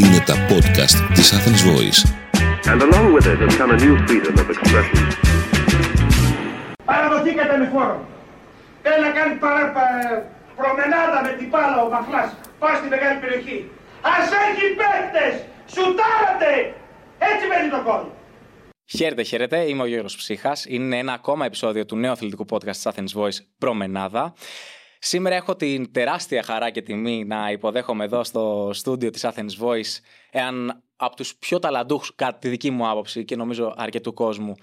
Είναι τα podcast της Athens Voice. And along with it has come a new freedom of expression. Παραδοθήκατε με φόρο. Θέλει να κάνει παρά, πα- προμενάδα με την πάλα ο Μαχλάς. Πάει στη μεγάλη περιοχή. Ας έχει παίκτες! Σουτάρατε! Έτσι μένει το κόλ. Χαίρετε, χαίρετε. Είμαι ο Γιώργος Ψύχας. Είναι ένα ακόμα επεισόδιο του νέου αθλητικού podcast της Athens Voice Προμενάδα. Σήμερα έχω την τεράστια χαρά και τιμή να υποδέχομαι εδώ στο στούντιο της Athens Voice έναν από τους πιο ταλαντούχους, κατά τη δική μου άποψη και νομίζω αρκετού κόσμου,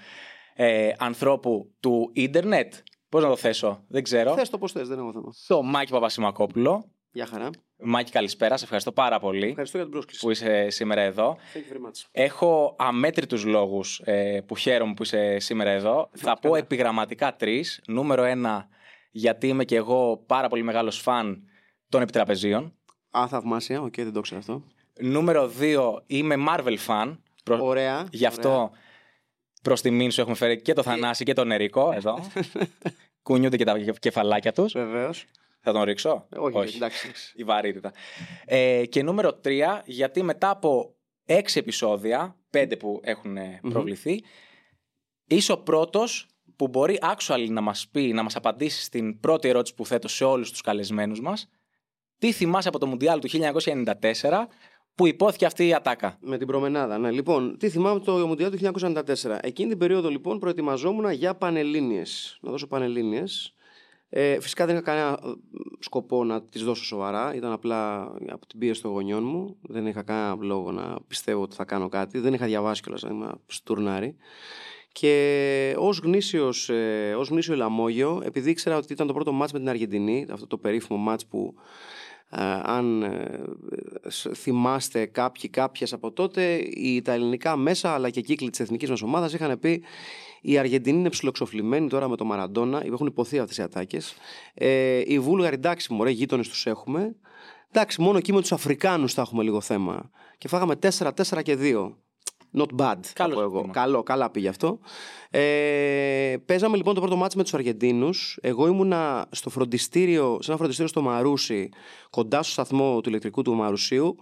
ε, ανθρώπου του ίντερνετ. Πώς να το θέσω, δεν ξέρω. Θες το πώς θες, δεν έχω θέμα. Το Μάκη Παπασημακόπουλο. Γεια χαρά. Μάκη, καλησπέρα. Σε ευχαριστώ πάρα πολύ Ευχαριστώ για την πρόσκληση. που είσαι σήμερα εδώ. Thank you very much. Έχω αμέτρητους λόγους ε, που χαίρομαι που είσαι σήμερα εδώ. Θα πω επιγραμματικά τρεις. Νούμερο ένα, γιατί είμαι και εγώ πάρα πολύ μεγάλος φαν των επιτραπεζίων. Α, θαυμάσια. Οκ, δεν το ξέρω αυτό. Νούμερο δύο, είμαι Marvel fan. Προ- Ωραία. Γι' αυτό προς τιμήν σου έχουμε φέρει και το Θανάση και τον Ερικό εδώ. Κουνιούνται και τα κεφαλάκια τους. Βεβαίως. Θα τον ρίξω; Όχι, εντάξει. εντάξει. η βαρύτητα. Ε, και νούμερο 3, γιατί μετά από έξι επεισόδια, πέντε που έχουν ε, προβληθεί, είσαι ο πρώτος που μπορεί actually να μας πει, να μας απαντήσει στην πρώτη ερώτηση που θέτω σε όλους τους καλεσμένους μας. Τι θυμάσαι από το Μουντιάλ του 1994 που υπόθηκε αυτή η ατάκα; Με την προμενάδα, ναι. Λοιπόν, τι θυμάμαι από το Μουντιάλ του 1994. Εκείνη την περίοδο, λοιπόν, προετοιμαζόμουν για πανελλήνιες. Να δώσω πανελλήνιες. Ε, φυσικά δεν είχα κανένα ε, σκοπό να τις δώσω σοβαρά. Ήταν απλά από την πίεση των γονιών μου. Δεν είχα κανένα λόγο να πιστεύω ότι θα κάνω κάτι. Δεν είχα διαβάσει κιόλας, να είμαι στουρνάρι. Και ως γνήσιος ε, ως γνήσιο λαμόγιο, επειδή ήξερα ότι ήταν το πρώτο μάτς με την Αργεντινή, αυτό το περίφημο μάτς που ε, αν ε, σ- θυμάστε κάποιοι κάποιες από τότε, οι, τα ελληνικά μέσα αλλά και κύκλοι της εθνικής μας ομάδας είχαν πει η Αργεντινή είναι ψιλοξοφλημένη τώρα με το Μαραντόνα, έχουν υποθεί αυτές οι ατάκες. Ε, οι Βούλγαροι εντάξει μωρέ γείτονες τους έχουμε. Εντάξει μόνο εκεί με τους Αφρικάνους θα έχουμε λίγο θέμα. Και φάγαμε 4-4 και 2. Not bad, θα Καλός πω εγώ. σύστημα. Καλό, καλά πήγε αυτό. Ε, παίζαμε λοιπόν το πρώτο μάτς με τους Αργεντίνους. Εγώ ήμουνα στο φροντιστήριο, σε ένα φροντιστήριο στο Μαρούσι, κοντά στο σταθμό του ηλεκτρικού του Μαρουσίου.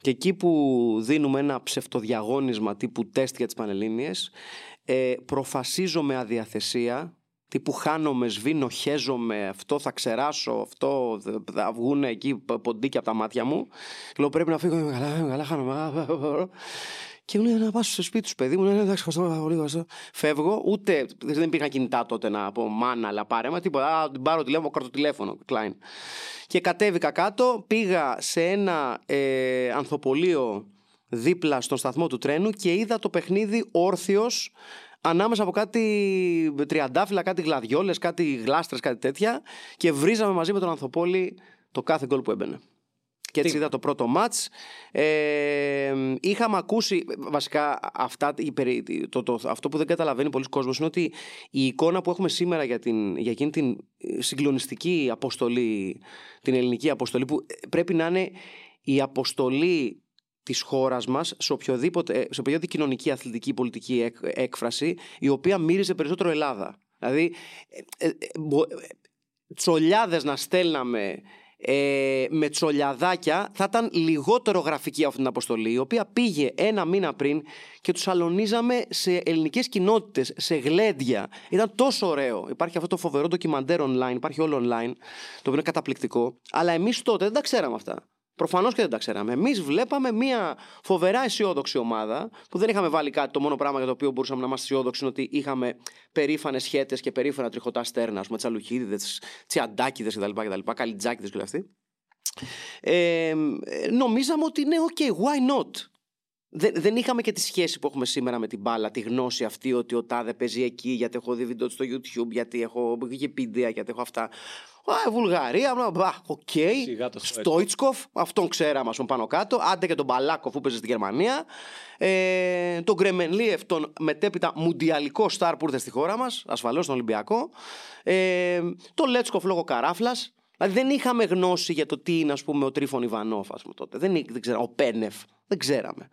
Και εκεί που δίνουμε ένα ψευτοδιαγώνισμα τύπου τεστ για τις Πανελλήνιες, ε, προφασίζω με αδιαθεσία, τύπου χάνομαι, σβήνω, χέζομαι, αυτό θα ξεράσω, αυτό θα- θα βγουν εκεί π- ποντίκια από τα μάτια μου. Και λέω πρέπει να φύγω, είμαι καλά, είμαι καλά, χάνομαι. Α, α, α, α. Και μου λέει να πας στο σπίτι του παιδί μου. Ναι, ναι, εντάξει, ευχαριστώ πάρα πολύ. ευχαριστώ». Φεύγω, ούτε δεν υπήρχαν κινητά τότε να πω μάνα, αλλά πάρε με τίποτα. Α, την πάρω τηλέφωνο, καρτοτηλέφωνο, Klein. Και κατέβηκα κάτω, πήγα σε ένα ε, ανθοπολείο δίπλα στον σταθμό του τρένου και είδα το παιχνίδι όρθιος ανάμεσα από κάτι τριαντάφυλλα, κάτι γλαδιόλες, κάτι γλάστρες, κάτι τέτοια και βρίζαμε μαζί με τον Ανθοπόλη το κάθε γκολ που έμπαινε. Και έτσι Τι- είδα το πρώτο μάτς. Ε, είχαμε ακούσει, βασικά αυτά, η περί- το, το, αυτό που δεν καταλαβαίνει πολλοί κόσμος είναι ότι η εικόνα που έχουμε σήμερα για, την, για εκείνη την ε, συγκλονιστική αποστολή, την ελληνική αποστολή που ε, πρέπει να είναι η αποστολή της χώρας μας σε οποιοδήποτε, ε, σε οποιοδήποτε κοινωνική, αθλητική, πολιτική έκ- έκφραση η οποία μύριζε περισσότερο Ελλάδα. Δηλαδή ε, ε, ε, μπο- ε, τσολιάδες να στέλναμε ε, με τσολιαδάκια θα ήταν λιγότερο γραφική αυτή την αποστολή η οποία πήγε ένα μήνα πριν και τους αλωνίζαμε σε ελληνικές κοινότητες, σε γλέντια. Ήταν τόσο ωραίο. Υπάρχει αυτό το φοβερό ντοκιμαντέρ online, υπάρχει όλο online, το οποίο είναι καταπληκτικό. Αλλά εμείς τότε δεν τα ξέραμε αυτά. Προφανώς και δεν τα ξέραμε. Εμείς βλέπαμε μια φοβερά αισιόδοξη ομάδα που δεν είχαμε βάλει κάτι. Το μόνο πράγμα για το οποίο μπορούσαμε να είμαστε αισιόδοξοι είναι ότι είχαμε περήφανες χαίτες και περήφανα τριχωτά στέρνα. Ας πούμε, Τσαλουχίδηδες, Τσιαντάκηδες κτλ. κτλ Καλιτζάκηδες και όλοι αυτοί. Ε, ε, νομίζαμε ότι ναι, OK, why not; Δεν, δεν είχαμε και τη σχέση που έχουμε σήμερα με την μπάλα, τη γνώση αυτή ότι ο Τάδε παίζει εκεί, γιατί έχω δει βίντεο του στο YouTube, γιατί έχω Wikipedia, γιατί έχω αυτά. Α, Βουλγαρία, μπλα, μπλα, οκ. Σιγά το Στόιτσκοφ, αυτόν ξέραμε, ας πούμε, πάνω κάτω. Άντε και τον Μπαλάκοφ που παίζει στη Γερμανία. Ε, τον Γκρεμενλίεφ, τον μετέπειτα μουντιαλικό στάρ που ήρθε στη χώρα μας, ασφαλώς τον Ολυμπιακό. Ε, τον Λέτσκοφ λόγω καράφλας. Δηλαδή δεν είχαμε γνώση για το τι είναι ας πούμε ο Τρίφων Ιβανόφ ας πούμε, τότε. Δεν, δεν ξέρω, ο Πένεφ. Δεν ξέραμε.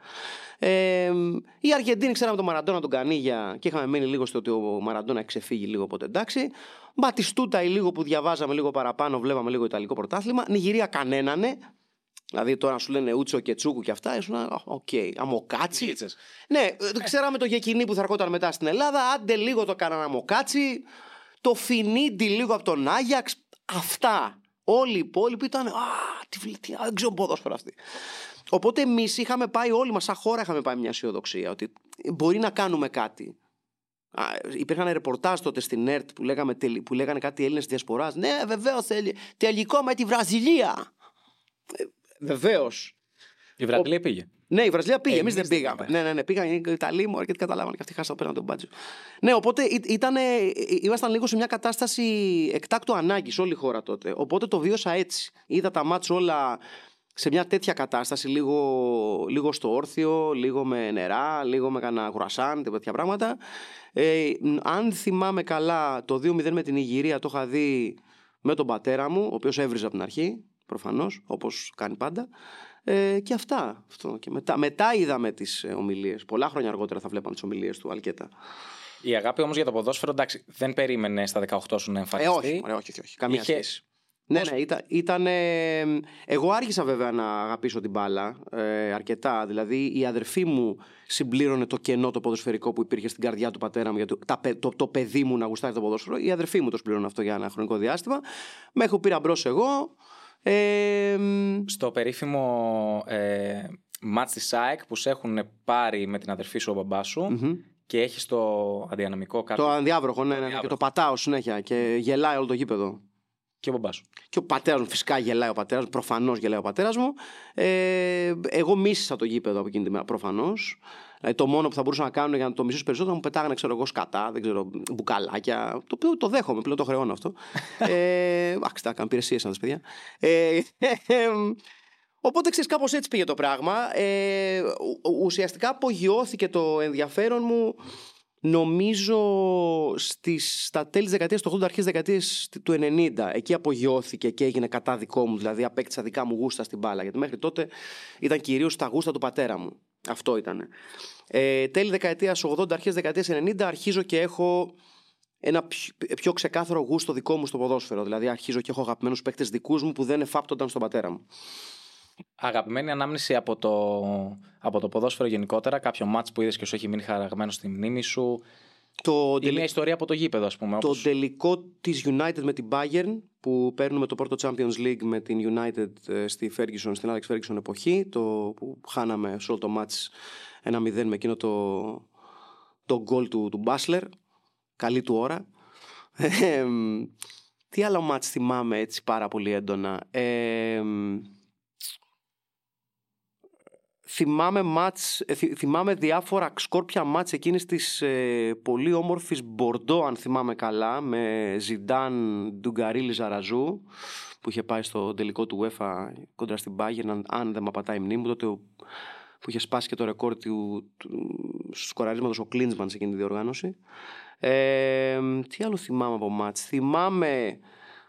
Ε, η Αργεντίνη ξέραμε τον Μαραντόνα τον Κανίγια και είχαμε μείνει λίγο στο ότι ο Μαραντόνα ξεφύγει λίγο οπότε εντάξει. Μπατιστούτα ή λίγο που διαβάζαμε λίγο παραπάνω, βλέπαμε λίγο Ιταλικό πρωτάθλημα. Νιγηρία κανένανε. Δηλαδή τώρα σου λένε Ούτσο και Τσούκου και αυτά, ήσουν «Α, οκ. Αμοκάτσι. Γίτσες. Ναι, ε, ξέραμε το Γεκινή που θα ερχόταν μετά στην Ελλάδα. Άντε λίγο το κάνανε Αμοκάτσι. Το Φινίντι λίγο από τον Άγιαξ. Αυτά. Όλοι οι υπόλοιποι ήταν. Α, τι, βλ- τι, α, δεν ξέρω ποδόσφαιρο αυτή. Οπότε εμείς είχαμε πάει, όλοι μας, σαν χώρα, είχαμε πάει μια αισιοδοξία ότι μπορεί να κάνουμε κάτι. Α, υπήρχαν ρεπορτάζ τότε στην ΕΡΤ που, λέγαμε, τελ- που λέγανε κάτι Έλληνες διασποράς. Ναι, βεβαίως, τελικό με τη Βραζιλία. Βεβαίως. Η Βραζιλία πήγε. Ναι, η Βραζιλία πήγε. Εμείς Εμείς δεν δεν πήγαμε. πήγαμε. Ναι, ναι, ναι. Πήγαν οι Ιταλοί μου, αρκετοί καταλάβανε και αυτοί χάσαν πέραν τον μπάτζο. Ναι, οπότε ή- ήτανε, ήμασταν λίγο σε μια κατάσταση εκτάκτου ανάγκης όλη η χώρα τότε. Οπότε το βίωσα έτσι. Είδα τα μάτς όλα σε μια τέτοια κατάσταση, λίγο, λίγο στο όρθιο, λίγο με νερά, λίγο με κανένα γουρασάν, τέτοια πράγματα. Ε, αν θυμάμαι καλά, το 2-0 με την Ιγυρία το είχα δει με τον πατέρα μου, ο οποίος έβριζε από την αρχή, προφανώς, όπως κάνει πάντα. Ε, και αυτά. Αυτό. Και μετά, μετά είδαμε τις ε, ομιλίες. Πολλά χρόνια αργότερα θα βλέπαμε τις ομιλίες του Αλκέτα. Η αγάπη όμως για το ποδόσφαιρο, εντάξει, δεν περίμενε στα 18 σου να Ε, εμφανιστεί. όχι, ωραία, όχι, όχι, όχι. Καμία Είχε- σχέση. Ναι, ναι, ήταν, ήταν, ε, εγώ άργησα βέβαια να αγαπήσω την μπάλα ε, αρκετά. Δηλαδή η αδερφή μου συμπλήρωνε το κενό το ποδοσφαιρικό που υπήρχε στην καρδιά του πατέρα μου για το, τα, παι- το, το παιδί μου να γουστάρει το ποδόσφαιρο. Η αδερφή μου το συμπλήρωνε αυτό για ένα χρονικό διάστημα. Με έχω πήρα μπρος εγώ. Ε, μ, Στο περίφημο ε, μάτς της ΑΕΚ που σε έχουν πάρει με την αδερφή σου ο μπαμπάς σου μμμ. και έχει το αντιανομικό κάτω το ανδιάβροχο, ναι, ναι, ναι, και Ανδιάβροχο. το πατάω συνέχεια και γελάει όλο το γήπεδο. και ο μπαμπάς σου. Και ο πατέρας μου, φυσικά γελάει ο πατέρας μου, προφανώς γελάει ο πατέρας μου. Ε, εγώ μίσησα το γήπεδο από εκείνη τη μέρα, προφανώς. Δηλαδή, το μόνο που θα μπορούσα να κάνω για να το μισήσω περισσότερο μου πετάγανε, ξέρω εγώ, σκατά, δεν ξέρω, μπουκαλάκια. Το οποίο το δέχομαι, πλέον το χρεώνω αυτό. ε, εντάξει, τα έκανα υπηρεσίες σαν παιδιά. Ε, Οπότε ξέρεις, κάπως έτσι πήγε το πράγμα. Ε, ου- ουσιαστικά απογειώθηκε το ενδιαφέρον μου νομίζω στις, στα τέλη της δεκαετίας του 80, αρχές της δεκαετίας του 90. Εκεί απογειώθηκε και έγινε κατά δικό μου, δηλαδή απέκτησα δικά μου γούστα στην μπάλα. Γιατί μέχρι τότε ήταν κυρίως τα γούστα του πατέρα μου. Αυτό ήταν. Ε, τέλη δεκαετίας 80, αρχές δεκαετίας 90 αρχίζω και έχω ένα πιο, πιο ξεκάθαρο γούστο δικό μου στο ποδόσφαιρο. Δηλαδή αρχίζω και έχω αγαπημένους παίκτες δικούς μου που δεν εφάπτονταν στον πατέρα μου. Αγαπημένη ανάμνηση από το, από το ποδόσφαιρο γενικότερα, κάποιο μάτς που είδες και σου έχει μείνει χαραγμένος στη μνήμη σου. Το, Ή μια ιστορία από το γήπεδο, ας πούμε. Το όπως- τελικό της United με την Bayern που παίρνουμε το πρώτο Champions League με την United ε, στη Ferguson, στην Alex Ferguson εποχή το που χάναμε σε όλο το match 1-0 με εκείνο το, το goal του, του Baszler καλή του ώρα. Ε, μ, τι άλλο match θυμάμαι έτσι πάρα πολύ έντονα. Ε, μ, Θυμάμαι, μάτς, ε, θυ- θυμάμαι διάφορα σκόρπια μάτς εκείνης της ε, πολύ όμορφης Μπορντό αν θυμάμαι καλά με Ζιντάν, Ντουγκαρίλη, Ζαραζού που είχε πάει στο τελικό του UEFA κόντρα στην Bayern αν, αν δεν με απατάει η μνήμη μου τότε ο- που είχε σπάσει και το ρεκόρ του, του σκοραρίσματος ο Κλίνσμαν σε εκείνη τη διοργάνωση. Ε, τι άλλο θυμάμαι από μάτς. Θυμάμαι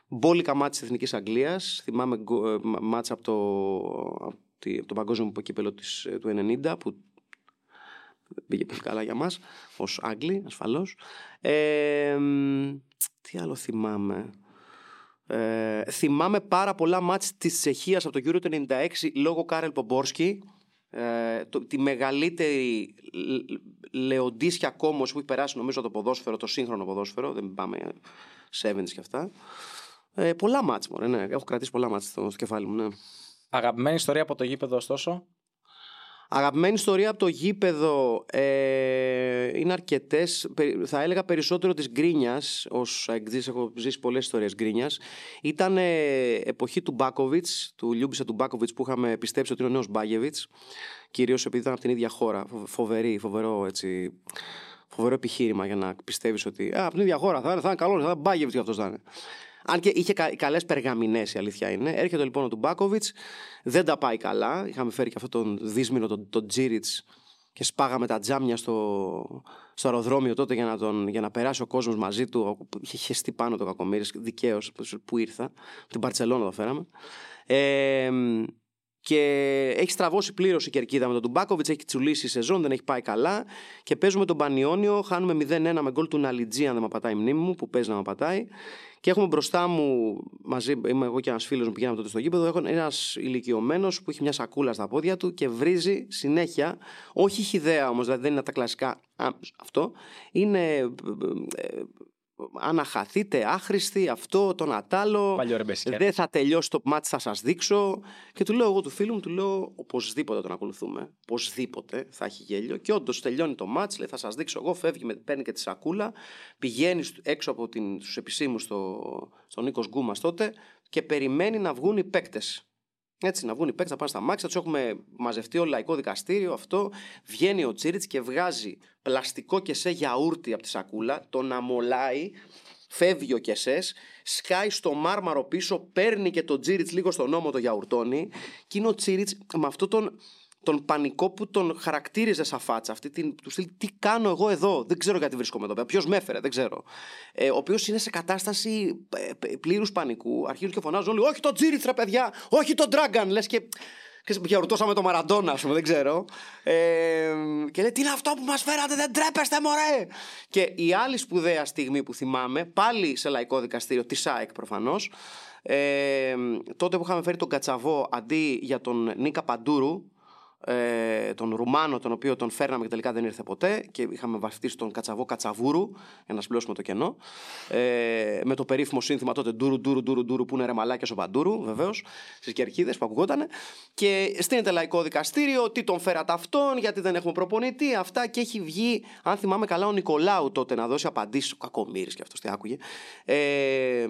μπόλικα μάτς της Εθνικής Αγγλίας. Θυμάμαι γκο- ε, μα- μάτς από το, από τη- από το παγκόσμιο κύπελο της, ε, του 90 που πήγε πολύ καλά για μας ως Άγγλοι ασφαλώς. Ε, μ, τι άλλο θυμάμαι. Ε, θυμάμαι πάρα πολλά μάτς της Τσεχίας από το Euro του 96 λόγω Κάρελ Πομπόρσκι ε, το, τη μεγαλύτερη λ- λεοντίσια κόμμος που έχει περάσει νομίζω το ποδόσφαιρο, το σύγχρονο ποδόσφαιρο δεν πάμε 70s και αυτά ε, πολλά μάτς μωρέ, ναι. έχω κρατήσει πολλά μάτς στο, στο κεφάλι μου ναι. Αγαπημένη ιστορία από το γήπεδο, ωστόσο. Αγαπημένη ιστορία από το γήπεδο ε, είναι αρκετές. Θα έλεγα περισσότερο της γκρίνιας. Ω εκδή, έχω ζήσει πολλές ιστορίες γκρίνιας. Ήταν ε, εποχή του Μπάκοβιτς, του Λιούμπισα του Μπάκοβιτς που είχαμε πιστέψει ότι είναι ο νέος Μπάγεβιτς. Κυρίως επειδή ήταν από την ίδια χώρα. Φο- Φοβερή, φοβερό έτσι. Φοβερό επιχείρημα για να πιστεύεις ότι α, από την ίδια χώρα θα είναι, θα είναι καλός, θα είναι Μπάγεβιτς και αυτός θα είναι. Αν και είχε κα, καλές περγαμηνές, η αλήθεια είναι. Έρχεται λοιπόν ο του Μπάκοβιτ, δεν τα πάει καλά. Είχαμε φέρει και αυτόν τον δύσμηνο, τον, τον Τζίριτς, και σπάγαμε τα τζάμια στο, στο αεροδρόμιο τότε για να, τον, για να περάσει ο κόσμος μαζί του. Είχε χεστεί πάνω το κακομίρι, δικαίως που ήρθα. Από την Παρσελόνα το φέραμε. Ε, και έχει στραβώσει πλήρως η κερκίδα με τον Τουμπάκοβιτς, έχει τσουλήσει η σεζόν, δεν έχει πάει καλά. Και παίζουμε τον Πανιόνιο, χάνουμε 0-1 με γκολ του Ναλιτζή, αν δεν με πατάει η μνήμη μου, που παίζει να με πατάει. Και έχουμε μπροστά μου, μαζί είμαι εγώ και ένας φίλος μου που πηγαίναμε τότε στο γήπεδο, έχω ένας ηλικιωμένος που έχει μια σακούλα στα πόδια του και βρίζει συνέχεια. Όχι χιδέα όμως, δηλαδή δεν είναι τα κλασικά α, αυτό. Είναι ε, ε, αν χαθείτε άχρηστη, αυτό, τον ατάλο. Παλιό ρεμπεσικέρ. Δεν θα τελειώσει το μάτι, θα σας δείξω. Και του λέω εγώ του φίλου μου, του λέω οπωσδήποτε τον ακολουθούμε. Οπωσδήποτε θα έχει γέλιο. Και όντως τελειώνει το μάτς, λέει θα σας δείξω εγώ. Φεύγει, με- παίρνει και τη σακούλα, πηγαίνει στου- έξω από του επισήμους στο, στον Νίκος Γκούμας τότε και περιμένει να βγουν οι παίκτες. Έτσι, να βγουν οι παίκτες, να πάνε στα μάξια, τους έχουμε μαζευτεί όλο λαϊκό δικαστήριο. Αυτό βγαίνει ο Τσίριτς και βγάζει πλαστικό κεσέ γιαούρτι από τη σακούλα, τον αμολάει, φεύγει ο κεσές, σκάει στο μάρμαρο πίσω, παίρνει και τον Τσίριτς λίγο στον ώμο το γιαουρτώνει. Και είναι ο Τσίριτς με αυτό τον, τον πανικό που τον χαρακτήριζε σαν φάτσα. Αυτή την, του στυλ, τι κάνω εγώ εδώ, δεν ξέρω γιατί βρίσκομαι εδώ. Ποιος με έφερε, δεν ξέρω. Ε, ο οποίος είναι σε κατάσταση πλήρους πανικού. Αρχίζουν και φωνάζουν όλοι: Όχι τον Τζίριτ, ρε παιδιά! Όχι τον Ντράγκαν! Λες και. Και γιαουρτώσαμε το Μαραντόνα, ας πούμε, δεν ξέρω. Ε, και λέει: Τι είναι αυτό που μας φέρατε, δεν τρέπεστε, μωρέ! Και η άλλη σπουδαία στιγμή που θυμάμαι, πάλι σε λαϊκό δικαστήριο, της ΣΑΕΚ προφανώς, ε, τότε που είχαμε φέρει τον Κατσαβό αντί για τον Νίκα Παντούρου, ε, τον Ρουμάνο, τον οποίο τον φέρναμε και τελικά δεν ήρθε ποτέ και είχαμε βαφτίσει τον Κατσαβό Κατσαβούρου για να σπλώσουμε το κενό. Ε, με το περίφημο σύνθημα τότε ντούρου, ντούρου, ντούρου, ντούρου που είναι ρε μαλάκια ο Παντούρου, βεβαίως, στις κερκίδες που ακουγότανε. Και στείνεται λαϊκό δικαστήριο, τι τον φέρατε αυτόν, γιατί δεν έχουμε προπονητή, αυτά και έχει βγει, αν θυμάμαι καλά, ο Νικολάου τότε να δώσει απαντήσεις. Ο Κακομήρη και αυτός τι άκουγε. Ε, ε,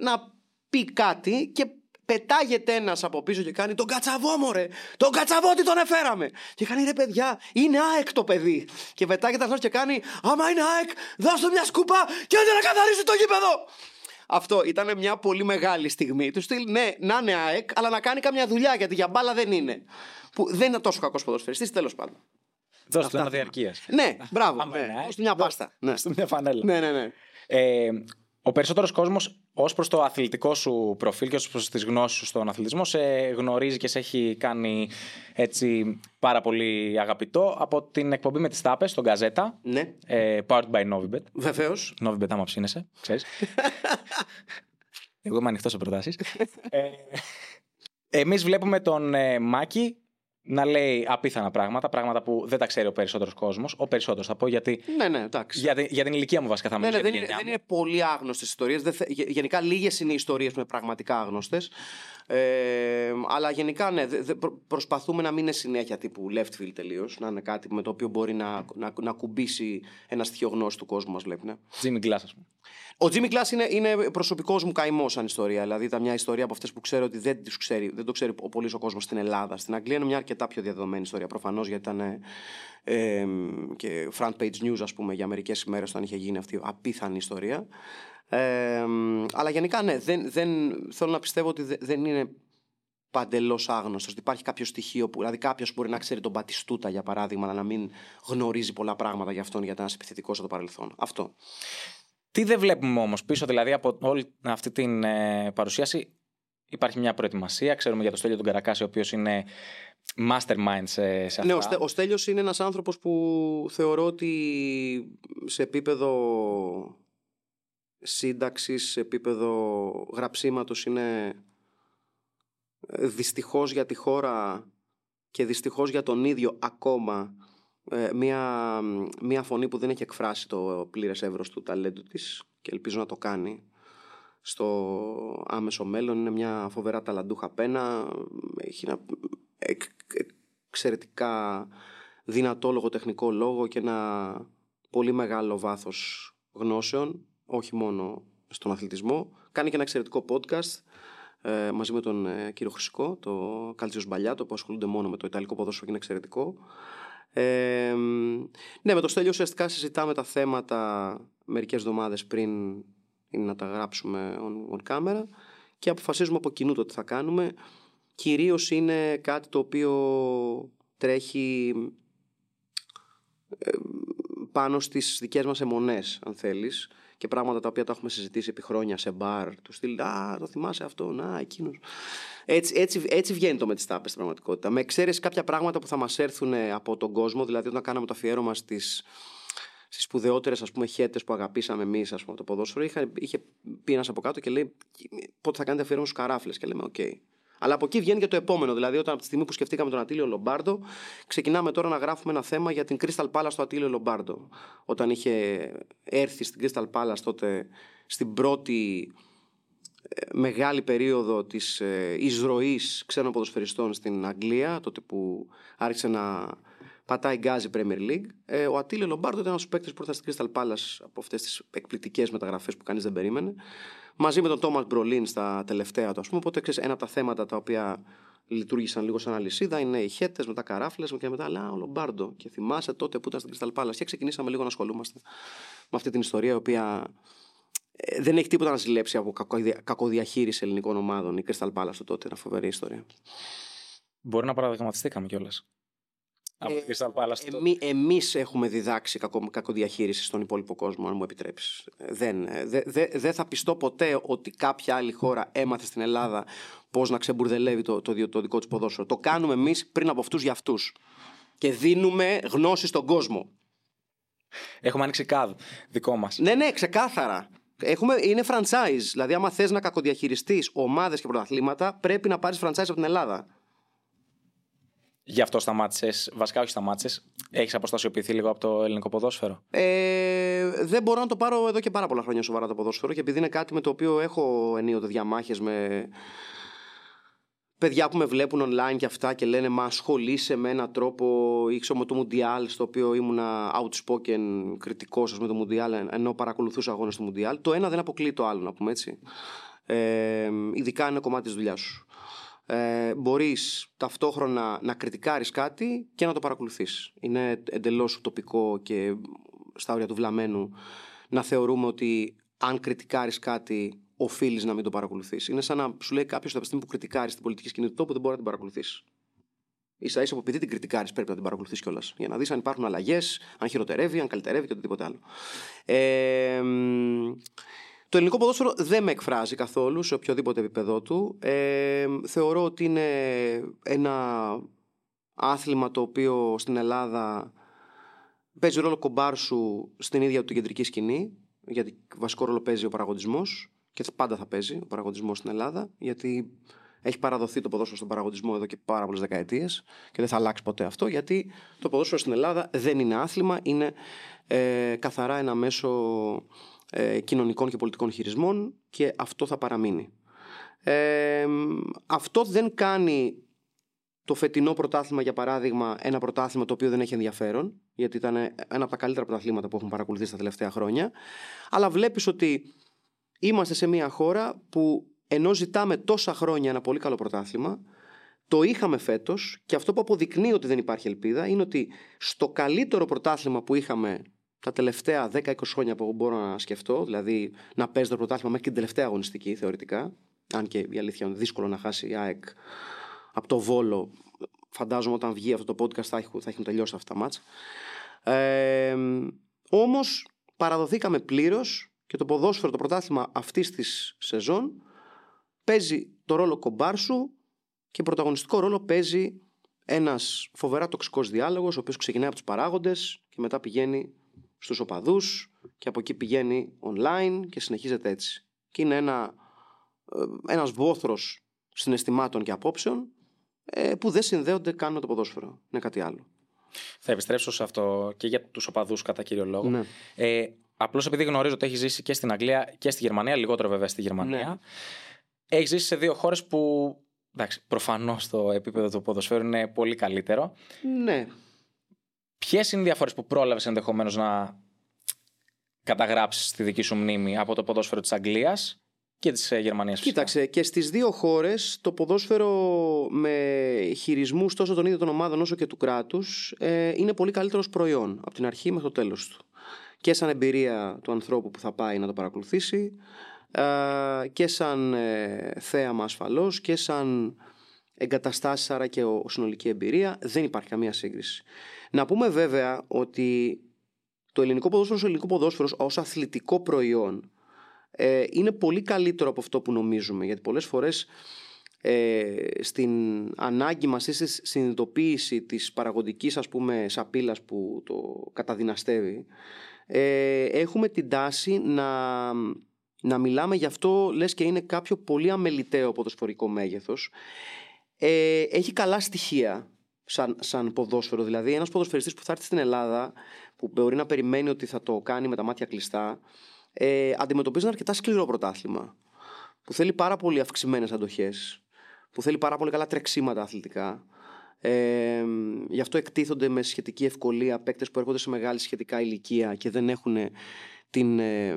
να πει κάτι και πετάγεται ένας από πίσω και κάνει τον κατσαβό μωρέ! Τον κατσαβό τι τον εφέραμε! Και κάνει ρε παιδιά, είναι ΑΕΚ το παιδί! Και πετάγεται αυτός και κάνει Άμα είναι ΑΕΚ, δώσ' του μια σκούπα και άντε να καθαρίσει το γήπεδο! Αυτό ήταν μια πολύ μεγάλη στιγμή. Του στυλ, ναι, να είναι ΑΕΚ, αλλά να κάνει καμιά δουλειά γιατί για μπάλα δεν είναι. Που δεν είναι τόσο κακός ποδοσφαιριστής, τέλος πάντων. Δώστε του ένα διαρκεία. Ναι, μπράβο. Άμα ναι. είναι ΑΕΚ, Δώσ' του μια πάστα. Ναι. Δώστε μια φανέλα. ναι, ναι, ναι. Ε, ο περισσότερος κόσμος, ως προς το αθλητικό σου προφίλ και ως προς τις γνώσεις σου στον αθλητισμό, σε γνωρίζει και σε έχει κάνει έτσι πάρα πολύ αγαπητό από την εκπομπή με τις τάπες στον Καζέτα. ναι. Ε, powered by Novibet. Βεβαίως. Novibet, άμα ψήνεσαι, ξέρεις. Εγώ είμαι ανοιχτός σε προτάσεις. ε, Εμείς βλέπουμε τον ε, Μάκη να λέει απίθανα πράγματα, πράγματα που δεν τα ξέρει ο περισσότερος κόσμος. Ο περισσότερος θα πω γιατί. Ναι, ναι, εντάξει. Για, την- για την ηλικία μου βασικά θα Ναι, μιλήσω. ναι, για δεν, την είναι, γενιά δεν μου. είναι πολύ άγνωστες ιστορίες. Γενικά, λίγες είναι οι ιστορίες που είναι πραγματικά άγνωστες. Ε, αλλά γενικά, ναι, δε- δε- προ- προσπαθούμε να μην είναι συνέχεια τύπου left field τελείως. Να είναι κάτι με το οποίο μπορεί να, να, να κουμπίσει ένας στοιχείο γνώση του κόσμου μας βλέπει. Ναι. Jimmy Glass, ας πούμε. Ο Jimmy Glass είναι, είναι προσωπικός μου καημός σαν ιστορία. Δηλαδή ήταν μια ιστορία από αυτές που ξέρω ότι δεν, τις ξέρει, δεν το ξέρει ο πολύς ο κόσμος στην Ελλάδα. Στην Αγγλία είναι μια αρκετά πιο διαδεδομένη ιστορία. Προφανώς γιατί ήταν ε, ε, και front page news, ας πούμε, για μερικές ημέρε όταν είχε γίνει αυτή η απίθανη ιστορία. Ε, αλλά γενικά ναι, δεν, δεν, θέλω να πιστεύω ότι δεν, δεν είναι παντελώς άγνωστος. Ότι υπάρχει κάποιο στοιχείο που. Δηλαδή, κάποιος μπορεί να ξέρει τον Πατιστούτα, για παράδειγμα, αλλά να μην γνωρίζει πολλά πράγματα για αυτόν, γιατί ήταν ένας επιθετικός από το παρελθόν. Αυτό. Τι δεν βλέπουμε όμως πίσω, δηλαδή από όλη αυτή την ε, παρουσίαση, υπάρχει μια προετοιμασία. Ξέρουμε για το Στέλιο τον Καρακάση, ο οποίος είναι mastermind σε, σε αυτά. Ναι, ο, Στέ, ο Στέλιος είναι ένας άνθρωπος που θεωρώ ότι σε επίπεδο σύνταξης, σε επίπεδο γραψίματος είναι ε, δυστυχώς για τη χώρα και δυστυχώς για τον ίδιο ακόμα ε, μια, μια φωνή που δεν έχει εκφράσει το πλήρες εύρος του ταλέντου της και ελπίζω να το κάνει στο άμεσο μέλλον. Είναι μια φοβερά ταλαντούχα πένα. Έχει ένα εκ, εξαιρετικά δυνατό λογοτεχνικό λόγο και ένα πολύ μεγάλο βάθος γνώσεων, όχι μόνο στον αθλητισμό. Κάνει και ένα εξαιρετικό podcast ε, μαζί με τον ε, κύριο Χρυσικό, το Κάλτσιος Μπαλιάτο, που ασχολούνται μόνο με το Ιταλικό ποδόσφαιρο και είναι εξαιρετικό. Ε, ναι, με το Στέλιο ουσιαστικά συζητάμε τα θέματα μερικές εβδομάδες πριν είναι να τα γράψουμε on, on camera και αποφασίζουμε από κοινού το τι θα κάνουμε. Κυρίως είναι κάτι το οποίο τρέχει ε, πάνω στις δικές μας αιμονές, αν θέλεις, και πράγματα τα οποία τα έχουμε συζητήσει επί χρόνια σε μπαρ. Του στυλ, Α, το θυμάσαι αυτό, να, εκείνος. Έτσι, έτσι, έτσι βγαίνει το με τι τάπε στην πραγματικότητα. Με εξαίρεση κάποια πράγματα που θα μας έρθουν από τον κόσμο, δηλαδή όταν κάναμε το αφιέρωμα στις, στις σπουδαιότερες χέτες που αγαπήσαμε εμείς το ποδόσφαιρο, είχε, είχε πει ένας από κάτω και λέει: Πότε θα κάνετε αφιέρωμα στους καράφλες; Και λέμε: OK. Okay. Αλλά από εκεί βγαίνει και το επόμενο. Δηλαδή, όταν από τη στιγμή που σκεφτήκαμε τον Ατήλιο Λομπάρντο, ξεκινάμε τώρα να γράφουμε ένα θέμα για την Crystal Palace του Ατήλιο Λομπάρντο. Όταν είχε έρθει στην Crystal Palace τότε στην πρώτη ε, μεγάλη περίοδο της ε, εισροής ξένων ποδοσφαιριστών στην Αγγλία, τότε που άρχισε να πατάει γκάζι Premier League. Ε, ο Ατήλιο Λομπάρντο ήταν ένας παίκτης που ήρθε στην Crystal Palace από αυτές τις εκπληκτικές μεταγραφές που κανείς δεν περίμενε μαζί με τον Τόμας Μπρολίν στα τελευταία του, ας πούμε. Οπότε ξέρεις, ένα από τα θέματα τα οποία λειτουργήσαν λίγο σαν αλυσίδα είναι οι χέτες, μετά καράφλες και μετά αλλά ο Λομπάρντο. Και θυμάσαι τότε που ήταν στην Crystal Palace. Και ξεκινήσαμε λίγο να ασχολούμαστε με αυτή την ιστορία, η οποία ε, δεν έχει τίποτα να ζηλέψει από κακοδιαχείριση ελληνικών ομάδων. Η Crystal Palace τότε ήταν φοβερή ιστορία. Μπορεί να παραδειγματιστήκαμε κιόλας. Από ε, εμεί, εμείς έχουμε διδάξει κακο, κακοδιαχείριση στον υπόλοιπο κόσμο, αν μου επιτρέψεις. Δεν, ε, δε, δε, δε θα πιστώ ποτέ ότι κάποια άλλη χώρα έμαθε στην Ελλάδα πώς να ξεμπουρδελεύει το, το, το, δικό τους ποδόσφαιρο. Το κάνουμε εμείς πριν από αυτούς για αυτούς. Και δίνουμε γνώση στον κόσμο. Έχουμε ανοίξει κάδ δικό μας. Ναι, ναι, ξεκάθαρα. Έχουμε, είναι franchise. Δηλαδή, άμα θες να κακοδιαχειριστείς ομάδες και πρωταθλήματα, πρέπει να πάρεις franchise από την Ελλάδα. Γι' αυτό σταμάτησες. Βασικά, όχι σταμάτησες. Έχεις αποστασιοποιηθεί λίγο από το ελληνικό ποδόσφαιρο; Ε, δεν μπορώ να το πάρω εδώ και πάρα πολλά χρόνια σοβαρά το ποδόσφαιρο και επειδή είναι κάτι με το οποίο έχω ενίοτε διαμάχες με παιδιά που με βλέπουν online και αυτά και λένε Μα ασχολείσαι με έναν τρόπο. Ήξερα με το Μουντιάλ, στο οποίο ήμουν outspoken κριτικός με το Μουντιάλ, ενώ παρακολουθούσα αγώνες του Μουντιάλ. Το ένα δεν αποκλείει το άλλο, να πούμε έτσι. Ε, ειδικά είναι κομμάτι της δουλειάς σου ε, μπορείς ταυτόχρονα να κριτικάρεις κάτι και να το παρακολουθείς. Είναι εντελώς τοπικό και στα όρια του βλαμμένου να θεωρούμε ότι αν κριτικάρεις κάτι οφείλεις να μην το παρακολουθείς. Είναι σαν να σου λέει κάποιος ότι στιγμή που κριτικάρεις την πολιτική σκηνή του τόπου δεν μπορεί να την παρακολουθήσει. σα ίσα που επειδή την κριτικάρεις πρέπει να την παρακολουθείς κιόλας. Για να δεις αν υπάρχουν αλλαγές, αν χειροτερεύει, αν καλυτερεύει και οτιδήποτε άλλο. Ε, το ελληνικό ποδόσφαιρο δεν με εκφράζει καθόλου σε οποιοδήποτε επίπεδο του. Ε, θεωρώ ότι είναι ένα άθλημα το οποίο στην Ελλάδα παίζει ρόλο κομπάρσου στην ίδια του κεντρική σκηνή, γιατί βασικό ρόλο παίζει ο παραγωγισμός και πάντα θα παίζει ο παραγωγισμός στην Ελλάδα, γιατί έχει παραδοθεί το ποδόσφαιρο στον παραγωγισμό εδώ και πάρα πολλές δεκαετίες και δεν θα αλλάξει ποτέ αυτό, γιατί το ποδόσφαιρο στην Ελλάδα δεν είναι άθλημα, είναι ε, καθαρά ένα μέσο ε, κοινωνικών και πολιτικών χειρισμών και αυτό θα παραμείνει. Ε, αυτό δεν κάνει το φετινό πρωτάθλημα, για παράδειγμα, ένα πρωτάθλημα το οποίο δεν έχει ενδιαφέρον, γιατί ήταν ένα από τα καλύτερα πρωταθλήματα που έχουν παρακολουθήσει τα τελευταία χρόνια. Αλλά βλέπεις ότι είμαστε σε μια χώρα που ενώ ζητάμε τόσα χρόνια ένα πολύ καλό πρωτάθλημα, το είχαμε φέτος και αυτό που αποδεικνύει ότι δεν υπάρχει ελπίδα είναι ότι στο καλύτερο πρωτάθλημα που είχαμε τα τελευταία 10-20 χρόνια που μπορώ να σκεφτώ, δηλαδή να παίζει το πρωτάθλημα μέχρι και την τελευταία αγωνιστική θεωρητικά. Αν και η αλήθεια είναι δύσκολο να χάσει η ΑΕΚ από το Βόλο. Φαντάζομαι όταν βγει αυτό το podcast θα έχουν, θα έχουν τελειώσει αυτά τα μάτς. Ε, όμως παραδοθήκαμε πλήρως και το ποδόσφαιρο, το πρωτάθλημα αυτής της σεζόν παίζει το ρόλο κομπάρσου και πρωταγωνιστικό ρόλο παίζει ένας φοβερά τοξικός διάλογος ο οποίος ξεκινάει από τους παράγοντες και μετά πηγαίνει στους οπαδούς και από εκεί πηγαίνει online και συνεχίζεται έτσι. Και είναι ένα, ε, ένας βόθρος συναισθημάτων και απόψεων ε, που δεν συνδέονται καν με το ποδόσφαιρο. Είναι κάτι άλλο. Θα επιστρέψω σε αυτό και για τους οπαδούς κατά κύριο λόγο. Ναι. Ε, Απλώς επειδή γνωρίζω ότι έχεις ζήσει και στην Αγγλία και στη Γερμανία, λιγότερο βέβαια στη Γερμανία. Ναι. Έχεις ζήσει σε δύο χώρες που. Εντάξει, προφανώς το επίπεδο του ποδοσφαίρου είναι πολύ καλύτερο. Ναι. Ποιες είναι οι διαφορές που πρόλαβες ενδεχομένως να καταγράψεις στη δική σου μνήμη από το ποδόσφαιρο της Αγγλίας και της ε, Γερμανίας. Κοίταξε, και στις δύο χώρες το ποδόσφαιρο με χειρισμούς τόσο των ίδιων των ομάδων όσο και του κράτους ε, είναι πολύ καλύτερος προϊόν από την αρχή μέχρι το τέλος του. Και σαν εμπειρία του ανθρώπου που θα πάει να το παρακολουθήσει ε, και σαν ε, θέαμα ασφαλώς και σαν εγκαταστάσεις άρα και ο, συνολική εμπειρία δεν υπάρχει καμία σύγκριση. Να πούμε βέβαια ότι το ελληνικό ποδόσφαιρο, το ελληνικό ποδόσφαιρο ως αθλητικό προϊόν ε, είναι πολύ καλύτερο από αυτό που νομίζουμε γιατί πολλές φορές ε, στην ανάγκη μας ή στη συνειδητοποίηση της παραγωγικής ας πούμε σαπίλας που το καταδυναστεύει ε, έχουμε την τάση να, να μιλάμε γι' αυτό λες και είναι κάποιο πολύ αμεληταίο ποδοσφορικό μέγεθος. Ε, έχει καλά στοιχεία σαν, σαν ποδόσφαιρο. Δηλαδή, ένας ποδοσφαιριστής που θα έρθει στην Ελλάδα, που μπορεί να περιμένει ότι θα το κάνει με τα μάτια κλειστά, ε, αντιμετωπίζει ένα αρκετά σκληρό πρωτάθλημα. Που θέλει πάρα πολύ αυξημένες αντοχές, που θέλει πάρα πολύ καλά τρεξίματα αθλητικά. Ε, γι' αυτό εκτίθονται με σχετική ευκολία παίκτες που έρχονται σε μεγάλη σχετικά ηλικία και δεν έχουν την ε,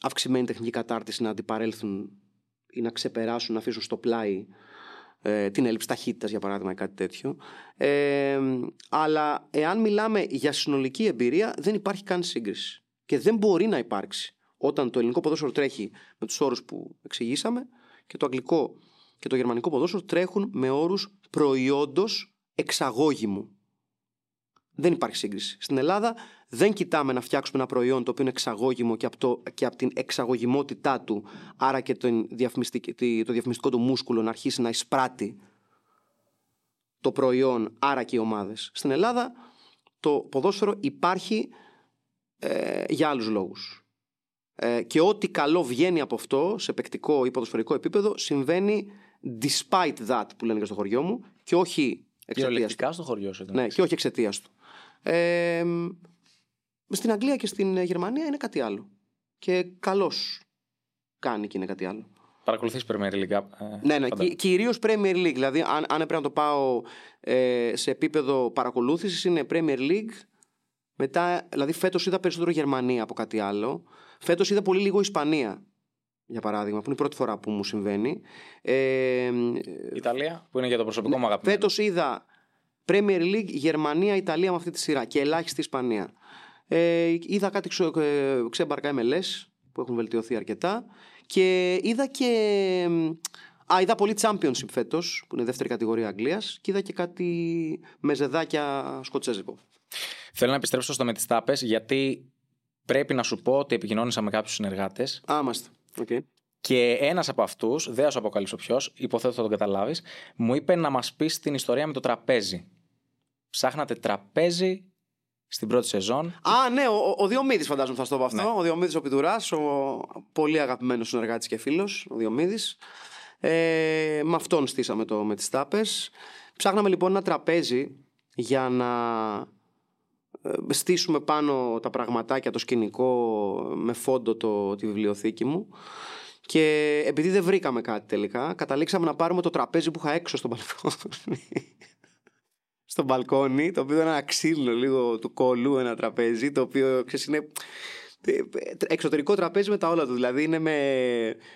αυξημένη τεχνική κατάρτιση να αντιπαρέλθουν ή να ξεπεράσουν, να αφήσουν στο πλάι ε, την έλλειψη ταχύτητας, για παράδειγμα, ή κάτι τέτοιο. Ε, αλλά εάν μιλάμε για συνολική εμπειρία, δεν υπάρχει καν σύγκριση. Και δεν μπορεί να υπάρξει όταν το ελληνικό ποδόσφαιρο τρέχει με τους όρους που εξηγήσαμε και το αγγλικό και το γερμανικό ποδόσφαιρο τρέχουν με όρους προϊόντος εξαγώγημου. Δεν υπάρχει σύγκριση. Στην Ελλάδα δεν κοιτάμε να φτιάξουμε ένα προϊόν το οποίο είναι εξαγώγημο και από, το, και από την εξαγωγημότητά του, άρα και το διαφημιστικό του μούσκουλο να αρχίσει να εισπράττει το προϊόν, άρα και οι ομάδες. Στην Ελλάδα το ποδόσφαιρο υπάρχει ε, για άλλους λόγους. Ε, και ό,τι καλό βγαίνει από αυτό σε παικτικό ή ποδοσφαιρικό επίπεδο συμβαίνει despite that που λένε και στο χωριό μου και όχι εξαιτίας του. στο χωριό σου. Ναι, και όχι εξαιτίας του. Ε, στην Αγγλία και στην Γερμανία είναι κάτι άλλο. Και καλώς κάνει και είναι κάτι άλλο. Παρακολουθείς Premier League. Ε, ναι, ναι, κυ- κυρίως Premier League. Δηλαδή, αν, αν έπρεπε να το πάω ε, σε επίπεδο παρακολούθησης, είναι Premier League. Μετά, δηλαδή, φέτος είδα περισσότερο Γερμανία από κάτι άλλο. Φέτος είδα πολύ λίγο Ισπανία, για παράδειγμα, που είναι η πρώτη φορά που μου συμβαίνει. Ε, Ιταλία, που είναι για το προσωπικό μου αγαπημένο. Φέτος είδα Premier League, Γερμανία, Ιταλία με αυτή τη σειρά και ελάχιστη Ισπανία. Ε, είδα κάτι ξε, ε, ξέμπαρκα MLS που έχουν βελτιωθεί αρκετά και είδα και. Α, είδα πολύ Championship φέτος, που είναι δεύτερη κατηγορία Αγγλίας, και είδα και κάτι με ζεδάκια σκοτσέζικο. Θέλω να επιστρέψω στο με τις τάπες, γιατί πρέπει να σου πω ότι επικοινώνησα με κάποιους συνεργάτες Α, είμαστε. Okay. και ένας από αυτούς, δεν θα σου αποκαλύψω ποιος, υποθέτω θα τον καταλάβεις, μου είπε να μας πει την ιστορία με το τραπέζι. Ψάχνατε τραπέζι στην πρώτη σεζόν. Α, ναι, ο, ο Διομήδης φαντάζομαι θα στο πω αυτό. Ναι. Ο Διομήδης ο Πιτουράς, ο πολύ αγαπημένος συνεργάτης και φίλος, ο Διομήδης. Ε, με αυτόν στήσαμε το με τις τάπες. Ψάχναμε λοιπόν ένα τραπέζι για να ε, στήσουμε πάνω τα πραγματάκια, το σκηνικό με φόντο το, τη βιβλιοθήκη μου. Και επειδή δεν βρήκαμε κάτι τελικά, καταλήξαμε να πάρουμε το τραπέζι που είχα έξω στο μπαλκόνι. Στο μπαλκόνι, το οποίο ήταν ένα ξύλινο λίγο του κολού ένα τραπέζι, το οποίο ξέρεις, είναι ε, εξωτερικό τραπέζι με τα όλα του. Δηλαδή είναι με,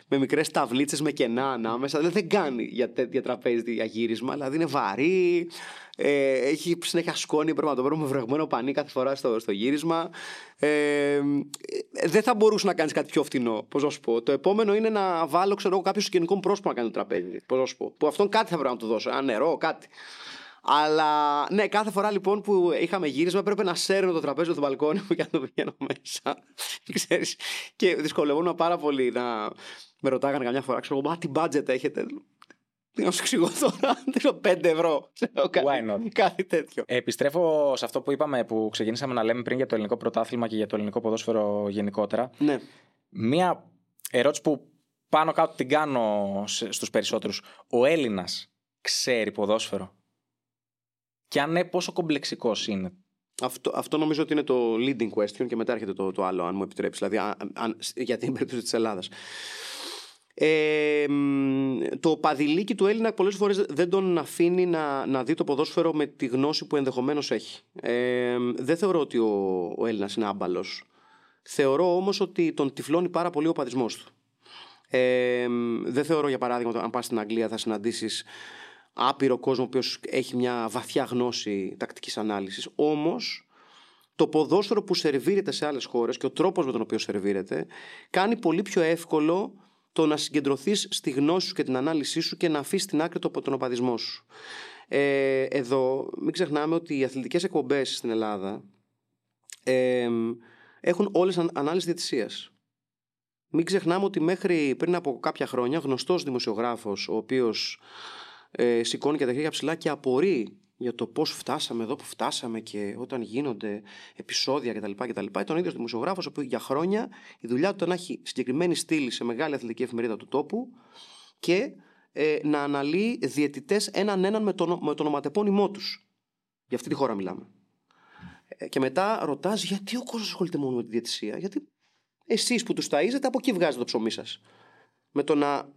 με μικρές ταυλίτσε με κενά ανάμεσα. Δηλαδή δεν κάνει για τέτοια τραπέζι για γύρισμα. Δηλαδή είναι βαρύ. Ε, έχει συνέχεια σκόνη. Πρέπει να το βρούμε βρεγμένο πανί κάθε φορά στο, στο γύρισμα. Ε, ε, δεν θα μπορούσε να κάνεις κάτι πιο φτηνό. Πώς να σου πω. Το επόμενο είναι να βάλω ξέρω, εγώ, κάποιο σκηνικό μου πρόσωπο να κάνει το τραπέζι. Πώς να σου πω. Που αυτόν κάτι θα πρέπει να του δώσω. Ένα νερό, κάτι. Αλλά ναι, κάθε φορά λοιπόν που είχαμε γύρισμα έπρεπε να σέρνω το τραπέζι του μπαλκόνι μου για να το πηγαίνω μέσα. Ξέρεις, και δυσκολευόμουν πάρα πολύ να με ρωτάγανε καμιά φορά. Ξέρω, μα τι budget έχετε; Τι να σου εξηγώ τώρα, δίνω 5 ευρώ. Ξέρω, κάτι, Why not? κάτι τέτοιο. Επιστρέφω σε αυτό που είπαμε, που ξεκινήσαμε να λέμε πριν για το ελληνικό πρωτάθλημα και για το ελληνικό ποδόσφαιρο γενικότερα. Ναι. Μία ερώτηση που πάνω κάτω την κάνω σε- στους περισσότερους. Ο Έλληνας ξέρει ποδόσφαιρο; Και αν ναι, πόσο κομπλεξικός είναι. Αυτό, αυτό νομίζω ότι είναι το leading question και μετά έρχεται το, το άλλο, αν μου επιτρέψεις. Δηλαδή, αν, αν- για την περίπτωση της Ελλάδας. Ε, μ, το παδιλίκι του Έλληνα πολλές φορές δεν τον αφήνει να, να δει το ποδόσφαιρο με τη γνώση που ενδεχομένως έχει. Ε, δεν θεωρώ ότι ο, ο Έλληνας είναι άμπαλος. Θεωρώ όμως ότι τον τυφλώνει πάρα πολύ ο παδισμός του. Ε, δεν θεωρώ για παράδειγμα ότι αν πας στην Αγγλία θα συναντήσεις άπειρο κόσμο ο οποίος έχει μια βαθιά γνώση τακτικής ανάλυσης. Όμως το ποδόσφαιρο που σερβίρεται σε άλλες χώρες και ο τρόπος με τον οποίο σερβίρεται κάνει πολύ πιο εύκολο το να συγκεντρωθείς στη γνώση σου και την ανάλυση σου και να αφήσεις στην άκρη το, τον οπαδισμό σου. Ε, εδώ μην ξεχνάμε ότι οι αθλητικές εκπομπές στην Ελλάδα ε, έχουν όλες αν, ανάλυση διαιτησίας. Μην ξεχνάμε ότι μέχρι πριν από κάποια χρόνια γνωστός δημοσιογράφος ο οποίος ε, σηκώνει και τα χέρια ψηλά και απορεί για το πώς φτάσαμε εδώ που φτάσαμε και όταν γίνονται επεισόδια κτλ. κτλ. Ήταν ο ίδιος δημοσιογράφος που για χρόνια η δουλειά του ήταν να έχει συγκεκριμένη στήλη σε μεγάλη αθλητική εφημερίδα του τόπου και ε, να αναλύει διαιτητές έναν έναν με το, με το ονοματεπώνυμό τους. Για αυτή τη χώρα μιλάμε. Ε, και μετά ρωτάς γιατί ο κόσμος ασχολείται μόνο με τη διαιτησία; Γιατί εσείς που τους ταΐζετε από εκεί βγάζετε το ψωμί σας; Με το να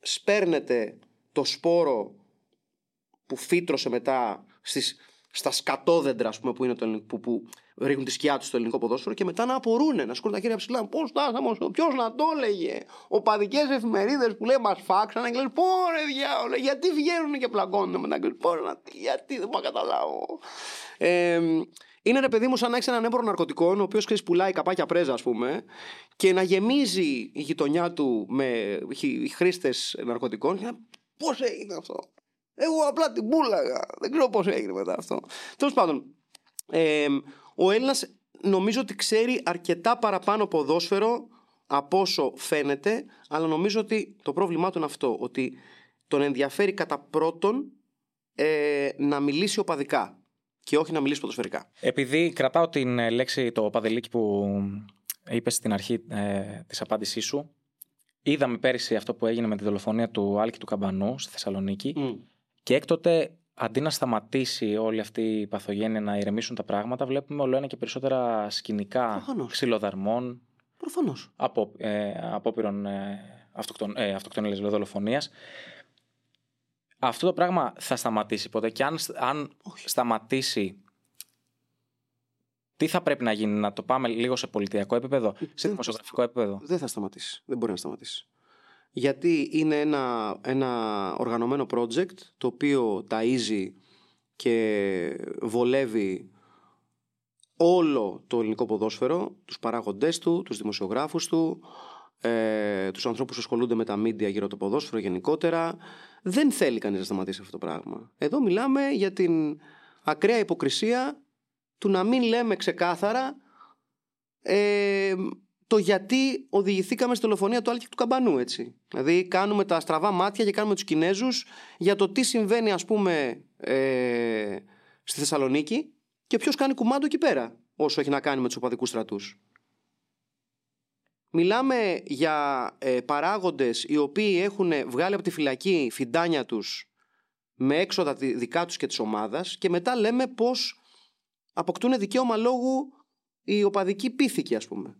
σπέρνετε το σπόρο που φύτρωσε μετά στις, στα σκατόδεντρα ας πούμε, που, είναι το, ελληνικό- που, που ρίχνουν τη σκιά τους στο ελληνικό ποδόσφαιρο και μετά να απορούν, να σκόρουν τα χέρια ψηλά. Πώς φτάσαμε, ποιος να το έλεγε; Οπαδικέ εφημερίδες που λέει μας φάξανε και λένε Πόρε διάολο, γιατί βγαίνουν και πλακώνουν μετά. και Πόρε να, γιατί δεν μπορώ να καταλάβω. Ε, είναι ρε παιδί μου σαν να έχεις έναν έμπορο ναρκωτικών, ο οποίος πουλάει καπάκια πρέζα, ας πούμε, και να γεμίζει η γειτονιά του με χρήστες ναρκωτικών. Και να Πώς έγινε αυτό; Εγώ απλά την πούλαγα. Δεν ξέρω πώς έγινε μετά αυτό. Τέλος πάντων, ε, ο Έλληνας νομίζω ότι ξέρει αρκετά παραπάνω ποδόσφαιρο από όσο φαίνεται, αλλά νομίζω ότι το πρόβλημά του είναι αυτό. Ότι τον ενδιαφέρει κατά πρώτον ε, να μιλήσει οπαδικά και όχι να μιλήσει ποδοσφαιρικά. Επειδή κρατάω την ε, λέξη το παδελίκι που είπες στην αρχή ε, της απάντησής σου, είδαμε πέρυσι αυτό που έγινε με τη δολοφονία του Άλκη του Καμπανού στη Θεσσαλονίκη και έκτοτε αντί να σταματήσει όλη αυτή η παθογένεια να ηρεμήσουν τα πράγματα, βλέπουμε όλο ένα και περισσότερα σκηνικά Προφανώς. ξυλοδαρμών, Προφανώς. από, ε, απόπειρων ε, αυτοκτον, ε, αυτοκτονίας, λέω, δολοφονίας. Αυτό το πράγμα θα σταματήσει ποτέ και αν, αν σταματήσει τι θα πρέπει να γίνει, να το πάμε λίγο σε πολιτιακό επίπεδο, σε Δεν- δημοσιογραφικό επίπεδο; Δεν θα σταματήσει. Δεν μπορεί να σταματήσει. Γιατί είναι ένα, ένα οργανωμένο project το οποίο ταΐζει και βολεύει όλο το ελληνικό ποδόσφαιρο, τους παράγοντές του, τους δημοσιογράφους του, ε, τους ανθρώπους που ασχολούνται με τα μίντια γύρω από το ποδόσφαιρο γενικότερα. Δεν θέλει κανείς να σταματήσει αυτό το πράγμα. Εδώ μιλάμε για την ακραία υποκρισία του να μην λέμε ξεκάθαρα ε, το γιατί οδηγηθήκαμε στη δολοφονία του Άλκη του Καμπανού, έτσι. Δηλαδή, κάνουμε τα στραβά μάτια και κάνουμε τους Κινέζους για το τι συμβαίνει, ας πούμε, ε, στη Θεσσαλονίκη και ποιος κάνει κουμάντο εκεί πέρα, όσο έχει να κάνει με τους οπαδικούς στρατούς. Μιλάμε για ε, παράγοντες οι οποίοι έχουν βγάλει από τη φυλακή φιντάνια τους με έξοδα τη- δικά τους και της ομάδας και μετά λέμε πως αποκτούν δικαίωμα λόγου οι οπαδικοί πίθηκοι ας πούμε.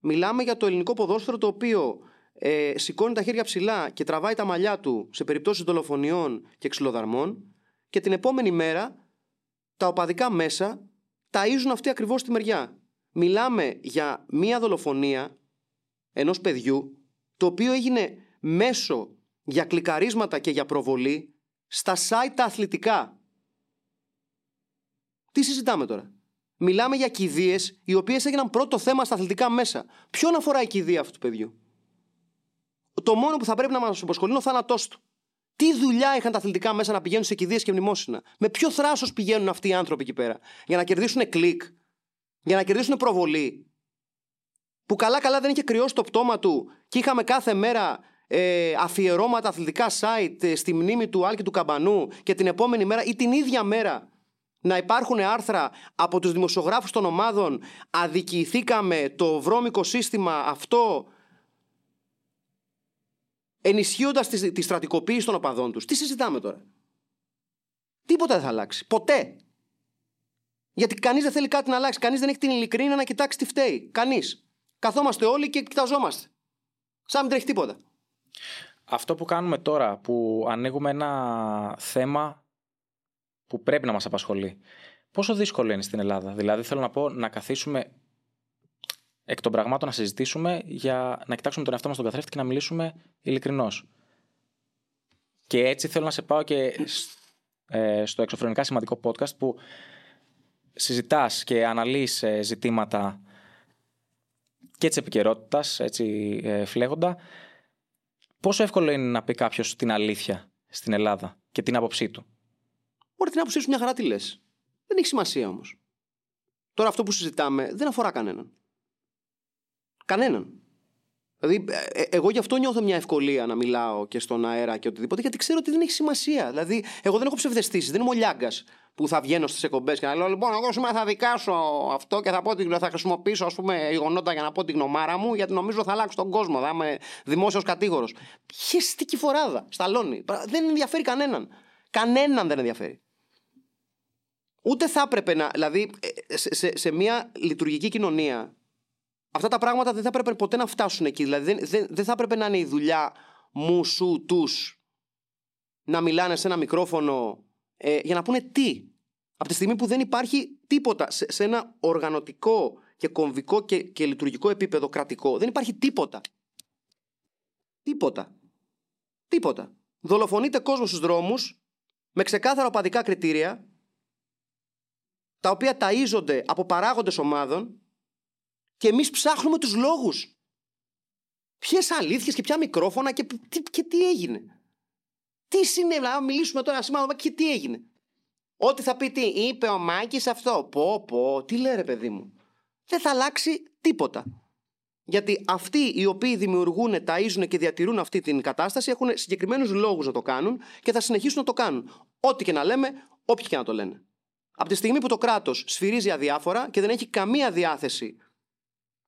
Μιλάμε για το ελληνικό ποδόσφαιρο το οποίο ε, σηκώνει τα χέρια ψηλά και τραβάει τα μαλλιά του σε περιπτώσεις δολοφονιών και ξυλοδαρμών και την επόμενη μέρα τα οπαδικά μέσα ταΐζουν αυτή ακριβώς τη μεριά. Μιλάμε για μία δολοφονία ενός παιδιού το οποίο έγινε μέσο για κλικαρίσματα και για προβολή στα site τα αθλητικά. Τι συζητάμε τώρα; Μιλάμε για κηδείες οι οποίες έγιναν πρώτο θέμα στα αθλητικά μέσα. Ποιον αφορά η κηδεία αυτού του παιδιού; Το μόνο που θα πρέπει να μας απασχολεί είναι ο θάνατός του. Τι δουλειά είχαν τα αθλητικά μέσα να πηγαίνουν σε κηδείες και μνημόσυνα; Με ποιο θράσος πηγαίνουν αυτοί οι άνθρωποι εκεί πέρα; Για να κερδίσουν κλικ. Για να κερδίσουν προβολή. Που καλά-καλά δεν είχε κρυώσει το πτώμα του και είχαμε κάθε μέρα ε, αφιερώματα αθλητικά site ε, στη μνήμη του Άλκη του Καμπανού και την επόμενη μέρα ή την ίδια μέρα να υπάρχουν άρθρα από τους δημοσιογράφους των ομάδων αδικηθήκαμε το βρώμικο σύστημα αυτό ενισχύοντας τη, τη στρατικοποίηση των οπαδών τους. Τι συζητάμε τώρα; Τίποτα δεν θα αλλάξει. Ποτέ. Γιατί κανείς δεν θέλει κάτι να αλλάξει. Κανείς δεν έχει την ειλικρίνεια να κοιτάξει τι φταίει. Κανείς. Καθόμαστε όλοι και κοιταζόμαστε. Σαν να μην τρέχει τίποτα. Αυτό που κάνουμε τώρα, που ανοίγουμε ένα θέμα που πρέπει να μας απασχολεί, πόσο δύσκολο είναι στην Ελλάδα; Δηλαδή θέλω να πω να καθίσουμε εκ των πραγμάτων να συζητήσουμε για να κοιτάξουμε τον εαυτό μας στον καθρέφτη και να μιλήσουμε ειλικρινώς. Και έτσι θέλω να σε πάω και σ- ε, στο εξωφρενικά σημαντικό podcast που συζητάς και αναλύεις ε, ζητήματα και της επικαιρότητας, έτσι ε, φλέγοντα, πόσο εύκολο είναι να πει κάποιος την αλήθεια στην Ελλάδα και την άποψή του; Μπορεί την άποψή σου μια χαρά τι λες. Δεν έχει σημασία όμως. Τώρα αυτό που συζητάμε δεν αφορά κανέναν. Κανέναν. Δηλαδή, ε, εγώ γι' αυτό νιώθω μια ευκολία να μιλάω και στον αέρα και οτιδήποτε, γιατί ξέρω ότι δεν έχει σημασία. Δηλαδή, εγώ δεν έχω ψευδεστήσει, δεν είμαι ο Λιάγκας που θα βγαίνω στις εκπομπές και να λέω: Λοιπόν, εγώ σήμερα θα δικάσω αυτό και θα, πω, ότι θα χρησιμοποιήσω ας πούμε, γεγονότα για να πω την γνωμάρα μου, γιατί νομίζω θα αλλάξω τον κόσμο. Θα είμαι δημόσιος κατήγορος. Χεστική φοράδα, σταλόνι. Δεν ενδιαφέρει κανέναν. Κανέναν δεν ενδιαφέρει. Ούτε θα έπρεπε να. Δηλαδή, ε, σε, σε, σε μια λειτουργική κοινωνία, αυτά τα πράγματα δεν θα έπρεπε ποτέ να φτάσουν εκεί. Δηλαδή, δεν, δεν, δεν θα έπρεπε να είναι η δουλειά μου, σου, τους να μιλάνε σε ένα μικρόφωνο ε, για να πούνε τι. Από τη στιγμή που δεν υπάρχει τίποτα σε, σε ένα οργανωτικό και κομβικό και, και λειτουργικό επίπεδο κρατικό, δεν υπάρχει τίποτα. Τίποτα. Τίποτα. Δολοφονείται κόσμος στους δρόμους με ξεκάθαρα οπαδικά κριτήρια τα οποία ταΐζονται από παράγοντες ομάδων και εμείς ψάχνουμε τους λόγους. Ποιες αλήθειες και ποια μικρόφωνα και τι, και τι έγινε. Τι συνέβη, να μιλήσουμε τώρα σήμερα και τι έγινε. Ό,τι θα πει τι, είπε ο Μάκης αυτό. Πω, πω, τι λέει ρε παιδί μου. Δεν θα αλλάξει τίποτα. Γιατί αυτοί οι οποίοι δημιουργούν, ταΐζουν και διατηρούν αυτή την κατάσταση έχουν συγκεκριμένους λόγους να το κάνουν και θα συνεχίσουν να το κάνουν. Ό,τι και να λέμε, όποιοι και να το λένε. Από τη στιγμή που το κράτος σφυρίζει αδιάφορα και δεν έχει καμία διάθεση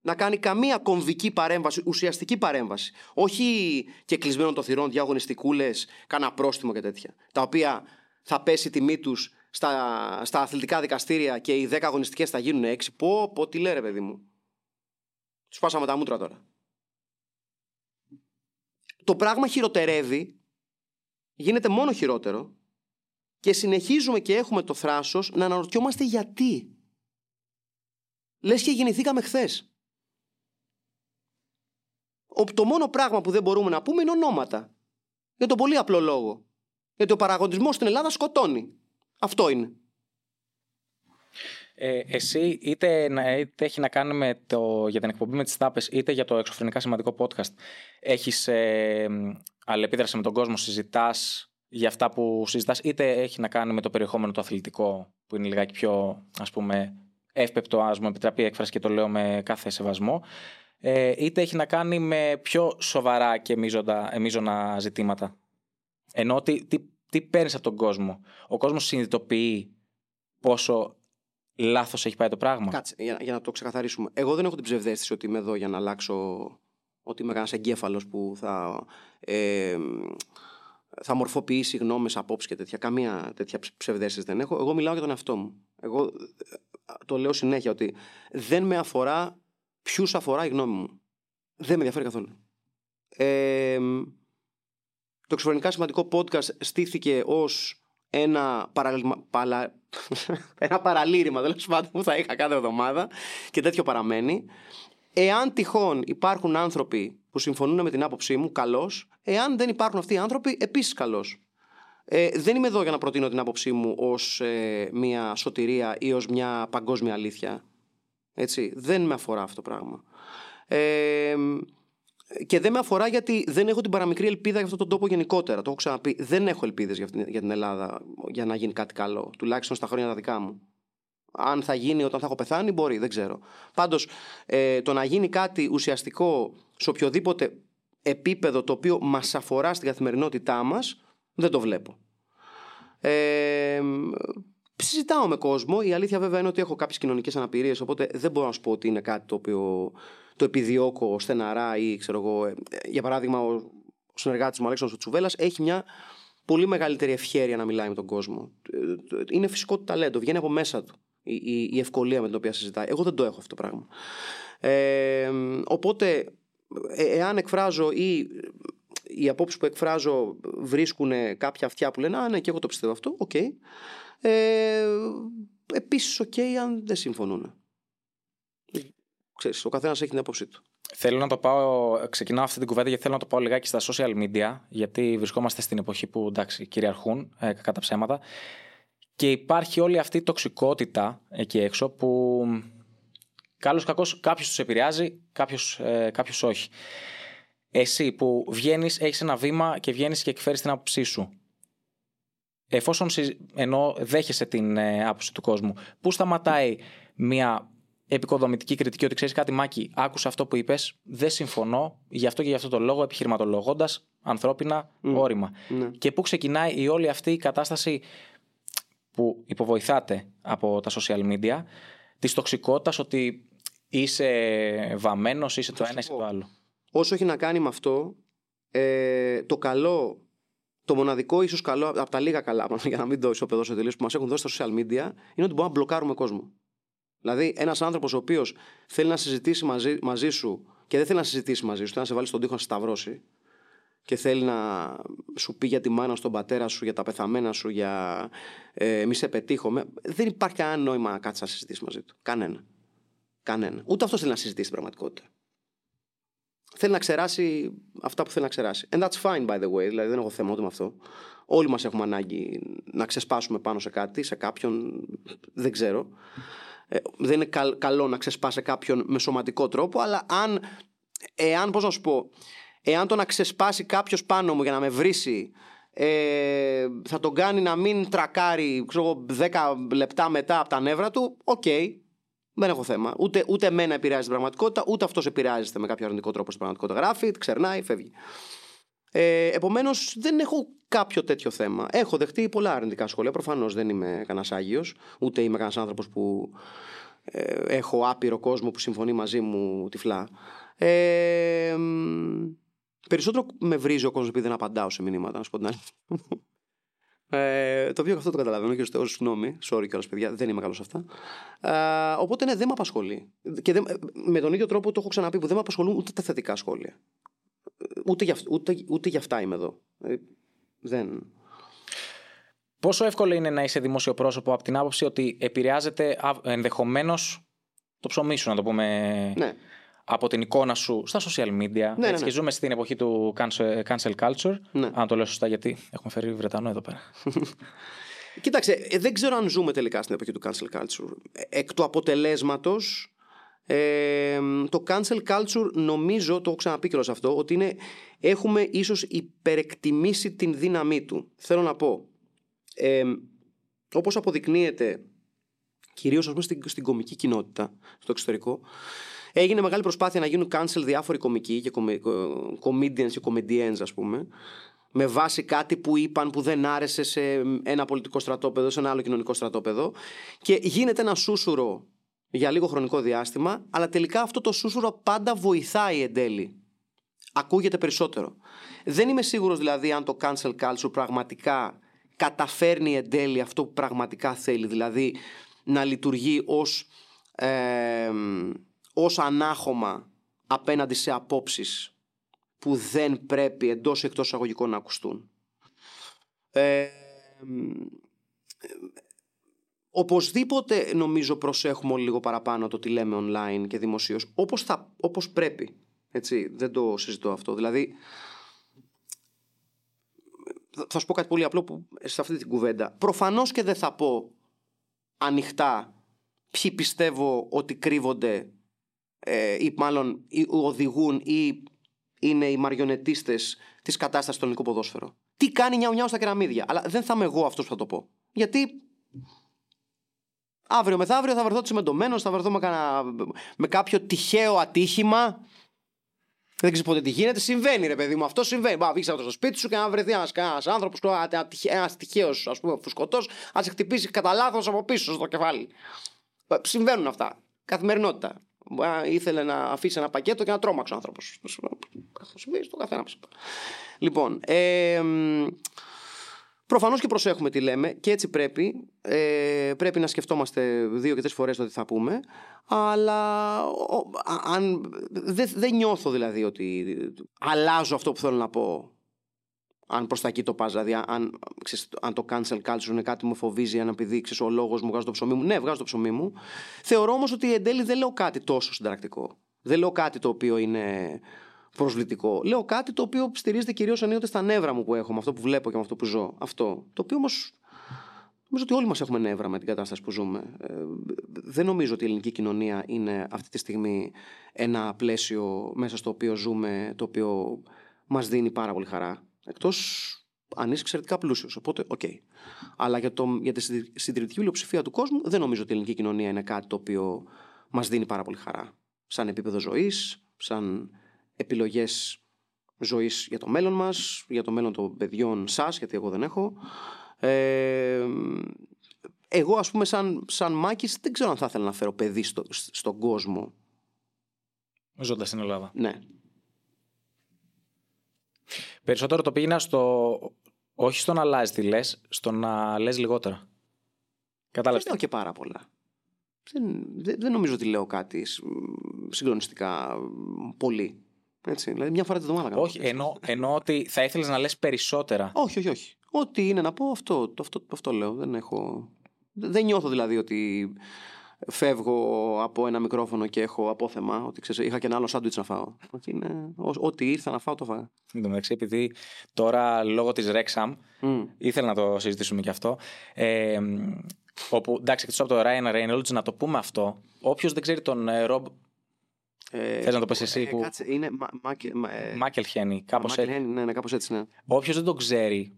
να κάνει καμία κομβική παρέμβαση, ουσιαστική παρέμβαση. Όχι και κλεισμένο των θυρών, διαγωνιστικούλες, κάνα πρόστιμο και τέτοια. Τα οποία θα πέσει η τιμή τους στα, στα αθλητικά δικαστήρια και οι 10 αγωνιστικές θα γίνουν 6. Πω, πω, τι λέει, παιδί μου. Τους πάσαμε τα μούτρα τώρα. Το πράγμα χειροτερεύει, γίνεται μόνο χειρότερο και συνεχίζουμε και έχουμε το θράσος να αναρωτιόμαστε γιατί. Λες και γεννηθήκαμε χθες. Το μόνο πράγμα που δεν μπορούμε να πούμε είναι ονόματα. Για τον πολύ απλό λόγο. Γιατί ο παραγωγισμός στην Ελλάδα σκοτώνει. Αυτό είναι. Ε, εσύ είτε, είτε έχει να κάνει με το, για την εκπομπή με τις τάπες είτε για το εξωφρενικά σημαντικό podcast έχεις ε, αλληλεπίδραση με τον κόσμο, συζητάς για αυτά που συζητάς είτε έχει να κάνει με το περιεχόμενο το αθλητικό που είναι λιγάκι πιο ας πούμε εύπεπτο ας μου επιτραπεί έκφραση και το λέω με κάθε σεβασμό ε, είτε έχει να κάνει με πιο σοβαρά και μείζωνα ζητήματα. Ενώ τι, τι, τι παίρνεις από τον κόσμο. Ο κόσμος συνειδητοποιεί πόσο λάθος έχει πάει το πράγμα. Κάτσε, για, για να το ξεκαθαρίσουμε. Εγώ δεν έχω την ψευδέστηση ότι είμαι εδώ για να αλλάξω. Ότι είμαι κανένας εγκέφαλος που θα. Ε, θα μορφοποιήσει γνώμες, απόψεις και τέτοια. Καμία τέτοια ψευδέστηση δεν έχω. Εγώ μιλάω για τον εαυτό μου. Εγώ ε, το λέω συνέχεια ότι δεν με αφορά ποιους αφορά η γνώμη μου. Δεν με ενδιαφέρει καθόλου. Ε, το εξωφρενικά σημαντικό podcast στήθηκε ως ένα, παραλήμα, παλα, ένα παραλήρημα τέλος πάντων που θα είχα κάθε εβδομάδα και τέτοιο παραμένει. Εάν τυχόν υπάρχουν άνθρωποι που συμφωνούν με την άποψή μου, καλώ. Εάν δεν υπάρχουν αυτοί οι άνθρωποι, επίσης καλώ. Ε, δεν είμαι εδώ για να προτείνω την άποψή μου ως ε, μια σωτηρία ή ως μια παγκόσμια αλήθεια. Έτσι, δεν με αφορά αυτό το πράγμα. Ε, και δεν με αφορά γιατί δεν έχω την παραμικρή ελπίδα για αυτόν τον τόπο γενικότερα. Το έχω ξαναπεί. Δεν έχω ελπίδες για, για την Ελλάδα για να γίνει κάτι καλό. Τουλάχιστον στα χρόνια τα δικά μου. Αν θα γίνει όταν θα έχω πεθάνει, μπορεί, δεν ξέρω. Πάντως, ε, το να γίνει κάτι ουσιαστικό σε οποιοδήποτε επίπεδο το οποίο μας αφορά στην καθημερινότητά μας, δεν το βλέπω. Ε, συζητάω με κόσμο. Η αλήθεια βέβαια είναι ότι έχω κάποιες κοινωνικές αναπηρίες, οπότε δεν μπορώ να σου πω ότι είναι κάτι το οποίο το επιδιώκω στεναρά ή ξέρω εγώ. Ε, για παράδειγμα, ο, ο συνεργάτης μου, Αλέξανδρος Τσουβέλλα, έχει μια πολύ μεγαλύτερη ευχέρεια να μιλάει με τον κόσμο. Ε, είναι φυσικό του ταλέντο, βγαίνει από μέσα του η, η, η ευκολία με την οποία συζητάει. Εγώ δεν το έχω αυτό το πράγμα. Ε, οπότε, ε, εάν εκφράζω ή οι απόψεις που εκφράζω βρίσκουν κάποια αυτιά που λένε Α, ναι, και εγώ το πιστεύω αυτό. OK. Okay. Ε, Επίσης, οκ, αν δεν συμφωνούν. Ξέρεις, ο καθένας έχει την άποψή του. Θέλω να το πάω, ξεκινάω αυτή την κουβέντα γιατί θέλω να το πάω λιγάκι στα social media, γιατί βρισκόμαστε στην εποχή που εντάξει, κυριαρχούν ε, κατά ψέματα. Και υπάρχει όλη αυτή η τοξικότητα εκεί έξω που καλώς κακώς κάποιος τους επηρεάζει, κάποιος, ε, κάποιος όχι. Εσύ που βγαίνεις, έχεις ένα βήμα και βγαίνεις και εκφέρεις την άποψή σου εφόσον ενώ δέχεσαι την ε, άποψη του κόσμου, πού σταματάει μια επικοδομητική κριτική ότι ξέρεις κάτι, Μάκη, άκουσα αυτό που είπες, δεν συμφωνώ, γι' αυτό και γι' αυτό το λόγο, επιχειρηματολογώντας ανθρώπινα όρημα. Ναι. Και πού ξεκινάει η όλη αυτή η κατάσταση που υποβοηθάτε από τα social media, της τοξικότητας ότι είσαι βαμμένος, είσαι το ένα, είσαι το άλλο. Όσο έχει να κάνει με αυτό, ε, το καλό, το μοναδικό ίσως καλό, από τα λίγα καλά, για να μην το ισοπεδώσω τελείω, που μας έχουν δώσει στα social media, είναι ότι μπορούμε να μπλοκάρουμε κόσμο. Δηλαδή, ένας άνθρωπος ο οποίος θέλει να συζητήσει μαζί, μαζί σου και δεν θέλει να συζητήσει μαζί σου, θέλει να σε βάλει στον τοίχο να σε σταυρώσει και θέλει να σου πει για τη μάνα στον πατέρα σου, για τα πεθαμένα σου, για ε, μη σε πετύχομαι, δεν υπάρχει κανένα νόημα να κάτσεις να συζητήσεις μαζί του. Κανένα. Κανένα. Ούτε αυτός θέλει να συζητήσει την πραγματικότητα. Θέλει να ξεράσει αυτά που θέλει να ξεράσει. And that's fine, by the way. Δηλαδή δεν έχω θέμα ούτε με αυτό. Όλοι μας έχουμε ανάγκη να ξεσπάσουμε πάνω σε κάτι, σε κάποιον. Δεν ξέρω. Ε, δεν είναι καλ- καλό να ξεσπάσει κάποιον με σωματικό τρόπο, αλλά αν, εάν, πώς να σου πω, εάν το να ξεσπάσει κάποιος πάνω μου για να με βρήσει ε, θα τον κάνει να μην τρακάρει ξέρω, εγώ, 10 λεπτά μετά από τα νεύρα του, οκ, δεν έχω θέμα. Ούτε, ούτε εμένα επηρεάζει την πραγματικότητα, ούτε αυτός επηρεάζεται με κάποιο αρνητικό τρόπο στην πραγματικότητα. Γράφει, ξερνάει, φεύγει. Ε, Επομένως, δεν έχω κάποιο τέτοιο θέμα. Έχω δεχτεί πολλά αρνητικά σχόλια. Προφανώς δεν είμαι κανένας Άγιος, ούτε είμαι κανένας άνθρωπος που ε, έχω άπειρο κόσμο που συμφωνεί μαζί μου τυφλά. Ε, μ, περισσότερο με βρίζει ο κόσμος επειδή δεν απαντάω σε μηνύματα, να σου πω την αλήθεια. Ε, το οποίο και αυτό το καταλαβαίνω και ω συγγνώμη. Sorry κιόλας, παιδιά, δεν είμαι καλός σε αυτά. Ε, οπότε ναι, δεν με απασχολεί. Και δεν, με τον ίδιο τρόπο το έχω ξαναπεί που δεν με απασχολούν ούτε τα θετικά σχόλια. Ούτε για, αυ- ούτε, ούτε για αυτά είμαι εδώ. Ε, δεν. Πόσο εύκολο είναι να είσαι δημόσιο πρόσωπο από την άποψη ότι επηρεάζεται ενδεχομένως το ψωμί σου, να το πούμε. Ναι. Από την εικόνα σου στα social media. ναι, έτσι, ναι. Και ζούμε στην εποχή του cancel, cancel culture. Ναι. Αν το λέω σωστά, γιατί έχουμε φέρει Βρετανό εδώ πέρα. Κοίταξε, ε, δεν ξέρω αν ζούμε τελικά στην εποχή του cancel culture. Ε, Εκ του αποτελέσματος, ε, το cancel culture νομίζω, το έχω ξαναπεί κιόλας αυτό, ότι είναι, έχουμε ίσως υπερεκτιμήσει την δύναμή του. Θέλω να πω, ε, όπως αποδεικνύεται κυρίως ας πούμε στην, στην κομική κοινότητα στο εξωτερικό, έγινε μεγάλη προσπάθεια να γίνουν cancel διάφοροι κομικοί και κομι- κο- comedians και comedians ας πούμε, με βάση κάτι που είπαν που δεν άρεσε σε ένα πολιτικό στρατόπεδο, σε ένα άλλο κοινωνικό στρατόπεδο και γίνεται ένα σούσουρο για λίγο χρονικό διάστημα, αλλά τελικά αυτό το σούσουρο πάντα βοηθάει εν τέλει. Ακούγεται περισσότερο. Δεν είμαι σίγουρος δηλαδή αν το cancel culture πραγματικά καταφέρνει εν τέλει αυτό που πραγματικά θέλει, δηλαδή να λειτουργεί ως, ε, ως ανάχωμα απέναντι σε απόψεις που δεν πρέπει εντός ή εκτός εισαγωγικών να ακουστούν. Ε, οπωσδήποτε νομίζω προσέχουμε όλοι λίγο παραπάνω το τι λέμε online και δημοσίως όπως, θα, όπως πρέπει. Έτσι, δεν το συζητώ αυτό. Δηλαδή, θα σου πω κάτι πολύ απλό που, σε αυτή την κουβέντα. Προφανώς και δεν θα πω ανοιχτά ποιοι πιστεύω ότι κρύβονται ε, ή μάλλον ή οδηγούν ή είναι οι μαριονετίστες της κατάστασης στο ελληνικό ποδόσφαιρο. Τι κάνει νιάου νιάου στα κεραμίδια. Αλλά δεν θα είμαι εγώ αυτός που θα το πω. Γιατί αύριο μεθαύριο θα βρεθώ τσιμεντωμένος, θα βρεθώ με, κανένα, με κάποιο τυχαίο ατύχημα δεν ξέρει ποτέ τι γίνεται. Συμβαίνει, ρε παιδί μου, αυτό συμβαίνει. Μπα, βγεις από το σπίτι σου και να βρεθεί ένας άνθρωπος, ένα τυχαίος ας πούμε φουσκωτός, να σε χτυπήσει κατά λάθος από πίσω στο κεφάλι. Ε, Συμβαίνουν αυτά. Καθημερινότητα. Μπορεί να ήθελε να αφήσει ένα πακέτο και να τρόμαξε ο άνθρωπος. Συμβαίνει στο καθένα. Λοιπόν, ε, Προφανώς και προσέχουμε τι λέμε και έτσι πρέπει. Ε, πρέπει να σκεφτόμαστε δύο και τρεις φορές το τι θα πούμε. Αλλά ο, α- αν, δεν δεν νιώθω δηλαδή ότι αλλάζω αυτό που θέλω να πω. Αν προς τα εκεί το πας, δηλαδή αν, ξέρεις, αν το cancel culture είναι κάτι που με φοβίζει, αν επειδή ξέρεις, ο λόγος μου βγάζω το ψωμί μου. Ναι, βγάζω το ψωμί μου. Θεωρώ όμως ότι εν τέλει δεν λέω κάτι τόσο συνταρακτικό. Δεν λέω κάτι το οποίο είναι προσβλητικό. Λέω κάτι το οποίο στηρίζεται κυρίως ενίοτε στα νεύρα μου που έχω, με αυτό που βλέπω και με αυτό που ζω. Αυτό. Το οποίο όμως. Νομίζω ότι όλοι μας έχουμε νεύρα με την κατάσταση που ζούμε. Ε, δεν νομίζω ότι η ελληνική κοινωνία είναι αυτή τη στιγμή ένα πλαίσιο μέσα στο οποίο ζούμε, το οποίο μας δίνει πάρα πολύ χαρά. Εκτός αν είσαι εξαιρετικά πλούσιος. Οπότε, οκ. Αλλά για, το, για τη συντηρητική πλειοψηφία του κόσμου, δεν νομίζω ότι η ελληνική κοινωνία είναι κάτι το οποίο μας δίνει πάρα πολύ χαρά. Σαν επίπεδο ζωής, σαν επιλογές ζωής για το μέλλον μας, για το μέλλον των παιδιών σας, γιατί εγώ δεν έχω. Ε, εγώ ας πούμε σαν, σαν Μάκης δεν ξέρω αν θα ήθελα να φέρω παιδί στο, στον κόσμο. Ζώντας στην Ελλάδα. Ναι. Περισσότερο το πήγαινα στο. Όχι στο να αλλάζει τι λες, στο να λες λιγότερα. Κατάλαβες. Δεν λέω και πάρα πολλά. Δεν, δεν, δεν νομίζω ότι λέω κάτι σ- συγκλονιστικά πολύ. Έτσι, δηλαδή μια φορά την εβδομάδα κάνω. Όχι, εννοώ, εννοώ ότι θα ήθελες να λες περισσότερα. όχι, όχι, όχι. Ό,τι είναι να πω, αυτό, το, αυτό, αυτό λέω. Δεν έχω. Δεν νιώθω δηλαδή ότι φεύγω από ένα μικρόφωνο και έχω απόθεμα. Ότι ξέρεις, είχα και ένα άλλο σάντουιτς να φάω. Ότι είναι, ό- ό,τι ήρθα να φάω το φάγα. Εν τω μεταξύ, επειδή τώρα λόγω της Rexham Μμ. ήθελα να το συζητήσουμε και αυτό. Ε, όπου εντάξει, εκτός από το Ryan Reynolds, να το πούμε αυτό. Όποιος δεν ξέρει τον ε, Rob Ε, Θες να το πεις εσύ ε, που- κάτσε, είναι. Μα, Μάκε- μα, ε, Μάκελχένι, κάπως Μάκελ έτσι. Χένι, Ναι, ναι, κάπως έτσι, ναι. Όποιος δεν το ξέρει,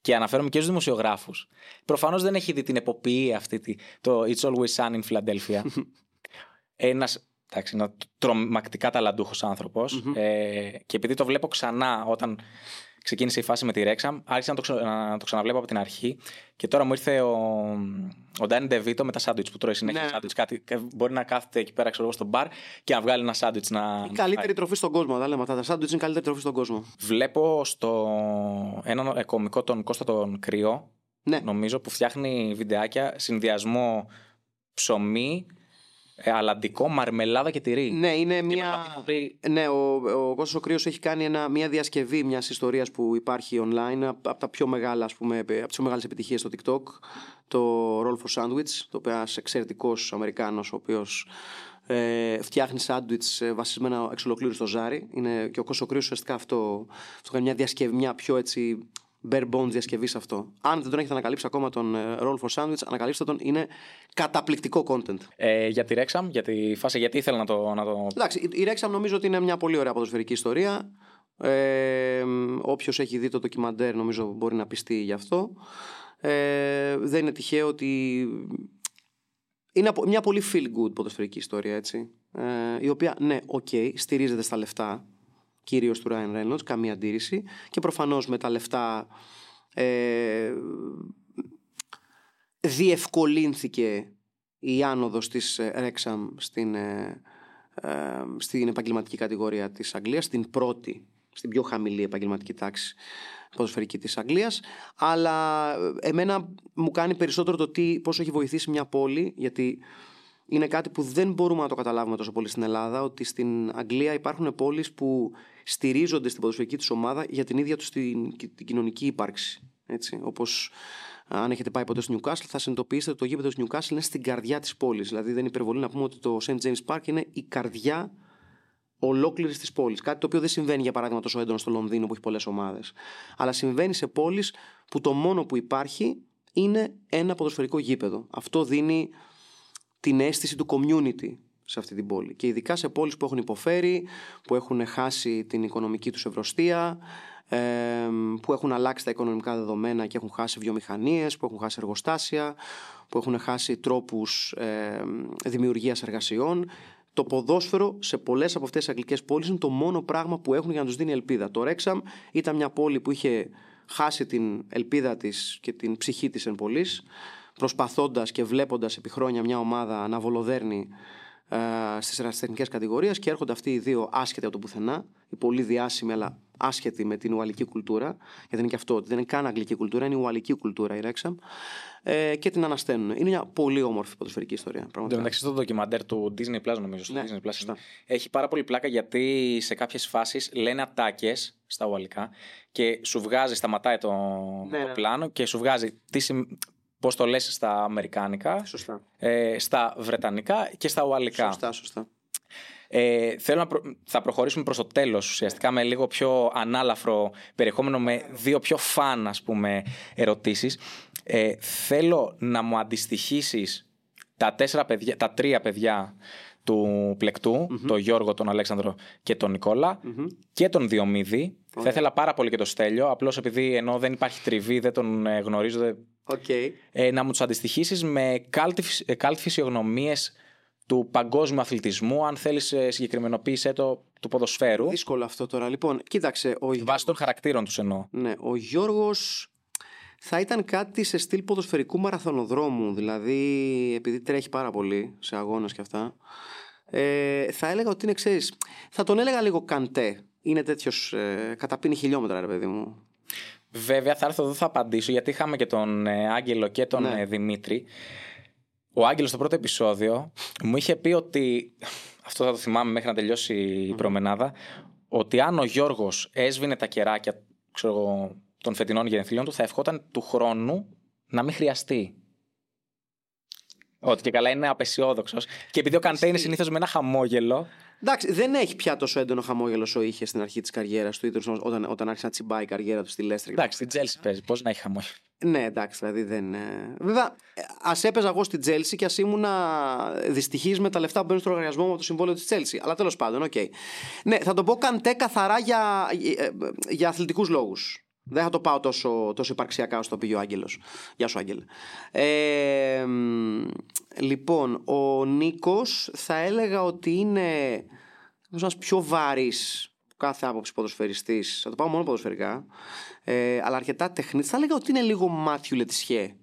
και αναφέρομαι και στους δημοσιογράφους, προφανώς δεν έχει δει την εποποιή αυτή, τη- το It's Always Sun in Philadelphia. Ένας εντάξει, ένα τρομακτικά ταλαντούχος άνθρωπος, ε, και επειδή το βλέπω ξανά όταν ξεκίνησε η φάση με τη Rexham, άρχισα να το, ξα- να το ξαναβλέπω από την αρχή. Και τώρα μου ήρθε ο, ο Ντάνι Ντεβίτο με τα σάντουιτς που τρώει συνέχεια Ναι. σάντουιτς, κάτι, και μπορεί να κάθεται εκεί πέρα ξέρω, εγώ, στο μπαρ και να βγάλει ένα σάντουιτς να. Η να καλύτερη φάει. τροφή στον κόσμο. Τα λέμε αυτά. Τα σάντουιτς είναι η καλύτερη τροφή στον κόσμο. Βλέπω στο έναν ε, κωμικό τον Κώστα τον Κρυό, Ναι. νομίζω, που φτιάχνει βιντεάκια συνδυασμό ψωμί, ε, αλαντικό, μαρμελάδα και τυρί. Ναι, είναι Και μια. μετά από πριν- Ναι, ο, ο Κώστας ο Κρύος έχει κάνει ένα, μια διασκευή μιας ιστορίας που υπάρχει online από τα πιο μεγάλα, ας πούμε, από τις πιο μεγάλες επιτυχίες στο TikTok το Roll for Sandwich το οποίο ένας εξαιρετικός Αμερικάνος ο οποίος ε, φτιάχνει σάντουιτς ε, βασισμένα εξ ολοκλήρου στο ζάρι είναι, και ο Κώστας ο Κρύος ουσιαστικά αυτό, αυτό κάνει μια διασκευή, μια πιο έτσι bare bones διασκευή σε αυτό. Αν δεν τον έχετε ανακαλύψει ακόμα τον ε, Roll for Sandwich, ανακαλύψτε τον, είναι καταπληκτικό content. Ε, για τη Rexham, για τη φάση, γιατί ήθελα να το. Να το... Εντάξει, η- η Rexham νομίζω ότι είναι μια πολύ ωραία ποδοσφαιρική ιστορία. Ε, όποιος έχει δει το ντοκιμαντέρ νομίζω μπορεί να πιστεί γι' αυτό. Ε, δεν είναι τυχαίο ότι είναι απο- μια πολύ feel good ποδοσφαιρική ιστορία έτσι. Ε, η οποία ναι, οκ, στηρίζεται στα λεφτά κυρίως του Ryan Reynolds, καμία αντίρρηση. Και προφανώς με τα λεφτά ε, διευκολύνθηκε η άνοδος της ε, Wrexham στην, ε, ε, στην επαγγελματική κατηγορία της Αγγλίας, στην πρώτη, στην πιο χαμηλή επαγγελματική τάξη ποδοσφαιρική της Αγγλίας. Αλλά ε, εμένα μου κάνει περισσότερο το τι, πώς έχει βοηθήσει μια πόλη γιατί είναι κάτι που δεν μπορούμε να το καταλάβουμε τόσο πολύ στην Ελλάδα ότι στην Αγγλία υπάρχουν πόλεις που στηρίζονται στην ποδοσφαιρική της ομάδα για την ίδια τους την, την κοινωνική ύπαρξη έτσι, όπως αν έχετε πάει ποτέ στο Newcastle, θα συνειδητοποιήσετε ότι το γήπεδο του Newcastle είναι στην καρδιά της πόλης. Δηλαδή, δεν είναι υπερβολή να πούμε ότι το St. James Park είναι η καρδιά ολόκληρης της πόλης. Κάτι το οποίο δεν συμβαίνει, για παράδειγμα, τόσο έντονα στο Λονδίνο που έχει πολλές ομάδες. Αλλά συμβαίνει σε πόλεις που το μόνο που υπάρχει είναι ένα ποδοσφαιρικό γήπεδο. Αυτό δίνει την αίσθηση του community σε αυτή την πόλη. Και ειδικά σε πόλεις που έχουν υποφέρει, που έχουν χάσει την οικονομική τους ευρωστία, ε, που έχουν αλλάξει τα οικονομικά δεδομένα και έχουν χάσει βιομηχανίες, που έχουν χάσει εργοστάσια, που έχουν χάσει τρόπους ε, δημιουργίας εργασιών. Το ποδόσφαιρο σε πολλές από αυτές τις αγγλικές πόλεις είναι το μόνο πράγμα που έχουν για να τους δίνει ελπίδα. Το Ρέξαμ ήταν μια πόλη που είχε χάσει την ελπίδα της και την ψυχή της εν πολλής, προσπαθώντας και βλέποντας επί χρόνια μια ομάδα να βολοδέρνει ε, στις ερασιτεχνικές κατηγορίες και έρχονται αυτοί οι δύο άσχετοι από το πουθενά, οι πολύ διάσημοι αλλά άσχετοι με την ουαλική κουλτούρα, γιατί είναι και αυτό, ότι δεν είναι καν αγγλική κουλτούρα, είναι η ουαλική κουλτούρα η Ρέξαμ, ε, και την ανασταίνουν. Είναι μια πολύ όμορφη ποδοσφαιρική ιστορία. Εν τω Πραγματικά. μεταξύ, στο ντοκιμαντέρ του Disney Plus, νομίζω. Στο Ναι, Disney Plus, σωστά. έχει πάρα πολύ πλάκα γιατί σε κάποιες φάσεις λένε ατάκες στα ουαλικά και σου βγάζει, σταματάει το, Ναι, το ναι. πλάνο και σου βγάζει τι σημ... πώς το λες στα αμερικάνικα, Σωστά. ε, στα βρετανικά και στα ουαλικά. Σωστά, σωστά. Ε, θέλω να προ- θα προχωρήσουμε προς το τέλος ουσιαστικά με λίγο πιο ανάλαφρο περιεχόμενο με δύο πιο φαν ας πούμε ερωτήσεις. Ε, θέλω να μου αντιστοιχίσεις τα, τέσσερα παιδιά, τα τρία παιδιά του πλεκτου τον Γιώργο, τον Αλέξανδρο και τον Νικόλα και τον Διομήδη. Θα ήθελα πάρα πολύ και το Στέλιο, απλώς επειδή ενώ δεν υπάρχει τριβή, δεν τον ε, γνωρίζω, δεν- Οκ. ε, να μου τους αντιστοιχίσεις με cult, φυσι- ε, cult φυσιογνωμίες του παγκόσμιου αθλητισμού, αν θέλεις συγκεκριμενοποίησέ το του ποδοσφαίρου. Δύσκολο αυτό τώρα. Λοιπόν, κοίταξε. Ο... Βάσει των χαρακτήρων τους εννοώ. Ναι, ο Γιώργος θα ήταν κάτι σε στυλ ποδοσφαιρικού μαραθωνοδρόμου. Δηλαδή, επειδή τρέχει πάρα πολύ σε αγώνες και αυτά. Ε, θα έλεγα ότι είναι, ξέρεις, θα τον έλεγα λίγο καντέ. Είναι τέτοιος. Ε, καταπίνει χιλιόμετρα, ρε παιδί μου. Βέβαια, θα έρθω εδώ, θα απαντήσω, γιατί είχαμε και τον ε, Άγγελο και τον Ναι. ε, Δημήτρη. Ο Άγγελος στο πρώτο επεισόδιο μου είχε πει ότι. Αυτό θα το θυμάμαι μέχρι να τελειώσει η προμενάδα. Ότι αν ο Γιώργος έσβηνε τα κεράκια ξέρω, εγώ, των φετινών γενεθλίων του, θα ευχόταν του χρόνου να μην χρειαστεί. Ότι και καλά είναι απαισιόδοξος. Και επειδή ο Καντέ είναι συνήθως με ένα χαμόγελο. Εντάξει, δεν έχει πια τόσο έντονο χαμόγελο όσο είχε στην αρχή της καριέρας του, ή τέλος πάντων όταν, όταν άρχισε να τσιμπάει η καριέρα του στη Λέστερ. Εντάξει, στην Τσέλσι παίζει. Πώς να έχει χαμόγελο. Ναι, εντάξει, δηλαδή δεν. ε, Βέβαια, ας έπαιζα εγώ στην Τσέλσι και ας ήμουν δυστυχής με τα λεφτά που μπαίνουν στο λογαριασμό μου από το συμβόλαιο της Τσέλσι. Αλλά τέλος πάντων, οκ. Ναι, θα το πω καντέ καθαρά για, ε, ε, για αθλητικούς λόγους. Δεν θα το πάω τόσο, τόσο υπαρξιακά όσο το πήγε ο Άγγελος. Γεια σου, Άγγελε. Ε, μ, λοιπόν, ο Νίκος θα έλεγα ότι είναι ένας πιο βαρύ κάθε άποψη ποδοσφαιριστής. Θα το πάω μόνο ποδοσφαιρικά. Ε, αλλά αρκετά τεχνίτη. Θα έλεγα ότι είναι λίγο Μάθιου Λετισιέ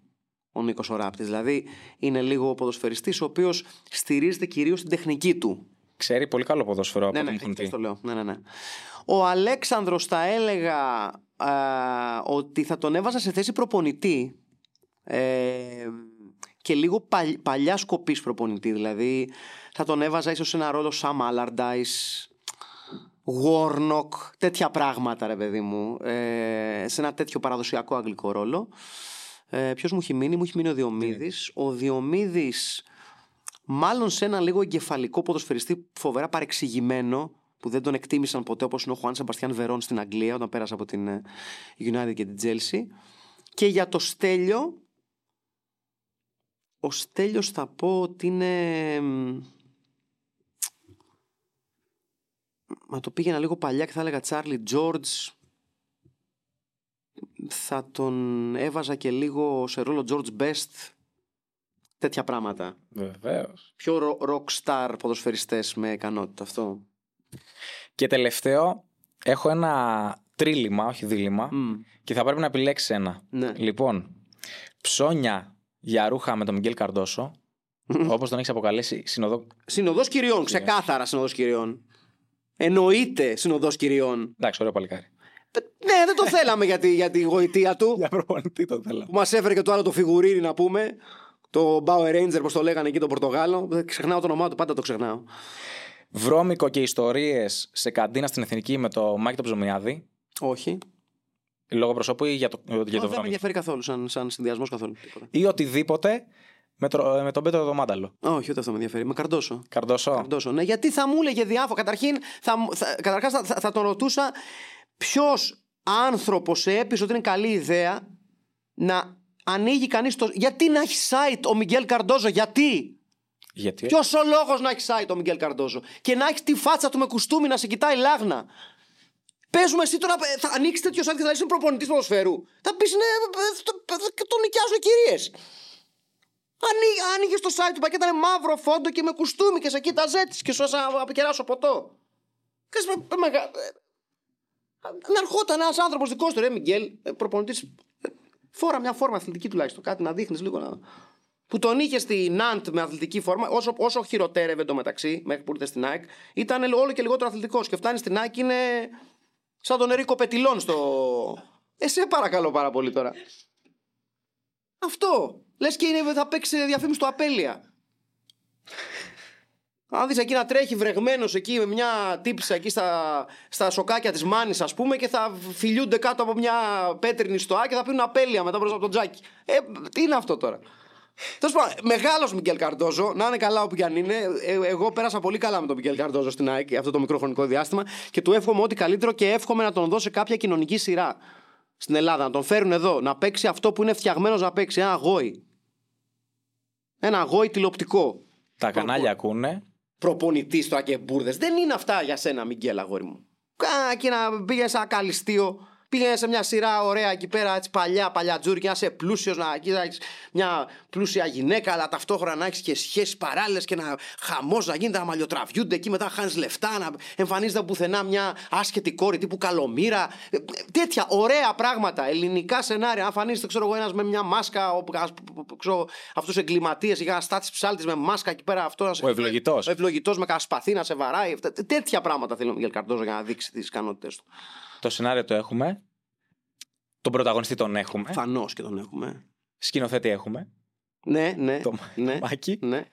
ο Νίκος Οράπτη. Δηλαδή είναι λίγο ποδοσφαιριστής ο οποίος στηρίζεται κυρίως στην τεχνική του. Ξέρει πολύ καλό ποδόσφαιρο από Ναι, ό,τι ναι, μου έχουν αυτό πει. το λέω. Ναι, ναι, ναι. Ο Αλέξανδρος θα έλεγα α, ότι θα τον έβαζα σε θέση προπονητή ε, και λίγο παλ, παλιά σκοπής προπονητή. Δηλαδή θα τον έβαζα ίσως σε ένα ρόλο Sam Allardyce, Warnock, τέτοια πράγματα ρε παιδί μου. Ε, σε ένα τέτοιο παραδοσιακό αγγλικό ρόλο. Ε, Ποιος μου έχει μείνει, μου έχει μείνει ο Διομήδης. Ο Διομήδης μάλλον σε ένα λίγο εγκεφαλικό ποδοσφαιριστή φοβερά παρεξηγημένο που δεν τον εκτίμησαν ποτέ όπως είναι ο Χουάν Σεμπαστιάν Βερόν στην Αγγλία όταν πέρασε από την ε, United και την Chelsea και για το Στέλιο ο Στέλιος θα πω ότι είναι μ, μα το πήγαινα λίγο παλιά και θα έλεγα Τσάρλι Τζόρτζ θα τον έβαζα και λίγο σε ρόλο George Best τέτοια πράγματα Βεβαίως. πιο ρο- rockstar ποδοσφαιριστές με ικανότητα αυτό. Και τελευταίο, έχω ένα τρίλημα, όχι δίλημα, Μμ. και θα πρέπει να επιλέξεις ένα. Ναι. Λοιπόν, ψώνια για ρούχα με τον Μιγγέλ Καρντόσο, όπως τον έχεις αποκαλέσει συνοδό. Συνοδός κυριών, ξεκάθαρα συνοδός κυριών. Εννοείται συνοδός κυριών. Εντάξει, ωραίο παλικάρι. Ε, Ναι, δεν το θέλαμε για τη, για τη γοητεία του. Για προπονητή το θέλω. που μας έφερε και το άλλο το φιγουρίνι να πούμε. Το Bauer Ranger, πώς το λέγανε εκεί το Πορτογάλο. Δεν Ξεχνάω το όνομά του, πάντα το ξεχνάω. Βρώμικο και ιστορίε σε καντίνα στην Εθνική με το Μάκη τον Ψωμιάδη. Όχι. Λόγω προσώπου ή για το, για το δεν με βρώμικο. ενδιαφέρει καθόλου σαν, σαν συνδυασμός καθόλου. Τίποτα. Ή οτιδήποτε με, το, με τον Πέτρο Δωμάνταλο. Όχι, ούτε αυτό με ενδιαφέρει. Με καρντόσο. Καρντόσο. Καρντόσο. Ναι, γιατί θα μου έλεγε διάφορα. Καταρχήν, θα, μου- θα, καταρχάς θα, θα, θα τον ρωτούσα ποιος άνθρωπος έπεισε ότι είναι καλή ιδέα να ανοίγει κανείς το. Γιατί να έχει site ο Μιγγέλ Καρντόζο, γιατί! Γιατί; Ποιος ο λόγος να έχει site ο Μιγγέλ Καρντόζο και να έχεις τη φάτσα του με κουστούμι να σε κοιτάει λάγνα; Παίζουμε εσύ τώρα, ε, θα ανοίξεις τέτοιο site και θα είσαι προπονητής ποδοσφαίρου. Θα πεις ναι, ε, το- ε, τον νοικιάζω οι κυρίε. Άνοιγες το site του πακέτο, ήταν μαύρο φόντο και με κουστούμι και σε κοίταζε έτσι και σου έσα να αποκεράσω ποτό. Και σε- ε, μεγα- ε, Να ερχόταν ένας άνθρωπος δικός του, ρε Μιγγέλ, προπονητής. Φόρα μια φόρμα αθλητική τουλάχιστον. Κάτι να δείχνεις λίγο να. Που τον είχε στη Ναντ με αθλητική φόρμα, όσο, όσο χειροτέρευε το μεταξύ, μέχρι που ήρθε στην ΑΕΚ, ήταν όλο και λιγότερο αθλητικός. Και φτάνει στην ΑΕΚ είναι σαν τον Ερίκο Πετιλόν στο. Ε, σε παρακαλώ πάρα πολύ τώρα. Αυτό. Λες και είναι, θα παίξει διαφήμιση στο Απέλια. Αν δεις εκεί να τρέχει βρεγμένος εκεί με μια τύψα εκεί στα, στα σοκάκια της μάνης ας πούμε και θα φιλιούνται κάτω από μια πέτρινη στοά και θα πίνουν απέλια μετά μπροστά από τον τζάκι. Ε, τι είναι αυτό τώρα; Τέλος πάντων, μεγάλος Μικέλ Καρντόζο, να είναι καλά όπου κι αν είναι. Ε, εγώ πέρασα πολύ καλά με τον Μικέλ Καρντόζο στην ΑΕΚ αυτό το μικρό χρονικό διάστημα και του εύχομαι ό,τι καλύτερο και εύχομαι να τον δώσει κάποια κοινωνική σειρά στην Ελλάδα. Να τον φέρουν εδώ, να παίξει αυτό που είναι φτιαγμένος να παίξει. Ένα αγόη. Ένα αγόη τηλεοπτικό. Τα κανάλια ακούνε. Προπονητής τώρα και μπουρδες. Δεν είναι αυτά για σένα, Μιγγέλ, αγόρι μου. Κάνα και να πήγες σε ένα καλυστείο Πήγαινε σε μια σειρά ωραία εκεί πέρα, έτσι παλιά, παλιά τζούρκια, να είσαι πλούσιος, να κοίταξες μια πλούσια γυναίκα, αλλά ταυτόχρονα να έχεις και σχέσεις παράλληλες και να χαμός να γίνεται, να μαλλιοτραβιούνται εκεί μετά χάνεις λεφτά, να εμφανίζεται πουθενά μια άσχετη κόρη τύπου καλομήρα. Ε, Τέτοια ωραία πράγματα, ελληνικά σενάρια. Αν εμφανίζεται, ξέρω εγώ, ένας με μια μάσκα, αυτούς του εγκληματίες, για στάτη ψάλτης με μάσκα εκεί πέρα αυτός. Ο ευλογητός. Ο ευλογητός με κασπαθή να σε βαράει. Τε- Τέτοια πράγματα θέλει ο Μιγγέλ Καρτόζο για να δείξει τις ικανότητέ του. Το σενάριο το έχουμε. Τον πρωταγωνιστή τον έχουμε. Φανώς και τον έχουμε. Σκηνοθέτη έχουμε. Ναι, ναι. Το ναι, Μάκη. ναι.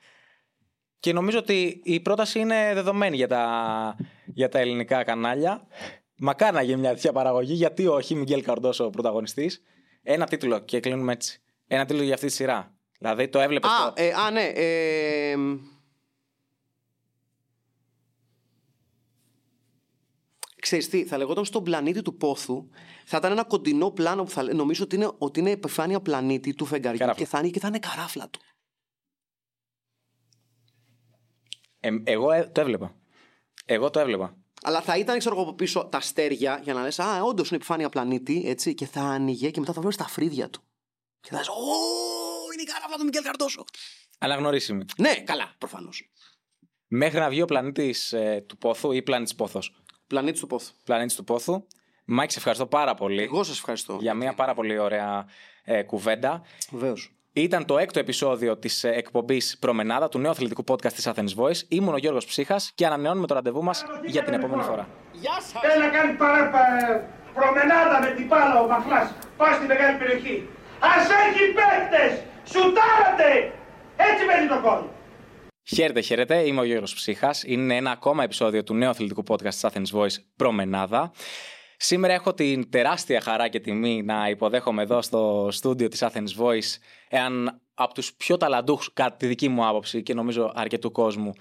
Και νομίζω ότι η πρόταση είναι δεδομένη για τα, για τα ελληνικά κανάλια. Μακάρι να γίνει μια τέτοια παραγωγή. Γιατί όχι, Μιγγέλ Καρντόσο ο πρωταγωνιστής. Ένα τίτλο και κλείνουμε έτσι. Ένα τίτλο για αυτή τη σειρά. Δηλαδή το έβλεπες. Α, ε, α, ναι. Ε, Ξέρεις τι, θα λεγόταν στον πλανήτη του πόθου, θα ήταν ένα κοντινό πλάνο που θα λέ- νομίζω ότι είναι, ότι είναι επιφάνεια πλανήτη του φεγγαριού Καράφλα. και θα, είναι, και θα είναι καράφλα του. Ε, εγώ ε, το έβλεπα. Εγώ το έβλεπα. Αλλά θα ήταν, ξέρω εγώ, από πίσω τα αστέρια για να λες Α, όντως είναι επιφάνεια πλανήτη, έτσι, και θα άνοιγε και μετά θα βλέπει τα φρύδια του. Και θα λες Ω, είναι η καράφλα του Μικέλ Καρτόσο. Αναγνωρίσιμη. Ναι, καλά, προφανώς. Μέχρι να βγει ο πλανήτης του Πόθου ή πλανήτης Πόθος. Πλανήτης του πόθου. Πλανήτης του Πόθου. Μάκη, σε ευχαριστώ πάρα πολύ Εγώ σας ευχαριστώ. για μια πάρα πολύ ωραία ε, κουβέντα. Βεβαίως. Ήταν το έκτο επεισόδιο της εκπομπής Προμενάδα του νέου αθλητικού podcast της Athens Voice. Ήμουν ο Γιώργος Ψύχας και ανανεώνουμε το ραντεβού μας για την επόμενη φορά. Γεια σας! Θέλει να κάνει παρά, πα- προμενάδα με την πάλα ο Μαχλάς. Πάει στη μεγάλη περιοχή. Ας έχει παίκτες! Σουτάρατε! Έτσι μένει το κόλ. Χαίρετε, χαίρετε. Είμαι ο Γιώργος Ψύχας. Είναι ένα ακόμα επεισόδιο του νέου αθλητικού podcast της Athens Voice Προμενάδα. Σήμερα έχω την τεράστια χαρά και τιμή να υποδέχομαι εδώ στο στούντιο της Athens Voice έναν από τους πιο ταλαντούχους, κατά τη δική μου άποψη και νομίζω αρκετού κόσμου,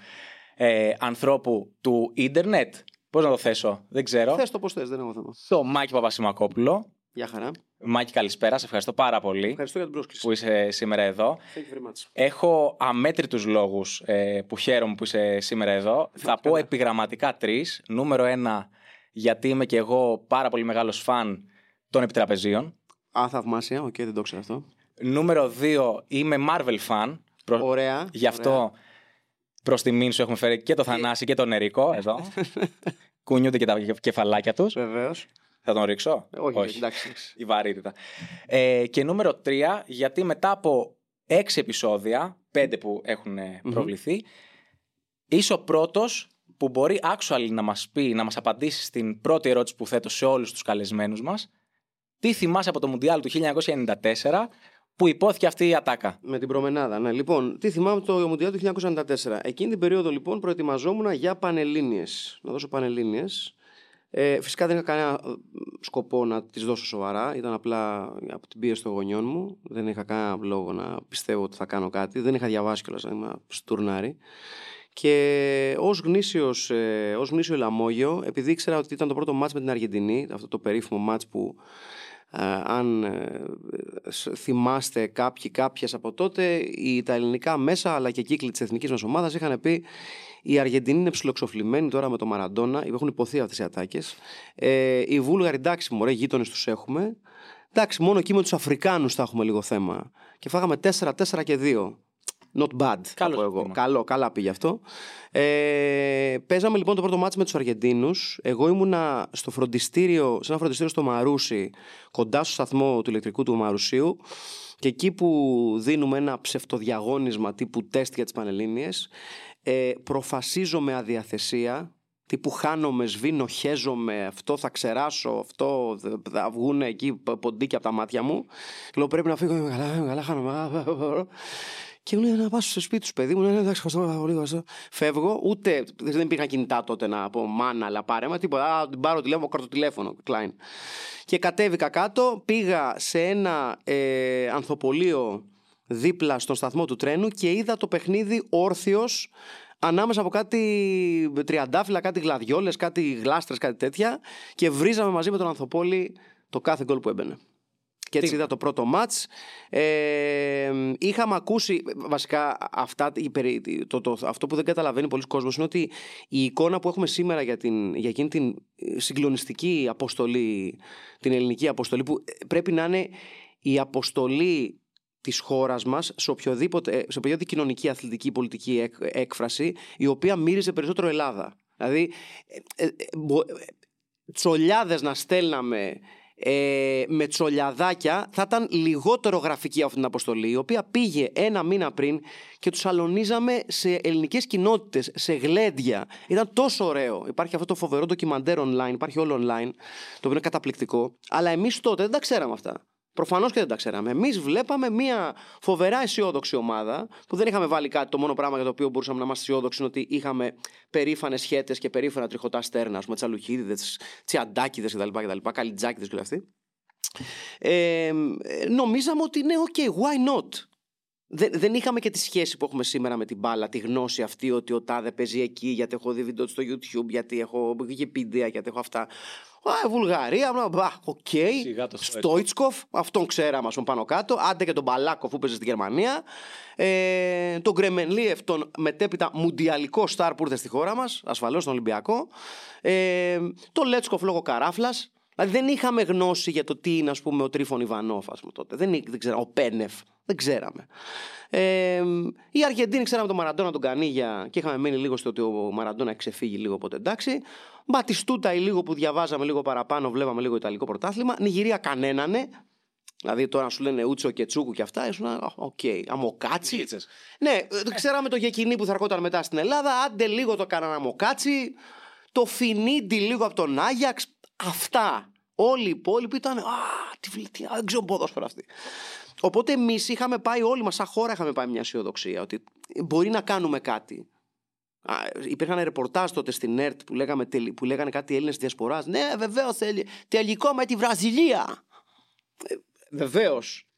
ε, ανθρώπου του ίντερνετ. Πώς να το θέσω, δεν ξέρω. Θες το πώς θες, δεν έχω θέμα. Το Μάκη Παπασημακόπουλο. Γεια χαρά. Μάκη, καλησπέρα. Σε ευχαριστώ πάρα πολύ Ευχαριστώ για την πρόσκληση. που είσαι σήμερα εδώ. Thank you very much. Έχω αμέτρητους λόγους ε, που χαίρομαι που είσαι σήμερα εδώ. Θα πω επιγραμματικά τρεις. Νούμερο ένα, γιατί είμαι και εγώ πάρα πολύ μεγάλος φαν των επιτραπεζίων. Α, θαυμάσια, οκ, δεν το ξέρω αυτό. Νούμερο δύο, είμαι Marvel fan. Προ- Ωραία. Γι' αυτό προς τιμήν σου έχουμε φέρει και το Θανάση και τον Ερικό εδώ. Κουνιούνται και τα κεφαλάκια τους. Βεβαίως. Θα τον ρίξω; Όχι, εντάξει. εντάξει. η βαρύτητα. Ε, και νούμερο 3, γιατί μετά από έξι επεισόδια, πέντε που έχουν ε, προβληθεί, είσαι ο πρώτος που μπορεί actually να μας πει, να μας απαντήσει στην πρώτη ερώτηση που θέτω σε όλους τους καλεσμένους μας. Τι θυμάσαι από το Μουντιάλ του 1994 που υπόθηκε αυτή η ατάκα; Με την προμενάδα, ναι. Λοιπόν, τι θυμάμαι από το Μουντιάλ του 1994. Εκείνη την περίοδο, λοιπόν, προετοιμαζόμουν για πανελλήνιες. Να δώσω πανελλήνιες. Ε, φυσικά δεν είχα κανένα ε, σκοπό να τις δώσω σοβαρά. Ήταν απλά από την πίεση των γονιών μου. Δεν είχα κανένα λόγο να πιστεύω ότι θα κάνω κάτι. Δεν είχα διαβάσει κιόλας, να είμαι στουρνάρι. Και ως γνήσιος ε, ως γνήσιο λαμόγιο, επειδή ήξερα ότι ήταν το πρώτο μάτς με την Αργεντινή, αυτό το περίφημο μάτς που ε, αν ε, σ- θυμάστε κάποιοι κάποιες από τότε, οι, τα ελληνικά μέσα αλλά και κύκλοι της εθνικής μας ομάδας είχαν πει η Αργεντινή είναι ψιλοξοφλημένη τώρα με το Μαραντόνα, έχουν υποθεί αυτές οι ατάκες. Ε, οι Βούλγαροι εντάξει μωρέ γείτονες τους έχουμε. Εντάξει μόνο εκεί με τους Αφρικάνους θα έχουμε λίγο θέμα. Και φάγαμε 4-4 και 2. Not bad, θα Καλός πω εγώ. σύστημα. Καλό, καλά πήγε αυτό. Ε, παίζαμε λοιπόν το πρώτο μάτι με τους Αργεντίνους. Εγώ ήμουνα στο φροντιστήριο, σε ένα φροντιστήριο στο Μαρούσι, κοντά στο σταθμό του ηλεκτρικού του Μαρουσίου. Και εκεί που δίνουμε ένα ψευτοδιαγώνισμα τύπου τεστ για τις Πανελλήνιες, ε, προφασίζω με αδιαθεσία, τύπου χάνομαι, σβήνω, χέζομαι, αυτό θα ξεράσω, αυτό θα- θα βγουν εκεί π- ποντίκια από τα μάτια μου. Και λέω πρέπει να φύγω, είμαι καλά, είμαι καλά, χάνομαι. α, α, α, α. Και μου λέει να πας στο σπίτι σου, παιδί μου. Ναι, ναι, εντάξει, ευχαριστώ πολύ. ευχαριστώ. Φεύγω, ούτε δεν υπήρχαν κινητά τότε να πω μάνα, αλλά πάρε μα τίποτα. Α, την πάρω τηλέφωνο, καρτοτηλέφωνο, Klein. Και κατέβηκα κάτω, πήγα σε ένα ε, ανθοπολείο δίπλα στον σταθμό του τρένου και είδα το παιχνίδι όρθιος ανάμεσα από κάτι τριαντάφυλλα, κάτι γλαδιόλες, κάτι γλάστρες, κάτι τέτοια και βρίζαμε μαζί με τον Ανθοπόλη το κάθε γκολ που έμπαινε. Και έτσι Τι- είδα το πρώτο μάτς. Ε, είχαμε ακούσει, βασικά αυτά, η περί- το, το, αυτό που δεν καταλαβαίνει πολλοί κόσμος είναι ότι η εικόνα που έχουμε σήμερα για, την, για εκείνη την ε, συγκλονιστική αποστολή, την ελληνική αποστολή που ε, πρέπει να είναι η αποστολή της χώρας μας σε οποιοδήποτε, σε οποιοδήποτε κοινωνική, αθλητική, πολιτική έκ- έκφραση η οποία μύριζε περισσότερο Ελλάδα. Δηλαδή, ε, ε, ε, μπο- ε, τσολιάδες να στέλναμε ε, με τσολιαδάκια θα ήταν λιγότερο γραφική αυτή την αποστολή η οποία πήγε ένα μήνα πριν και τους αλωνίζαμε σε ελληνικές κοινότητες, σε γλέντια. Ήταν τόσο ωραίο. Υπάρχει αυτό το φοβερό ντοκιμαντέρ online, υπάρχει όλο online, το οποίο είναι καταπληκτικό. Αλλά εμείς τότε δεν τα ξέραμε αυτά. Προφανώς και δεν τα ξέραμε. Εμείς βλέπαμε μια φοβερά αισιόδοξη ομάδα που δεν είχαμε βάλει κάτι. Το μόνο πράγμα για το οποίο μπορούσαμε να είμαστε αισιόδοξοι είναι ότι είχαμε περήφανες χέτε και περήφανα τριχωτά στέρνα. Α πούμε, τσαλουχίδιδε, τσιαντάκιδε κτλ. κτλ καλιτζάκιδε και όλα αυτοί. Ε, ε, νομίζαμε ότι ναι, OK, why not; Δεν, δεν είχαμε και τη σχέση που έχουμε σήμερα με την μπάλα, τη γνώση αυτή ότι ο Τάδε παίζει εκεί, γιατί έχω δει βίντεο του στο YouTube, γιατί έχω Wikipedia, γιατί έχω αυτά. Α, Βουλγαρία, μπλα, μπλα, οκ. Σιγά το Στόιτσκοφ, αυτόν ξέραμε, ας πούμε, πάνω κάτω. Άντε και τον Μπαλάκοφ που παίζει στη Γερμανία. Ε, τον Γκρεμενλίεφ, τον μετέπειτα μουντιαλικό σταρ που ήρθε στη χώρα μας, ασφαλώς τον Ολυμπιακό. Ε, τον Λέτσκοφ λόγω καράφλας. Δηλαδή δεν είχαμε γνώση για το τι είναι, ας πούμε, ο Τρίφων Ιβανόφ, ας πούμε, τότε. Δεν, δεν ξέραμε. Ο Πένεφ. Δεν ξέραμε. Ε, η Αργεντίνη ξέραμε τον Μαραντόνα τον Κανίγια και είχαμε μείνει λίγο στο ότι ο Μαραντόνα έχει ξεφύγει λίγο οπότε εντάξει. Μπατιστούτα ή λίγο που διαβάζαμε λίγο παραπάνω, βλέπαμε λίγο Ιταλικό πρωτάθλημα. Νιγηρία κανένανε. Δηλαδή τώρα σου λένε Ούτσο και Τσούκου και αυτά. Ήσουν, «Α, οκ, αμοκάτσι. Γίτσες. Ναι, ε, ξέραμε το Γεκινή που θα ερχόταν μετά στην Ελλάδα. Άντε λίγο το κάνανε αμοκάτσι. Το Φινίντι λίγο από τον Άγιαξ. Αυτά. Όλοι οι υπόλοιποι ήταν. Α, τι βλητή, δεν ξέρω ποδόσφαιρο αυτή. Οπότε εμείς είχαμε πάει όλοι μας, σαν χώρα, είχαμε πάει μια αισιοδοξία ότι μπορεί να κάνουμε κάτι. Α, υπήρχαν ρεπορτάζ τότε στην ΕΡΤ που, λέγαμε, τελ- που λέγανε κάτι Έλληνες διασποράς. Ναι, βεβαίως, τελικό με τη Βραζιλία. Ε, βεβαίως.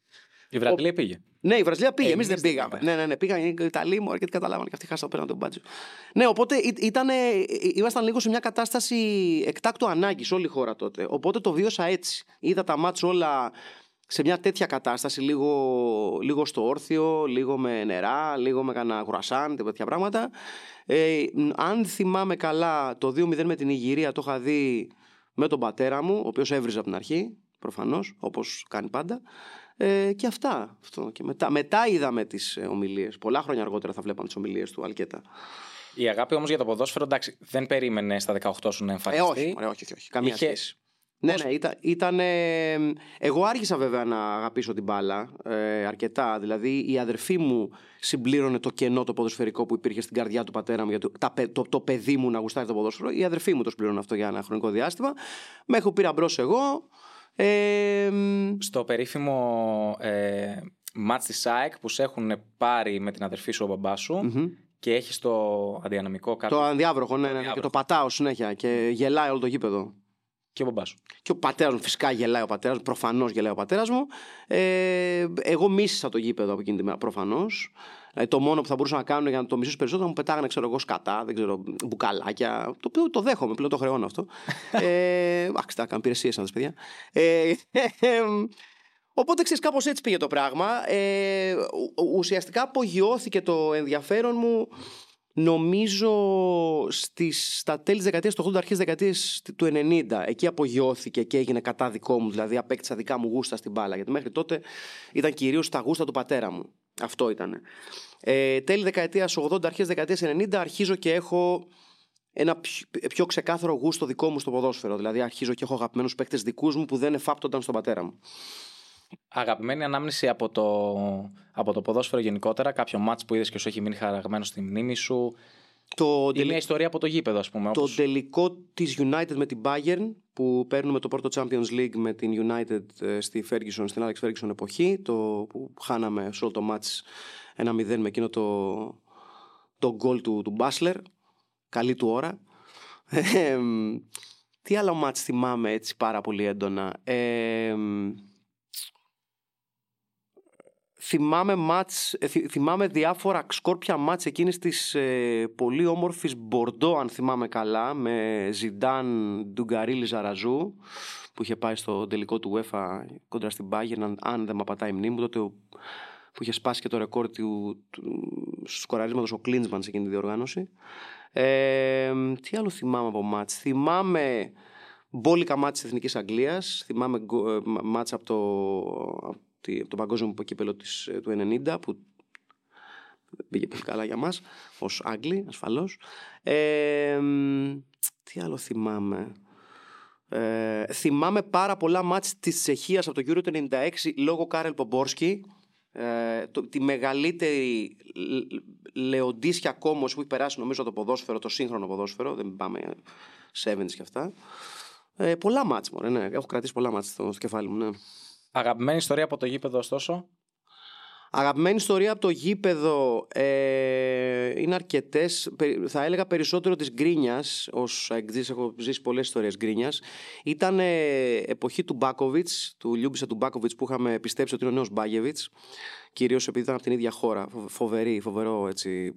Η Βραζιλία πήγε. Ναι, η Βραζιλία πήγε. Εμείς Εμείς δεν δεν πήγαμε. πήγαμε. Ναι, ναι, ναι. Πήγαν οι Ιταλοί μου, αρκετοί καταλάβανε και αυτοί χάσαν πέραν τον μπάτζο. Ναι, οπότε ή- ήτανε, ήμασταν λίγο σε μια κατάσταση εκτάκτου ανάγκης όλη η χώρα τότε. Οπότε το βίωσα έτσι. Είδα τα μάτς όλα σε μια τέτοια κατάσταση, λίγο, λίγο στο όρθιο, λίγο με νερά, λίγο με κανένα γουρασάν, τέτοια πράγματα. Ε, αν θυμάμαι καλά, το 2-0 με την Ιγυρία το είχα δει με τον πατέρα μου, ο οποίος έβριζε από την αρχή, προφανώς, όπως κάνει πάντα. Ε, και αυτά. Αυτό. Και μετά, μετά είδαμε τις ε, ομιλίες. Πολλά χρόνια αργότερα θα βλέπαμε τις ομιλίες του Αλκέτα. Η αγάπη όμως για το ποδόσφαιρο, εντάξει, δεν περίμενε στα 18 σου να Ε, εμφανιστεί. όχι, ωραία, όχι, όχι, όχι. Καμία Είχε- σχέση. Ναι, ναι, ήταν, ήταν, ε, εγώ άρχισα βέβαια να αγαπήσω την μπάλα ε, αρκετά. Δηλαδή η αδερφή μου συμπλήρωνε το κενό το ποδοσφαιρικό που υπήρχε στην καρδιά του πατέρα μου για το, τα, παι- το, το παιδί μου να γουστάρει το ποδόσφαιρο. Η αδερφή μου το συμπλήρωνε αυτό για ένα χρονικό διάστημα. Με έχω πήρα μπρος εγώ. Ε, μ, Στο περίφημο ε, μάτς της ΑΕΚ που σε έχουν πάρει με την αδερφή σου ο μπαμπάς σου μμμ. και έχει το αντιανομικό κάτω το ανδιάβροχο, ναι, ναι, ναι, και Ανδιάβροχο. το πατάω συνέχεια και γελάει όλο το γήπεδο. Και ο μπαμπάς σου. Και ο πατέρας μου, φυσικά γελάει ο πατέρας μου, προφανώς γελάει ο πατέρας μου. Ε, εγώ μίσησα το γήπεδο από εκείνη τη μέρα, προφανώς. Δηλαδή, το μόνο που θα μπορούσα να κάνω για να το μισήσω περισσότερο να μου πετάγανε, ξέρω εγώ, σκατά, δεν ξέρω, μπουκαλάκια. Το οποίο το δέχομαι, πλέον το χρεώνω αυτό. ε, εντάξει, τα έκανα υπηρεσίες σαν παιδιά. Ε, Οπότε ξέρεις, κάπως έτσι πήγε το πράγμα. Ε, ου- ουσιαστικά απογειώθηκε το ενδιαφέρον μου νομίζω στις, στα τέλη της δεκαετίας του 80, αρχές της δεκαετίας του 90. Εκεί απογειώθηκε και έγινε κατά δικό μου, δηλαδή απέκτησα δικά μου γούστα στην μπάλα. Γιατί μέχρι τότε ήταν κυρίως τα γούστα του πατέρα μου. Αυτό ήταν. Ε, τέλη δεκαετίας 80, αρχές δεκαετίας 90 αρχίζω και έχω ένα πιο, πιο ξεκάθαρο γούστο δικό μου στο ποδόσφαιρο. Δηλαδή αρχίζω και έχω αγαπημένους παίκτες δικούς μου που δεν εφάπτονταν στον πατέρα μου. Αγαπημένη ανάμνηση από το, από το ποδόσφαιρο γενικότερα, κάποιο μάτς που είδες και σου έχει μείνει χαραγμένος στη μνήμη σου. Το, Ή μια ιστορία από το γήπεδο, ας πούμε. το όπως- τελικό της United με την Bayern που παίρνουμε το πρώτο Champions League με την United ε, στη Ferguson, στην Alex Ferguson εποχή το που χάναμε σε όλο το match 1-0 με εκείνο το, το goal του, του Baszler καλή του ώρα Ε, μ, τι άλλο match θυμάμαι έτσι πάρα πολύ έντονα ε, μ, Θυμάμαι, μάτς, ε, θυ- θυμάμαι διάφορα σκόρπια μάτς εκείνης της ε, πολύ όμορφης Μπορντό αν θυμάμαι καλά με Ζιντάν, Ντουγκαρίλη, Ζαραζού που είχε πάει στο τελικό του UEFA κοντά στην Bayern, αν, αν δεν με απατάει η μνήμη μου, τότε ο- που είχε σπάσει και το ρεκόρ του, του σκοραρίσματος ο Κλίνσμαν σε εκείνη τη διοργάνωση. Ε, τι άλλο θυμάμαι από μάτς. Θυμάμαι μπόλικα μάτς της Εθνικής Αγγλίας. Θυμάμαι γκο- ε, μα- μάτς από το, από τη- από το παγκόσμιο κύπελο της, ε, του 90 που πήγε πολύ καλά για μας ως Άγγλοι ασφαλώς. Ε, μ, τι άλλο θυμάμαι. Ε, θυμάμαι πάρα πολλά μάτς της Τσεχίας από το Euro του 96 λόγω Κάρελ Πομπόρσκι. Ε, το, τη μεγαλύτερη λ- λεοντίσια κόμμος που έχει περάσει νομίζω το ποδόσφαιρο, το σύγχρονο ποδόσφαιρο, δεν πάμε 70s και αυτά. Ε, πολλά μάτς, μωρέ, ναι. Έχω κρατήσει πολλά μάτς στο, στο κεφάλι μου, ναι. Αγαπημένη ιστορία από το γήπεδο, ωστόσο. Αγαπημένη ιστορία από το γήπεδο ε, είναι αρκετές. Θα έλεγα περισσότερο της γκρίνιας. Ω εκδή, έχω ζήσει πολλές ιστορίες γκρίνιας. Ήταν ε, εποχή του Μπάκοβιτς, του Λιούμπισα του Μπάκοβιτς που είχαμε πιστέψει ότι είναι ο νέος Μπάγεβιτς. Κυρίως επειδή ήταν από την ίδια χώρα. Φο- Φοβερή, φοβερό έτσι.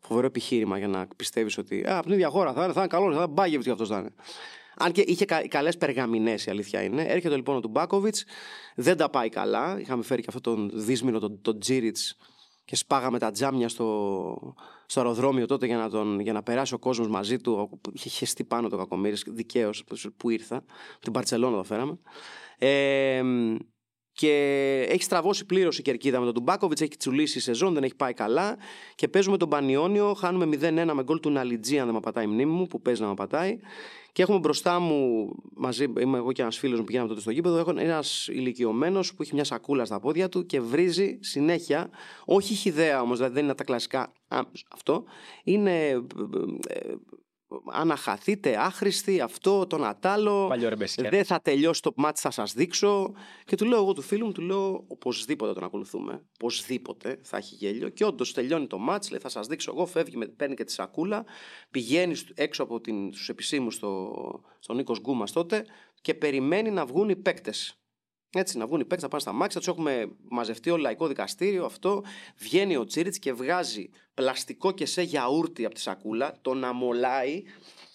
Φοβερό επιχείρημα για να πιστεύεις ότι α, από την ίδια χώρα θα είναι, θα είναι καλός, θα είναι Μπάγεβιτς αυτός θα είναι. Αν και είχε κα, καλές περγαμηνές, η αλήθεια είναι. Έρχεται λοιπόν ο Τουμπάκοβιτς, δεν τα πάει καλά. Είχαμε φέρει και αυτόν τον δύσμηνο, τον, τον Τζίριτς, και σπάγαμε τα τζάμια στο, στο αεροδρόμιο τότε για να, τον, για να περάσει ο κόσμος μαζί του. Είχε χεστεί πάνω το κακομίρι, δικαίως που ήρθα. Από την Παρσελόνα το φέραμε. Ε, και έχει στραβώσει πλήρως η κερκίδα με τον Τουμπάκοβιτς, έχει τσουλήσει η σεζόν, δεν έχει πάει καλά. Και παίζουμε τον Πανιόνιο, χάνουμε 0-1 με γκολ του Ναλιτζή, αν δεν με πατάει η μνήμη μου, που παίζει να με πατάει. Και έχουμε μπροστά μου, μαζί είμαι εγώ και ένας φίλος μου που πηγαίναμε τότε στο γήπεδο, έχω ένας ηλικιωμένος που έχει μια σακούλα στα πόδια του και βρίζει συνέχεια. Όχι χιδέα όμως, δηλαδή δεν είναι τα κλασικά α, αυτό. Είναι. Ε, ε, αναχαθείτε, άχρηστη, αυτό, τον ατάλο. Παλιό ρεμπεσικέρ. Δεν θα τελειώσει το μάτι, θα σας δείξω. Και του λέω εγώ του φίλου μου, του λέω οπωσδήποτε τον ακολουθούμε. Οπωσδήποτε θα έχει γέλιο. Και όντως τελειώνει το μάτς, λέει θα σας δείξω εγώ. Φεύγει, με- παίρνει και τη σακούλα, πηγαίνει στου- έξω από του επισήμους στο, στον Νίκος Γκούμας τότε και περιμένει να βγουν οι παίκτες. Έτσι, να βγουν οι παίκτες, να πάνε στα μάξια τους. Έχουμε μαζευτεί ο λαϊκό δικαστήριο. Αυτό βγαίνει ο Τσίριτς και βγάζει πλαστικό και σε γιαούρτι από τη σακούλα, τον αμολάει,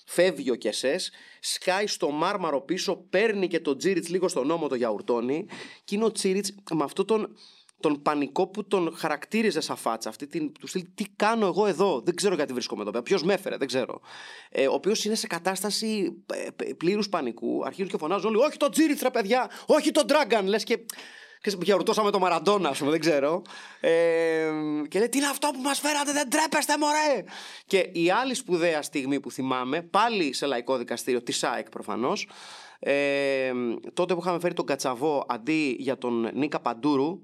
φεύγει ο Κεσές, σκάει στο μάρμαρο πίσω, παίρνει και τον Τσίριτς λίγο στον ώμο το γιαουρτώνει. Και είναι ο Τσίριτς με αυτό τον, τον πανικό που τον χαρακτήριζε σαν φάτσα. Αυτή την, του στυλ, τι κάνω εγώ εδώ, δεν ξέρω γιατί βρίσκομαι εδώ. Ποιος με έφερε, δεν ξέρω. Ε, ο οποίος είναι σε κατάσταση πλήρους πανικού. Αρχίζουν και φωνάζουν όλοι: Όχι τον Τσίριτ, ρε παιδιά, όχι τον Ντράγκαν. Λες και. Και γιαουρτώσαμε το Μαραντόνα, ας πούμε, δεν ξέρω. Ε, και λέει: Τι είναι αυτό που μας φέρατε, δεν τρέπεστε, μωρέ! Και η άλλη σπουδαία στιγμή που θυμάμαι, πάλι σε λαϊκό δικαστήριο, της ΣΑΕΚ προφανώς, ε, τότε που είχαμε φέρει τον Κατσαβό αντί για τον Νίκα Παντούρου,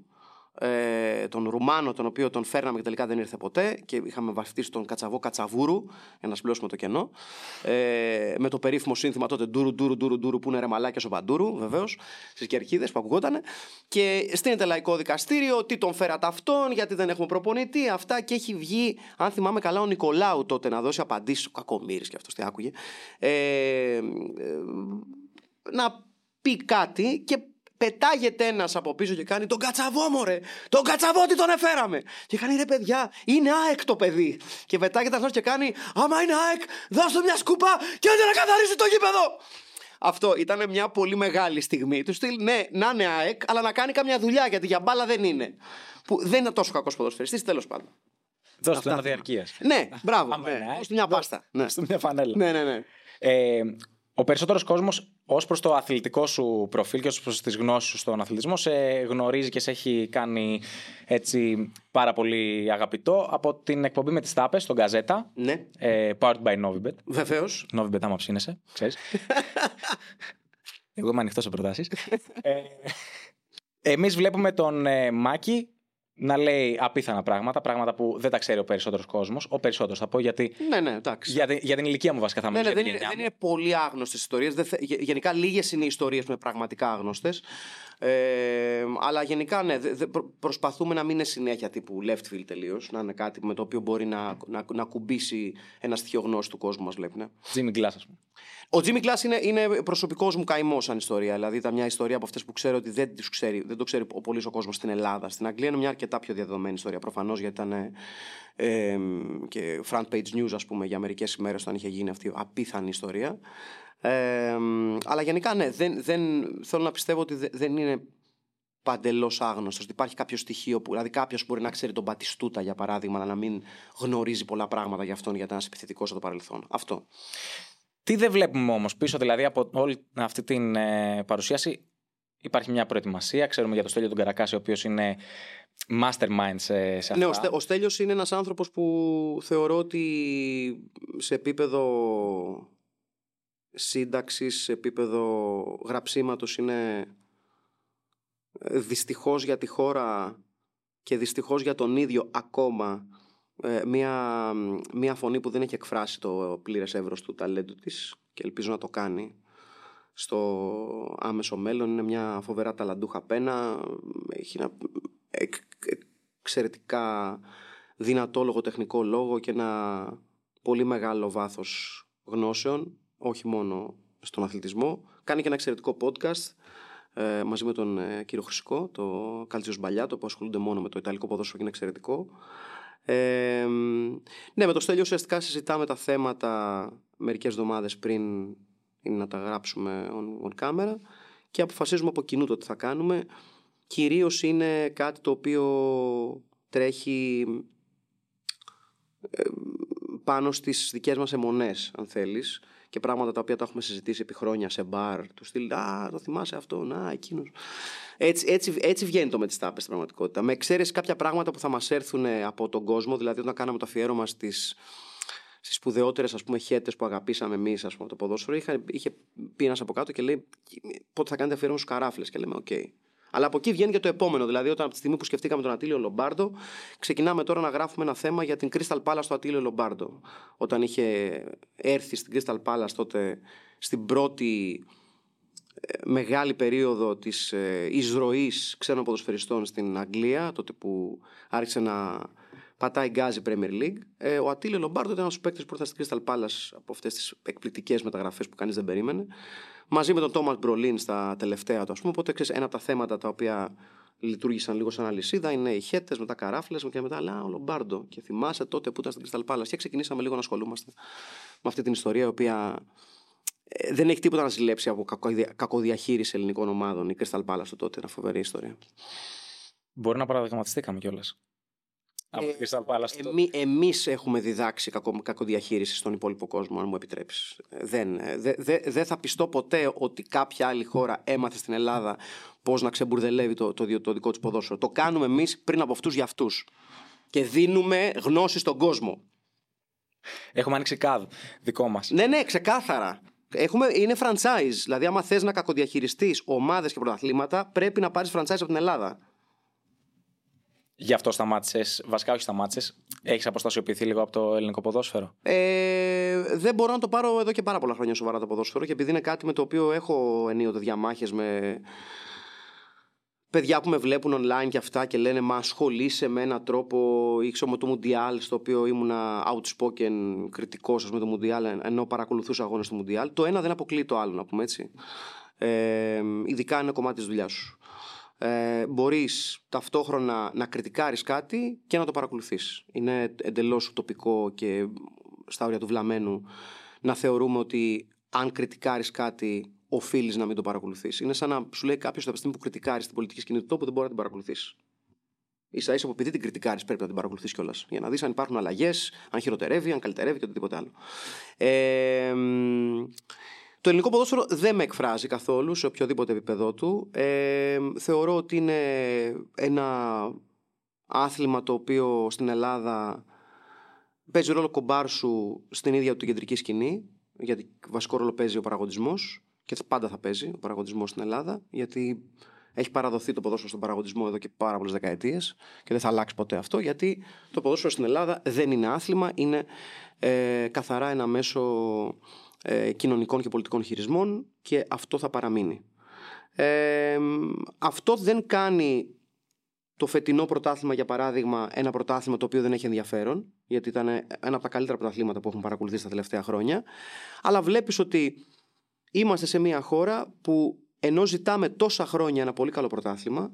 ε, τον Ρουμάνο, τον οποίο τον φέρναμε και τελικά δεν ήρθε ποτέ και είχαμε βαφτίσει τον Κατσαβό Κατσαβούρου για να σπλώσουμε το κενό. Ε, με το περίφημο σύνθημα τότε ντούρου, ντούρου, ντούρου, ντούρου που είναι ρε μαλάκια ο Παντούρου, βεβαίως, στις κερκίδες που ακουγότανε. Και στείνεται λαϊκό δικαστήριο, τι τον φέρατε αυτόν, γιατί δεν έχουμε προπονητή, αυτά και έχει βγει, αν θυμάμαι καλά, ο Νικολάου τότε να δώσει απαντήσεις. Ο Κακομήρη και αυτός τι άκουγε. Ε, ε, να πει κάτι και πετάγεται ένας από πίσω και κάνει τον κατσαβό μωρέ! Τον κατσαβό τι τον εφέραμε! Και κάνει ρε παιδιά, είναι ΑΕΚ το παιδί! Και πετάγεται αυτός και κάνει Άμα είναι ΑΕΚ, δώσ' του μια σκούπα και άντε να καθαρίσει το γήπεδο! Αυτό ήταν μια πολύ μεγάλη στιγμή. Του στυλ, ναι, να είναι ΑΕΚ, αλλά να κάνει καμιά δουλειά γιατί για μπάλα δεν είναι. Που δεν είναι τόσο κακός ποδοσφαιριστής, τέλος πάντων. Δώστε του ένα Αυτά. διαρκείας. Ναι, μπράβο. Άμα ναι. είναι ΑΕΚ, Δώσ' του μια πάστα. Ναι. Δώστε μια φανέλα. ναι, ναι, ναι. Ε, ο περισσότερος κόσμος, ως προς το αθλητικό σου προφίλ και ως προς τις γνώσεις σου στον αθλητισμό, σε γνωρίζει και σε έχει κάνει έτσι πάρα πολύ αγαπητό από την εκπομπή με τις τάπες στον Καζέτα. ναι. Ε, powered by Novibet. Βεβαίως. Novibet, άμα ψήνεσαι, ξέρεις. Εγώ είμαι ανοιχτός σε προτάσεις. ε, Εμείς βλέπουμε τον ε, Μάκη να λέει απίθανα πράγματα, πράγματα που δεν τα ξέρει ο περισσότερος κόσμος. Ο περισσότερος θα πω γιατί. Ναι, ναι, εντάξει. Για, την- για την ηλικία μου βασικά θα Ναι, μιλήσω. ναι, για δεν, την είναι, γενιά δεν μου. είναι πολύ άγνωστες ιστορίες. Γενικά, λίγες είναι οι ιστορίες που είναι πραγματικά άγνωστες. Ε, αλλά γενικά, ναι, δε- δε- προ- προσπαθούμε να μην είναι συνέχεια τύπου left field τελείως. Να είναι κάτι με το οποίο μπορεί να, να, να κουμπίσει ένα στοιχείο γνώση του κόσμου μας, βλέπει. Ναι. Jimmy Glass, ας πούμε. Ο Jimmy Glass είναι, είναι προσωπικός μου καημός σαν ιστορία. Δηλαδή, ήταν μια ιστορία από αυτές που ξέρω ότι δεν, τις ξέρει, δεν το ξέρει ο πολύς ο κόσμος στην Ελλάδα. Στην Αγγλία είναι μια αρκετά πιο διαδεδομένη ιστορία. Προφανώς γιατί ήταν ε, ε, και front page news, ας πούμε, για μερικές ημέρε όταν είχε γίνει αυτή η απίθανη ιστορία. Ε, αλλά γενικά ναι, δεν, δεν, θέλω να πιστεύω ότι δε- δεν είναι παντελώς άγνωστος. Ότι υπάρχει κάποιο στοιχείο που. Δηλαδή, κάποιος μπορεί να ξέρει τον Πατιστούτα για παράδειγμα, αλλά να μην γνωρίζει πολλά πράγματα για αυτόν γιατί ήταν επιθετικός στο παρελθόν. Αυτό. Τι δεν βλέπουμε όμως πίσω, δηλαδή από όλη αυτή την ε, παρουσίαση. Υπάρχει μια προετοιμασία. Ξέρουμε για τον Στέλιο τον Καρακάση, ο οποίος είναι mastermind σε, σε αυτά. Ναι, ο, Στέ, ο Στέλιος είναι ένας άνθρωπος που θεωρώ ότι σε επίπεδο σύνταξης, σε επίπεδο γραψίματος είναι ε, δυστυχώς για τη χώρα και δυστυχώς για τον ίδιο ακόμα ε, μια, μια φωνή που δεν έχει εκφράσει το πλήρες εύρος του ταλέντου της και ελπίζω να το κάνει στο άμεσο μέλλον. Είναι μια φοβερά ταλαντούχα πένα. Έχει ένα εκ- εξαιρετικά δυνατό λογοτεχνικό λόγο και ένα πολύ μεγάλο βάθος γνώσεων, όχι μόνο στον αθλητισμό. Κάνει και ένα εξαιρετικό podcast ε, μαζί με τον ε, κύριο Χρυσικό, το Κάλτσιος Μπαλιάτο, που ασχολούνται μόνο με το Ιταλικό ποδόσφαιρο και είναι εξαιρετικό. Ε, ναι, με το Στέλιο ουσιαστικά συζητάμε τα θέματα μερικές εβδομάδες πριν είναι να τα γράψουμε on, on camera και αποφασίζουμε από κοινού το τι θα κάνουμε. Κυρίως είναι κάτι το οποίο τρέχει ε, πάνω στις δικές μας αιμονές, αν θέλεις, και πράγματα τα οποία τα έχουμε συζητήσει επί χρόνια σε μπαρ, του στυλ, α, το θυμάσαι αυτό, να, εκείνος. Έτσι, έτσι, έτσι βγαίνει το με τις τάπες στην πραγματικότητα. Με εξαίρεση κάποια πράγματα που θα μας έρθουν από τον κόσμο, δηλαδή όταν κάναμε το αφιέρωμα στις, στις σπουδαιότερες χέτες που αγαπήσαμε εμείς, ας πούμε, το ποδόσφαιρο, είχε, είχε πει ένας από κάτω και λέει: Πότε θα κάνετε αφιέρωμα στους καράφλες. Και λέμε: Οκ. Αλλά από εκεί βγαίνει και το επόμενο. Δηλαδή, όταν από τη στιγμή που σκεφτήκαμε τον Ατήλιο Λομπάρντο, ξεκινάμε τώρα να γράφουμε ένα θέμα για την Crystal Palace του Ατήλιο Λομπάρντο. Όταν είχε έρθει στην Crystal Palace τότε στην πρώτη ε, μεγάλη περίοδο της ε, εισρωής ξένων ποδοσφαιριστών στην Αγγλία, τότε που άρχισε να πατάει γκάζι Premier League. Ε, ο Ατήλιο Λομπάρντο ήταν ένας από τους παίκτες που ήρθαν στην Crystal Palace από αυτές τις εκπληκτικές μεταγραφές που κανείς δεν περίμενε. Μαζί με τον Τόμα Μπρολίν στα τελευταία του, ας πούμε. Οπότε ξέρεις, ένα από τα θέματα τα οποία λειτουργήσαν λίγο σαν αλυσίδα είναι οι χέτε, μετά καράφλες και μετά αλλά ο Λομπάρντο. Και θυμάσαι τότε που ήταν στην Crystal Palace. Και ξεκινήσαμε λίγο να ασχολούμαστε με αυτή την ιστορία, η οποία ε, δεν έχει τίποτα να ζηλέψει από κακοδια... κακοδιαχείριση ελληνικών ομάδων. Η Crystal Palace του τότε είναι φοβερή ιστορία. Μπορεί να παραδειγματιστήκαμε κιόλας. Από Ε, την Crystal Palace. το- Εμεί, εμείς έχουμε διδάξει κακο, κακοδιαχείριση στον υπόλοιπο κόσμο, αν μου επιτρέψεις. Ε, Δεν, ε, δε, δε, δεν θα πιστώ ποτέ ότι κάποια άλλη χώρα έμαθε στην Ελλάδα πώς να ξεμπουρδελεύει το, το, διο- το δικό της ποδόσφαιρο. Το κάνουμε εμείς πριν από αυτούς για αυτούς. Και δίνουμε γνώση στον κόσμο. Έχουμε ανοίξει κάδ δικό μας. Ναι, ναι, ξεκάθαρα. Έχουμε, είναι franchise. Δηλαδή, άμα θες να κακοδιαχειριστείς ομάδες και πρωταθλήματα, πρέπει να πάρεις franchise από την Ελλάδα. Γι' αυτό σταμάτησες. Βασικά, όχι σταμάτησες. Έχεις αποστασιοποιηθεί λίγο από το ελληνικό ποδόσφαιρο; Ε, δεν μπορώ να το πάρω εδώ και πάρα πολλά χρόνια σοβαρά το ποδόσφαιρο και επειδή είναι κάτι με το οποίο έχω ενίοτε διαμάχες με παιδιά που με βλέπουν online και αυτά και λένε μα ασχολείσαι με έναν τρόπο ή ξέρω με το Μουντιάλ στο οποίο ήμουνα outspoken κριτικός ας πούμε το Μουντιάλ ενώ παρακολουθούσα αγώνες του Μουντιάλ το ένα δεν αποκλείει το άλλο να πούμε έτσι ε, ειδικά είναι κομμάτι της δουλειάς σου ε, μπορείς ταυτόχρονα να κριτικάρεις κάτι και να το παρακολουθείς. Είναι εντελώς τοπικό και στα όρια του βλαμμένου να θεωρούμε ότι αν κριτικάρεις κάτι οφείλεις να μην το παρακολουθείς. Είναι σαν να σου λέει κάποιος από τη στιγμή που κριτικάρεις την πολιτική σκηνή του τόπου δεν μπορεί να την παρακολουθείς. σα ίσα που επειδή την κριτικάρεις πρέπει να την παρακολουθείς κιόλας. Για να δεις αν υπάρχουν αλλαγές, αν χειροτερεύει, αν καλυτερεύει και οτιδήποτε άλλο. Ε, μ, το ελληνικό ποδόσφαιρο δεν με εκφράζει καθόλου σε οποιοδήποτε επίπεδο του. Ε, θεωρώ ότι είναι ένα άθλημα το οποίο στην Ελλάδα παίζει ρόλο κομπάρσου στην ίδια του την κεντρική σκηνή, γιατί βασικό ρόλο παίζει ο παραγωγισμός και πάντα θα παίζει ο παραγωγισμός στην Ελλάδα, γιατί έχει παραδοθεί το ποδόσφαιρο στον παραγωγισμό εδώ και πάρα πολλές δεκαετίες και δεν θα αλλάξει ποτέ αυτό, γιατί το ποδόσφαιρο στην Ελλάδα δεν είναι άθλημα, είναι ε, καθαρά ένα μέσο ε, κοινωνικών και πολιτικών χειρισμών και αυτό θα παραμείνει. Ε, αυτό δεν κάνει το φετινό πρωτάθλημα, για παράδειγμα, ένα πρωτάθλημα το οποίο δεν έχει ενδιαφέρον, γιατί ήταν ένα από τα καλύτερα πρωταθλήματα που έχουμε παρακολουθήσει τα τελευταία χρόνια. Αλλά βλέπεις ότι είμαστε σε μια χώρα που ενώ ζητάμε τόσα χρόνια ένα πολύ καλό πρωτάθλημα,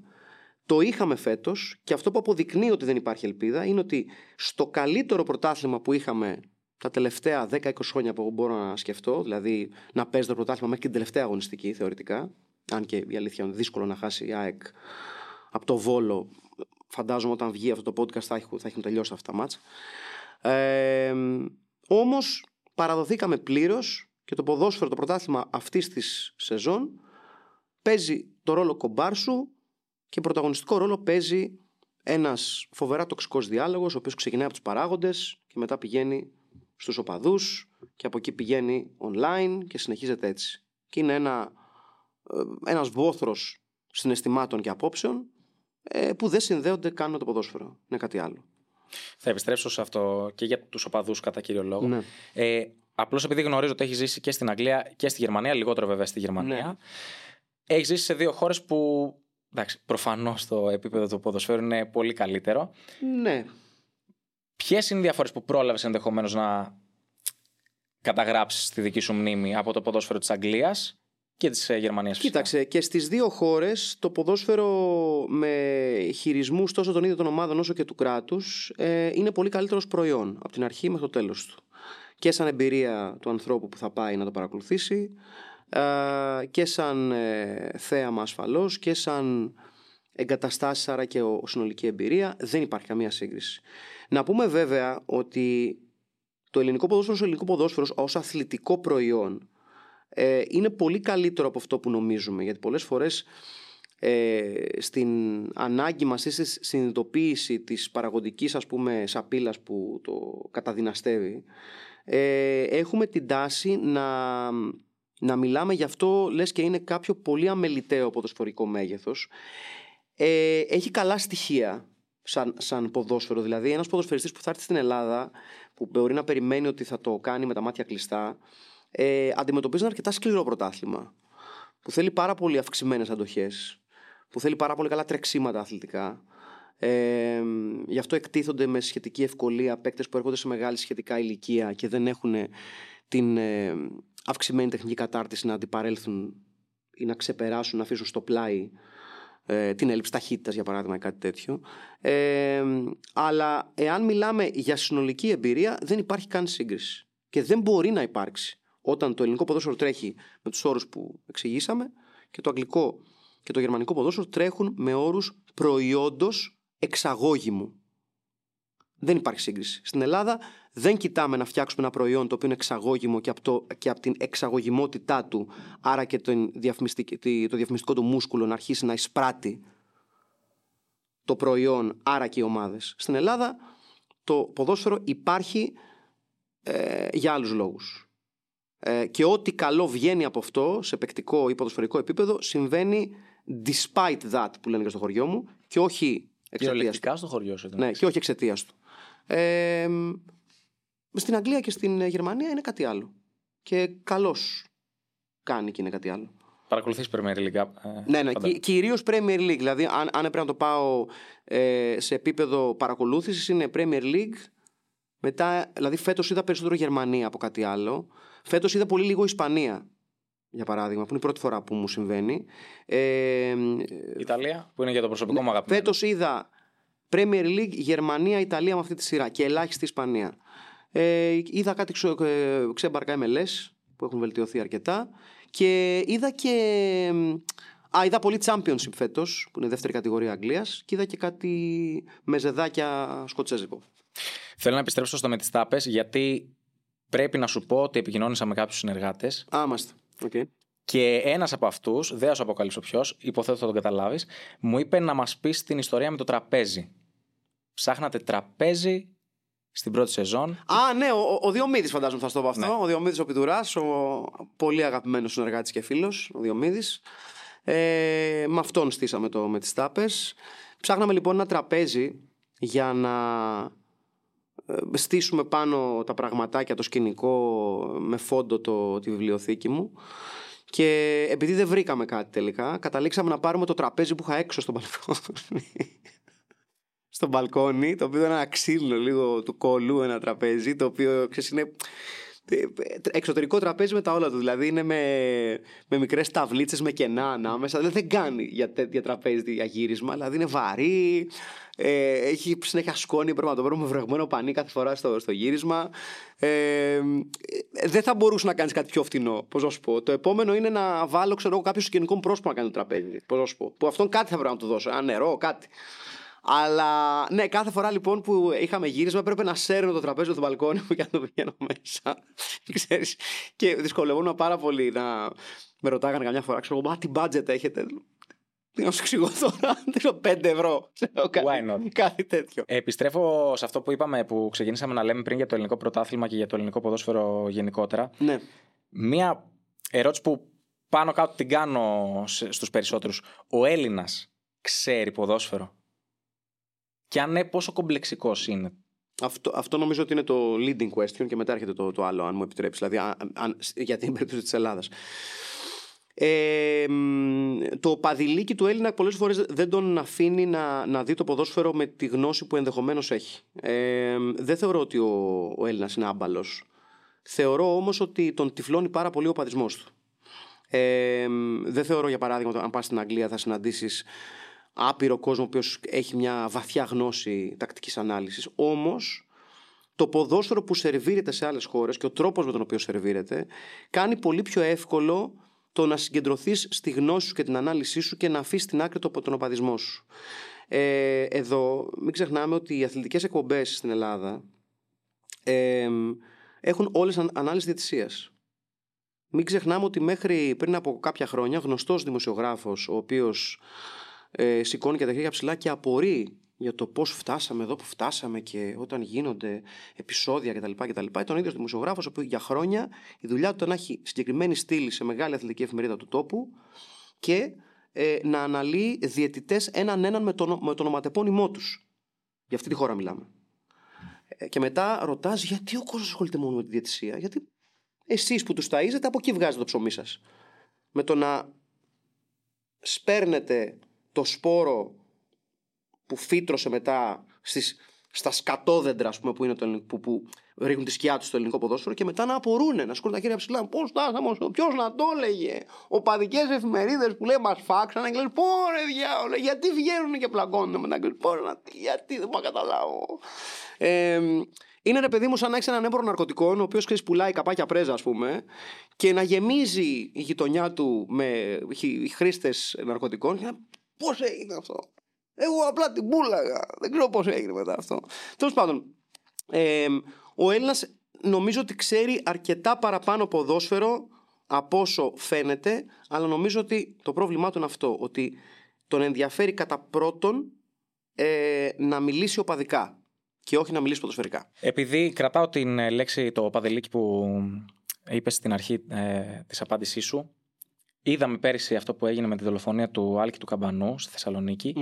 το είχαμε φέτος και αυτό που αποδεικνύει ότι δεν υπάρχει ελπίδα είναι ότι στο καλύτερο πρωτάθλημα που είχαμε τα τελευταία 10-20 χρόνια που μπορώ να σκεφτώ, δηλαδή να παίζει το πρωτάθλημα μέχρι και την τελευταία αγωνιστική θεωρητικά. Αν και η αλήθεια είναι δύσκολο να χάσει η ΑΕΚ από το Βόλο. Φαντάζομαι όταν βγει αυτό το podcast θα έχουν, θα έχουν τελειώσει αυτά τα μάτς. Ε, όμως παραδοθήκαμε πλήρως και το ποδόσφαιρο, το πρωτάθλημα αυτής της σεζόν παίζει το ρόλο κομπάρσου και πρωταγωνιστικό ρόλο παίζει ένας φοβερά τοξικός διάλογος, ο οποίος ξεκινάει από τους παράγοντες και μετά πηγαίνει στους οπαδούς και από εκεί πηγαίνει online και συνεχίζεται έτσι. Και είναι ένα ε, ένας βόθρος συναισθημάτων και απόψεων ε, που δεν συνδέονται καν με το ποδόσφαιρο. Είναι κάτι άλλο. Θα επιστρέψω σε αυτό και για τους οπαδούς κατά κύριο λόγο. Ναι. Ε, Απλώς επειδή γνωρίζω ότι έχεις ζήσει και στην Αγγλία και στη Γερμανία, λιγότερο βέβαια στη Γερμανία. Ναι. Έχεις ζήσει σε δύο χώρες που. Εντάξει, προφανώς το επίπεδο του ποδοσφαίρου είναι πολύ καλύτερο. Ναι. Ποιες είναι οι διαφορές που πρόλαβες ενδεχομένως να καταγράψεις στη δική σου μνήμη από το ποδόσφαιρο της Αγγλίας και της Γερμανίας. Κοίταξε, και στις δύο χώρες το ποδόσφαιρο με χειρισμούς τόσο των ίδιων των ομάδων όσο και του κράτους ε, είναι πολύ καλύτερος προϊόν από την αρχή μέχρι το τέλος του. Και σαν εμπειρία του ανθρώπου που θα πάει να το παρακολουθήσει ε, και σαν ε, θέαμα ασφαλώς και σαν εγκαταστάσεις άρα και ο, συνολική εμπειρία δεν υπάρχει καμία σύγκριση. Να πούμε βέβαια ότι το ελληνικό ποδόσφαιρο στο ελληνικό ποδόσφαιρο ως αθλητικό προϊόν ε, είναι πολύ καλύτερο από αυτό που νομίζουμε γιατί πολλές φορές ε, στην ανάγκη μας ή στη συνειδητοποίηση της παραγωγικής ας πούμε σαπίλας που το καταδυναστεύει ε, έχουμε την τάση να, να μιλάμε γι' αυτό λες και είναι κάποιο πολύ αμεληταίο ποδοσφορικό μέγεθος ε, έχει καλά στοιχεία σαν, σαν ποδόσφαιρο. Δηλαδή ένας ποδοσφαιριστής που θα έρθει στην Ελλάδα που μπορεί να περιμένει ότι θα το κάνει με τα μάτια κλειστά ε, αντιμετωπίζει ένα αρκετά σκληρό πρωτάθλημα που θέλει πάρα πολύ αυξημένες αντοχές που θέλει πάρα πολύ καλά τρεξίματα αθλητικά. Ε, γι' αυτό εκτίθονται με σχετική ευκολία παίκτες που έρχονται σε μεγάλη σχετικά ηλικία και δεν έχουν την ε, αυξημένη τεχνική κατάρτιση να αντιπαρέλθουν ή να ξεπεράσουν, να αφήσουν στο πλάι ε, την έλλειψη ταχύτητας, για παράδειγμα, ή κάτι τέτοιο. Ε, αλλά εάν μιλάμε για συνολική εμπειρία, δεν υπάρχει καν σύγκριση. Και δεν μπορεί να υπάρξει όταν το ελληνικό ποδόσφαιρο τρέχει με τους όρους που εξηγήσαμε και το αγγλικό και το γερμανικό ποδόσφαιρο τρέχουν με όρους προϊόντος εξαγώγημου. Δεν υπάρχει σύγκριση. Στην Ελλάδα δεν κοιτάμε να φτιάξουμε ένα προϊόν το οποίο είναι εξαγώγημο και από, το, και από την εξαγωγημότητά του, άρα και το διαφημιστικό του μούσκουλο να αρχίσει να εισπράττει το προϊόν, άρα και οι ομάδες. Στην Ελλάδα το ποδόσφαιρο υπάρχει ε, για άλλους λόγους. Ε, και ό,τι καλό βγαίνει από αυτό σε παικτικό ή ποδοσφαιρικό επίπεδο συμβαίνει despite that που λένε και στο χωριό μου και όχι Κυριολεκτικά στο χωριό σου. Ναι, και όχι εξαιτίας του. Ε, στην Αγγλία και στην Γερμανία είναι κάτι άλλο. Και καλώς κάνει και είναι κάτι άλλο. Παρακολουθείς Premier League. Ε, ναι, ναι, κυ- κυρίως Premier League. Δηλαδή, αν, αν έπρεπε να το πάω ε, σε επίπεδο παρακολούθησης, είναι Premier League. Μετά, δηλαδή, φέτος είδα περισσότερο Γερμανία από κάτι άλλο. Φέτος είδα πολύ λίγο Ισπανία για παράδειγμα, που είναι η πρώτη φορά που μου συμβαίνει. Ε, Ιταλία, που είναι για το προσωπικό μου αγαπημένο. Φέτος είδα Premier League, Γερμανία, Ιταλία με αυτή τη σειρά και ελάχιστη Ισπανία. Ε, είδα κάτι ξε, ε, ξέμπαρκα MLS που έχουν βελτιωθεί αρκετά και είδα και. Α, είδα πολύ Championship φέτος, που είναι δεύτερη κατηγορία Αγγλίας, και είδα και κάτι με ζεδάκια σκοτσέζικο. Θέλω να επιστρέψω στο με τις τάπες, γιατί πρέπει να σου πω ότι επικοινώνησα με κάποιους συνεργάτες. Α, είμαστε. Okay. Και ένας από αυτούς, δεν θα σου αποκαλύψω ποιος, υποθέτω θα τον καταλάβεις, μου είπε να μας πει την ιστορία με το τραπέζι. Ψάχνατε τραπέζι στην πρώτη σεζόν. Α, ναι, ο, ο Διομήδης φαντάζομαι θα στο πω αυτό. Ναι. Ο Διομήδης ο Πιτουράς, ο πολύ αγαπημένος συνεργάτης και φίλος, ο Διομήδης. Ε, με αυτόν στήσαμε το με τις τάπες. Ψάχναμε λοιπόν ένα τραπέζι για να ε, στήσουμε πάνω τα πραγματάκια, το σκηνικό με φόντο το, τη βιβλιοθήκη μου. Και επειδή δεν βρήκαμε κάτι τελικά, καταλήξαμε να πάρουμε το τραπέζι που είχα έξω στο μπαλκόνι. Στο μπαλκόνι, το οποίο ήταν ένα ξύλινο λίγο του κολού ένα τραπέζι, το οποίο ξέρεις, είναι Ε, Εξωτερικό τραπέζι με τα όλα του. Δηλαδή είναι με, με μικρές ταυλίτσε με κενά ανάμεσα. Δηλαδή δεν κάνει για τέτοια τραπέζι για γύρισμα. Δηλαδή είναι βαρύ. Ε, έχει συνέχεια σκόνη. Πρέπει να το βρούμε βρεγμένο πανί κάθε φορά στο, στο γύρισμα. Ε, δεν θα μπορούσε να κάνεις κάτι πιο φτηνό. Πώς να σου πω. Το επόμενο είναι να βάλω ξέρω, κάποιο συγγενικό μου πρόσωπο να κάνει το τραπέζι. Πώς να σου πω. Που αυτόν κάτι θα πρέπει να του δώσω. Ένα νερό, κάτι. Αλλά ναι, κάθε φορά λοιπόν που είχαμε γύρισμα έπρεπε να σέρνω το τραπέζι του μπαλκόνι μου για να το πηγαίνω μέσα. Ξέρεις, και δυσκολευόμουν πάρα πολύ να με ρωτάγανε καμιά φορά. Ξέρω, μα τι budget έχετε; Τι να σου εξηγώ τώρα, δίνω 5 ευρώ. Ξέρω, Why not? Κάτι τέτοιο. Επιστρέφω σε αυτό που είπαμε, που ξεκινήσαμε να λέμε πριν για το ελληνικό πρωτάθλημα και για το ελληνικό ποδόσφαιρο γενικότερα. Ναι. Μία ερώτηση που πάνω κάτω την κάνω σε- στους περισσότερους. Ο Έλληνας ξέρει ποδόσφαιρο; Και αν ναι, πόσο κομπλεξικός είναι. Αυτό, αυτό νομίζω ότι είναι το leading question και μετά έρχεται το, το άλλο, αν μου επιτρέψεις. Δηλαδή, αν, αν- για την περίπτωση της Ελλάδας. Ε, μ, το παδιλίκι του Έλληνα πολλές φορές δεν τον αφήνει να, να δει το ποδόσφαιρο με τη γνώση που ενδεχομένως έχει. Ε, δεν θεωρώ ότι ο, ο Έλληνας είναι άμπαλος. Θεωρώ όμως ότι τον τυφλώνει πάρα πολύ ο παδισμός του. Ε, δεν θεωρώ για παράδειγμα ότι αν πας στην Αγγλία θα συναντήσεις άπειρο κόσμο ο οποίος έχει μια βαθιά γνώση τακτικής ανάλυσης. Όμως το ποδόσφαιρο που σερβίρεται σε άλλες χώρες και ο τρόπος με τον οποίο σερβίρεται κάνει πολύ πιο εύκολο το να συγκεντρωθείς στη γνώση σου και την ανάλυση σου και να αφήσεις στην άκρη το, τον οπαδισμό σου. Ε, εδώ μην ξεχνάμε ότι οι αθλητικές εκπομπές στην Ελλάδα ε, έχουν όλες αν, ανάλυση διαιτησίας. Μην ξεχνάμε ότι μέχρι πριν από κάποια χρόνια γνωστός δημοσιογράφος ο οποίος ε, σηκώνει και τα χέρια ψηλά και απορεί για το πώς φτάσαμε εδώ που φτάσαμε και όταν γίνονται επεισόδια κτλ. κτλ. Ήταν ο ίδιος δημοσιογράφος ο οποίος για χρόνια η δουλειά του ήταν να έχει συγκεκριμένη στήλη σε μεγάλη αθλητική εφημερίδα του τόπου και ε, να αναλύει διαιτητές έναν έναν με τον, με τον οματεπώνυμό τους. Για αυτή τη χώρα μιλάμε. Ε, και μετά ρωτάς γιατί ο κόσμος ασχολείται μόνο με τη διαιτησία; Γιατί εσείς που τους ταΐζετε από εκεί βγάζετε το ψωμί σας; Με το να σπέρνετε το σπόρο που φύτρωσε μετά στις, στα σκατόδεντρα ας πούμε, που, είναι το, ελληνικό- που, που ρίχνουν τη σκιά τους στο ελληνικό ποδόσφαιρο και μετά να απορούν, να σκόρουν τα χέρια ψηλά. Πώς φτάσαμε, ποιος να το έλεγε; Οπαδικέ εφημερίδες που λέει μας φάξανε και λένε Πόρε διάολο, γιατί βγαίνουν και πλακώνουν μετά. και Πόρε να, γιατί δεν μπορώ να καταλάβω. Ε, είναι ρε παιδί μου σαν να έχεις έναν έμπορο ναρκωτικών, ο οποίος πουλάει καπάκια πρέζα, ας πούμε, και να γεμίζει η γειτονιά του με χρήστες ναρκωτικών. Και να Πώς έγινε αυτό. Εγώ απλά την πούλαγα. Δεν ξέρω πώς έγινε μετά αυτό. Τέλος πάντων, ε, ο Έλληνας νομίζω ότι ξέρει αρκετά παραπάνω ποδόσφαιρο από όσο φαίνεται, αλλά νομίζω ότι το πρόβλημά του είναι αυτό. Ότι τον ενδιαφέρει κατά πρώτον ε, να μιλήσει οπαδικά και όχι να μιλήσει ποδοσφαιρικά. Επειδή κρατάω την ε, λέξη το παδελίκι που είπες στην αρχή ε, της απάντησής σου, είδαμε πέρυσι αυτό που έγινε με τη δολοφονία του Άλκη του Καμπανού στη Θεσσαλονίκη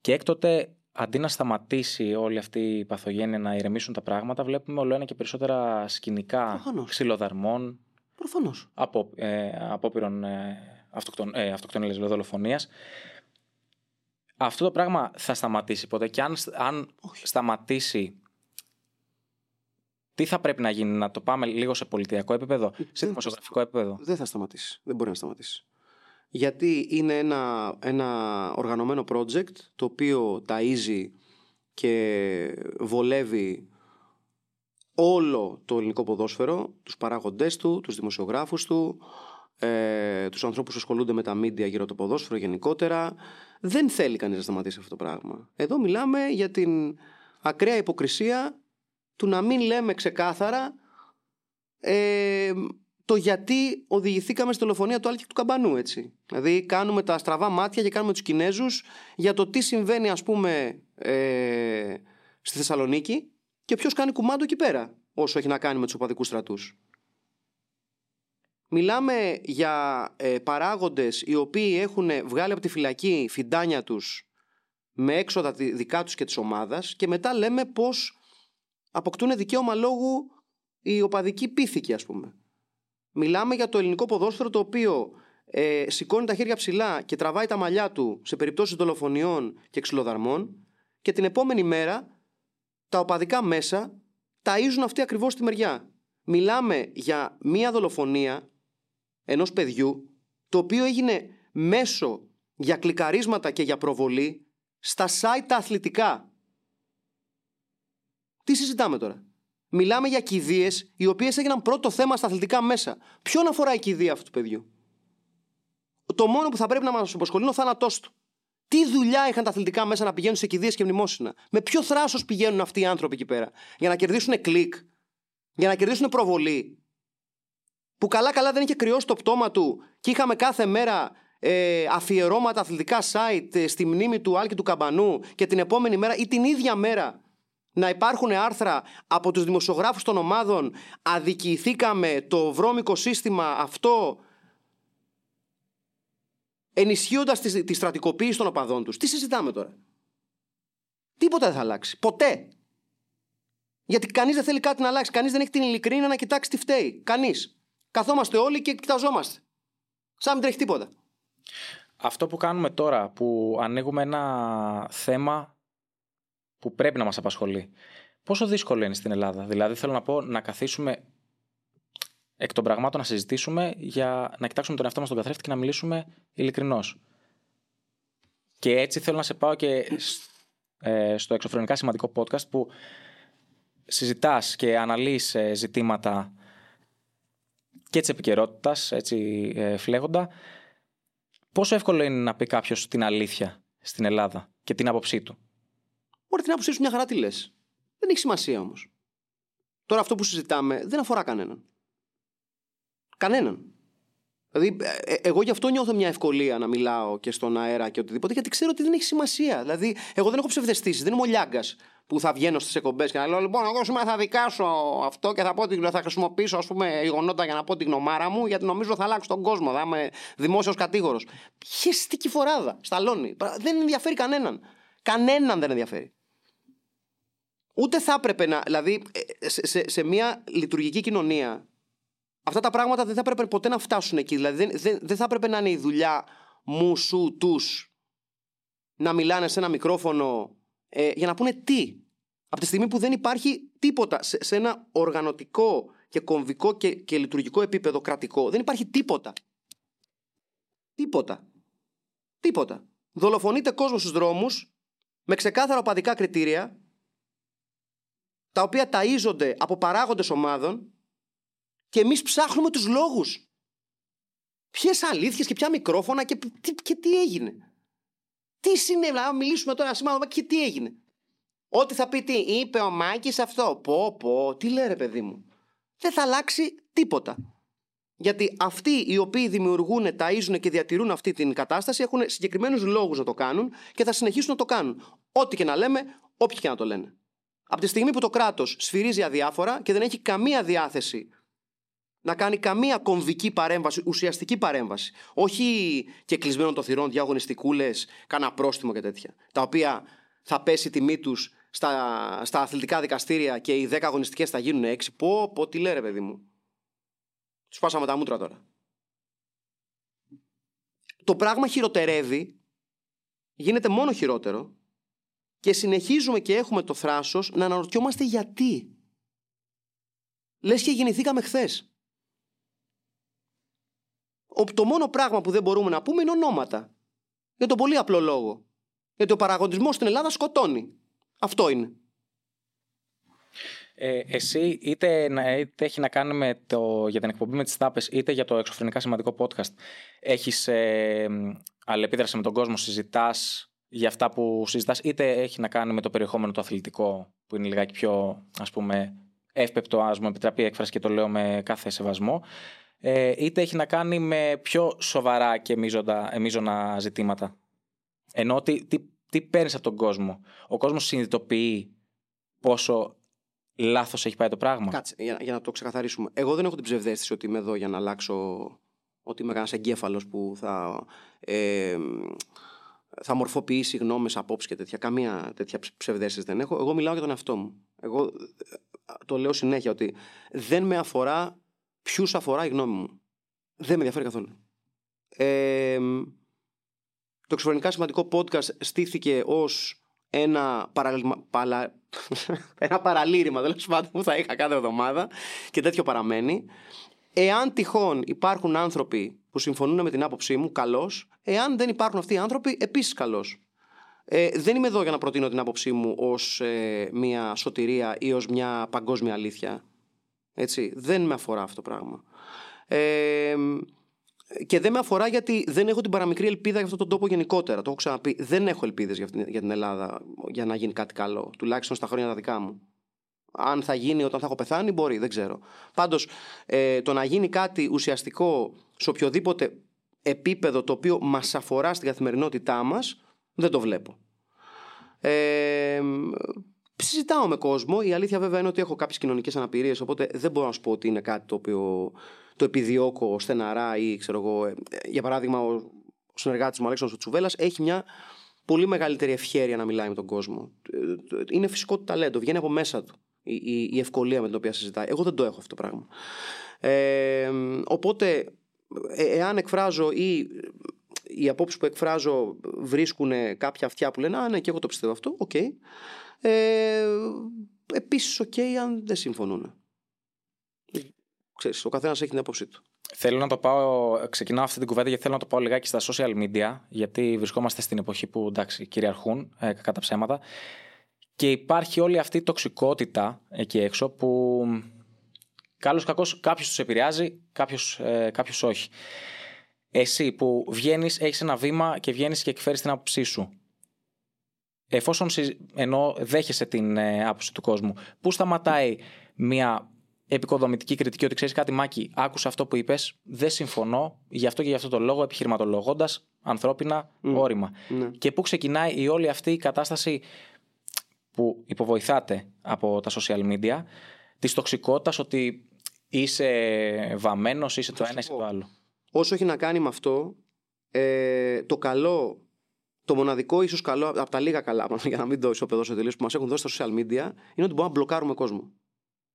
και έκτοτε αντί να σταματήσει όλη αυτή η παθογένεια να ηρεμήσουν τα πράγματα, βλέπουμε όλο ένα και περισσότερα σκηνικά Προφανώς. ξυλοδαρμών, Προφανώς. από, ε, απόπειρων ε, αυτοκτον, ε, αυτοκτονίας, λέω, δολοφονίας. Αυτό το πράγμα θα σταματήσει ποτέ και αν, αν σταματήσει τι θα πρέπει να γίνει, να το πάμε λίγο σε πολιτιακό επίπεδο, σε Δεν- δημοσιογραφικό επίπεδο; Δεν θα σταματήσει. Δεν μπορεί να σταματήσει. Γιατί είναι ένα, ένα οργανωμένο project το οποίο ταΐζει και βολεύει όλο το ελληνικό ποδόσφαιρο, τους παράγοντές του, τους δημοσιογράφους του, ε, τους ανθρώπους που ασχολούνται με τα media γύρω από το ποδόσφαιρο γενικότερα. Δεν θέλει κανείς να σταματήσει αυτό το πράγμα. Εδώ μιλάμε για την ακραία υποκρισία του να μην λέμε ξεκάθαρα ε, το γιατί οδηγηθήκαμε στη δολοφονία του Άλκη του Καμπανού, έτσι. Δηλαδή, κάνουμε τα στραβά μάτια και κάνουμε τους Κινέζους για το τι συμβαίνει, ας πούμε, ε, στη Θεσσαλονίκη και ποιος κάνει κουμάντο εκεί πέρα, όσο έχει να κάνει με τους οπαδικούς στρατούς. Μιλάμε για ε, παράγοντες οι οποίοι έχουν βγάλει από τη φυλακή φιντάνια τους με έξοδα τη- δικά τους και της ομάδας και μετά λέμε πως αποκτούν δικαίωμα λόγου οι οπαδικοί πίθηκοι ας πούμε. Μιλάμε για το ελληνικό ποδόσφαιρο το οποίο ε, σηκώνει τα χέρια ψηλά και τραβάει τα μαλλιά του σε περιπτώσεις δολοφονιών και ξυλοδαρμών και την επόμενη μέρα τα οπαδικά μέσα ταΐζουν αυτή ακριβώς τη μεριά. Μιλάμε για μία δολοφονία ενός παιδιού το οποίο έγινε μέσω για κλικαρίσματα και για προβολή στα site τα αθλητικά. Τι συζητάμε τώρα; Μιλάμε για κηδείες οι οποίες έγιναν πρώτο θέμα στα αθλητικά μέσα. Ποιον αφορά η κηδεία αυτού του παιδιού; Το μόνο που θα πρέπει να μας απασχολεί είναι ο θάνατός του. Τι δουλειά είχαν τα αθλητικά μέσα να πηγαίνουν σε κηδείες και μνημόσυνα; Με ποιο θράσος πηγαίνουν αυτοί οι άνθρωποι εκεί πέρα; Για να κερδίσουν κλικ. Για να κερδίσουν προβολή. Που καλά-καλά δεν είχε κρυώσει το πτώμα του και είχαμε κάθε μέρα ε, αφιερώματα αθλητικά site ε, στη μνήμη του Άλκη του Καμπανού και την επόμενη μέρα ή την ίδια μέρα να υπάρχουν άρθρα από τους δημοσιογράφους των ομάδων αδικηθήκαμε το βρώμικο σύστημα αυτό ενισχύοντας τη, τη στρατικοποίηση των οπαδών τους. Τι συζητάμε τώρα; Τίποτα δεν θα αλλάξει. Ποτέ. Γιατί κανείς δεν θέλει κάτι να αλλάξει. Κανείς δεν έχει την ειλικρίνεια να κοιτάξει τι φταίει. Κανείς. Καθόμαστε όλοι και κοιταζόμαστε. Σαν μην τρέχει τίποτα. Αυτό που κάνουμε τώρα, που ανοίγουμε ένα θέμα που πρέπει να μας απασχολεί. Πόσο δύσκολο είναι στην Ελλάδα; Δηλαδή θέλω να πω να καθίσουμε εκ των πραγμάτων να συζητήσουμε για να κοιτάξουμε τον εαυτό μας στον καθρέφτη και να μιλήσουμε ειλικρινώς. Και έτσι θέλω να σε πάω και ε, στο εξωφρενικά σημαντικό podcast που συζητάς και αναλύεις ε, ζητήματα και της επικαιρότητας, έτσι ε, φλέγοντα. Πόσο εύκολο είναι να πει κάποιος την αλήθεια στην Ελλάδα και την άποψή του; Μπορεί την άποψή σου μια χαρά τι λες. Δεν έχει σημασία όμως. Τώρα αυτό που συζητάμε δεν αφορά κανέναν. Κανέναν. Δηλαδή, ε, ε, εγώ γι' αυτό νιώθω μια ευκολία να μιλάω και στον αέρα και οτιδήποτε, γιατί ξέρω ότι δεν έχει σημασία. Δηλαδή, εγώ δεν έχω ψευδεστήσεις, δεν είμαι ο Λιάγκας που θα βγαίνω στις εκπομπές και να λέω: Λοιπόν, εγώ σήμερα θα δικάσω αυτό και θα, πω, θα χρησιμοποιήσω ας πούμε, γεγονότα για να πω την γνωμάρα μου, γιατί νομίζω θα αλλάξω τον κόσμο. Θα είμαι δημόσιος κατήγορος. Χεστική φοράδα, σταλόνι. Δεν ενδιαφέρει κανέναν. Κανέναν δεν ενδιαφέρει. Ούτε θα έπρεπε να. Δηλαδή, ε, σε, σε, σε μια λειτουργική κοινωνία, αυτά τα πράγματα δεν θα έπρεπε ποτέ να φτάσουν εκεί. Δηλαδή, δεν, δεν, δεν θα έπρεπε να είναι η δουλειά μου, σου, τους να μιλάνε σε ένα μικρόφωνο ε, για να πούνε τι. Από τη στιγμή που δεν υπάρχει τίποτα σε, σε ένα οργανωτικό και κομβικό και, και λειτουργικό επίπεδο κρατικό, δεν υπάρχει τίποτα. Τίποτα. Τίποτα. Δολοφονείται κόσμος στους δρόμους με ξεκάθαρα οπαδικά κριτήρια τα οποία ταΐζονται από παράγοντες ομάδων και εμείς ψάχνουμε τους λόγους. Ποιες αλήθειες και ποια μικρόφωνα και τι, και τι έγινε. Τι συνέβη, να μιλήσουμε τώρα σήμερα και τι έγινε. Ό,τι θα πει τι, είπε ο Μάκης αυτό. Πω, πω, τι λέει ρε παιδί μου. Δεν θα αλλάξει τίποτα. Γιατί αυτοί οι οποίοι δημιουργούν, ταΐζουν και διατηρούν αυτή την κατάσταση έχουν συγκεκριμένους λόγους να το κάνουν και θα συνεχίσουν να το κάνουν. Ό,τι και να λέμε, όποιοι και να το λένε. Από τη στιγμή που το κράτος σφυρίζει αδιάφορα και δεν έχει καμία διάθεση να κάνει καμία κομβική παρέμβαση, ουσιαστική παρέμβαση. Όχι και κλεισμένο των θυρών, διαγωνιστικούλες, κάνα πρόστιμο και τέτοια. Τα οποία θα πέσει η τιμή τους στα, στα αθλητικά δικαστήρια και οι 10 αγωνιστικές θα γίνουν 6. Πω, πω, τι λέει, παιδί μου. Τους πάσαμε τα μούτρα τώρα. Το πράγμα χειροτερεύει, γίνεται μόνο χειρότερο και συνεχίζουμε και έχουμε το θράσος να αναρωτιόμαστε γιατί. Λες και γεννηθήκαμε χθες. Το μόνο πράγμα που δεν μπορούμε να πούμε είναι ονόματα. Για τον πολύ απλό λόγο. Γιατί ο παραγωγισμός στην Ελλάδα σκοτώνει. Αυτό είναι. Ε, εσύ είτε, είτε έχει να κάνει με το, για την εκπομπή με τις τάπες είτε για το εξωφρενικά σημαντικό podcast έχεις ε, αλληλεπίδραση με τον κόσμο, συζητάς για αυτά που συζητάς είτε έχει να κάνει με το περιεχόμενο το αθλητικό που είναι λιγάκι πιο ας πούμε εύπεπτο ας μου επιτραπεί έκφραση και το λέω με κάθε σεβασμό ε, είτε έχει να κάνει με πιο σοβαρά και μείζωνα ζητήματα. Ενώ τι, τι, τι παίρνεις από τον κόσμο. Ο κόσμος συνειδητοποιεί πόσο λάθος έχει πάει το πράγμα. Κάτσε, για, για να το ξεκαθαρίσουμε. Εγώ δεν έχω την ψευδέστηση ότι είμαι εδώ για να αλλάξω. Ότι είμαι κανένας εγκέφαλος που θα. Ε, θα μορφοποιήσει γνώμες, απόψεις και τέτοια. Καμία τέτοια ψευδέστηση δεν έχω. Εγώ μιλάω για τον εαυτό μου. Εγώ ε, το λέω συνέχεια ότι δεν με αφορά ποιους αφορά η γνώμη μου. Δεν με ενδιαφέρει καθόλου. Ε, το εξωφρενικά σημαντικό podcast στήθηκε ως ένα, παραλυμα... παλα... ένα παραλήρημα τέλος πάντων που θα είχα κάθε εβδομάδα και τέτοιο παραμένει. Εάν τυχόν υπάρχουν άνθρωποι που συμφωνούν με την άποψή μου, καλώ. Εάν δεν υπάρχουν αυτοί οι άνθρωποι, επίσης καλώ. Ε, δεν είμαι εδώ για να προτείνω την άποψή μου ως ε, μια σωτηρία ή ως μια παγκόσμια αλήθεια. Έτσι. Δεν με αφορά αυτό το πράγμα. Ε, και δεν με αφορά γιατί δεν έχω την παραμικρή ελπίδα για αυτόν τον τόπο γενικότερα. Το έχω ξαναπεί. Δεν έχω ελπίδες για, για την Ελλάδα για να γίνει κάτι καλό. Τουλάχιστον στα χρόνια τα δικά μου. Αν θα γίνει όταν θα έχω πεθάνει, μπορεί, δεν ξέρω. Πάντως, ε, το να γίνει κάτι ουσιαστικό σε οποιοδήποτε επίπεδο το οποίο μας αφορά στην καθημερινότητά μας, δεν το βλέπω. Ε, συζητάω με κόσμο. Η αλήθεια βέβαια είναι ότι έχω κάποιες κοινωνικές αναπηρίες, οπότε δεν μπορώ να σου πω ότι είναι κάτι το οποίο το επιδιώκω στεναρά ή ξέρω εγώ. Ε, για παράδειγμα, ο, ο συνεργάτης μου, Αλέξανδρος Τσουβέλλα, έχει μια πολύ μεγαλύτερη ευχέρεια να μιλάει με τον κόσμο. Ε, είναι φυσικό του ταλέντο, βγαίνει από μέσα του η, η, η ευκολία με την οποία συζητάει. Εγώ δεν το έχω αυτό το πράγμα. Ε, οπότε, ε, εάν εκφράζω ή οι απόψεις που εκφράζω βρίσκουν κάποια αυτιά που λένε Α, ναι, και εγώ το πιστεύω αυτό. OK. Okay. Ε, Επίσης, OK, okay, αν δεν συμφωνούν. Ξέρεις, ο καθένας έχει την άποψή του. Θέλω να το πάω, ξεκινάω αυτή την κουβέντα γιατί θέλω να το πάω λιγάκι στα social media, γιατί βρισκόμαστε στην εποχή που εντάξει, κυριαρχούν ε, κατά ψέματα. Και υπάρχει όλη αυτή η τοξικότητα εκεί έξω που καλώς κακώς κάποιος τους επηρεάζει, κάποιος, ε, κάποιος όχι. Εσύ που βγαίνεις, έχεις ένα βήμα και βγαίνεις και εκφέρεις την άποψή σου. Εφόσον ενώ δέχεσαι την ε, άποψη του κόσμου, πού σταματάει μια επικοδομητική κριτική ότι ξέρεις κάτι, Μάκη, άκουσα αυτό που είπες, δεν συμφωνώ, γι' αυτό και γι' αυτό το λόγο, επιχειρηματολογώντας ανθρώπινα mm. όρημα. Ναι. Και πού ξεκινάει η όλη αυτή η κατάσταση που υποβοηθάτε από τα social media, της τοξικότητας ότι είσαι βαμμένος, είσαι το ένα, είσαι το άλλο. Όσο έχει να κάνει με αυτό, ε, το καλό, το μοναδικό ίσως καλό, από τα λίγα καλά, για να μην το ισοπεδώσω τελείω, που μας έχουν δώσει στα social media, είναι ότι μπορούμε να μπλοκάρουμε κόσμο.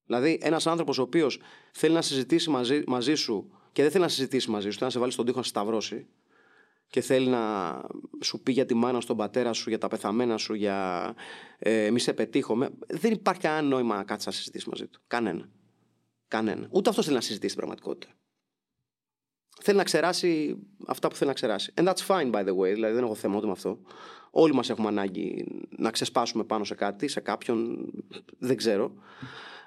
Δηλαδή, ένας άνθρωπος ο οποίος θέλει να συζητήσει μαζί, μαζί σου και δεν θέλει να συζητήσει μαζί σου, θέλει να σε βάλει στον τοίχο να σταυρώσει και θέλει να σου πει για τη μάνα στον πατέρα σου, για τα πεθαμένα σου, για ε, μη σε πετύχω. Δεν υπάρχει κανένα νόημα να κάτσει να συζητήσεις μαζί του. Κανένα. Κανένα. Ούτε αυτός θέλει να συζητήσει την πραγματικότητα. Θέλει να ξεράσει αυτά που θέλει να ξεράσει. And that's fine, by the way. Δηλαδή, δεν έχω θέμα ούτε με αυτό. Όλοι μας έχουμε ανάγκη να ξεσπάσουμε πάνω σε κάτι, σε κάποιον. Δεν ξέρω.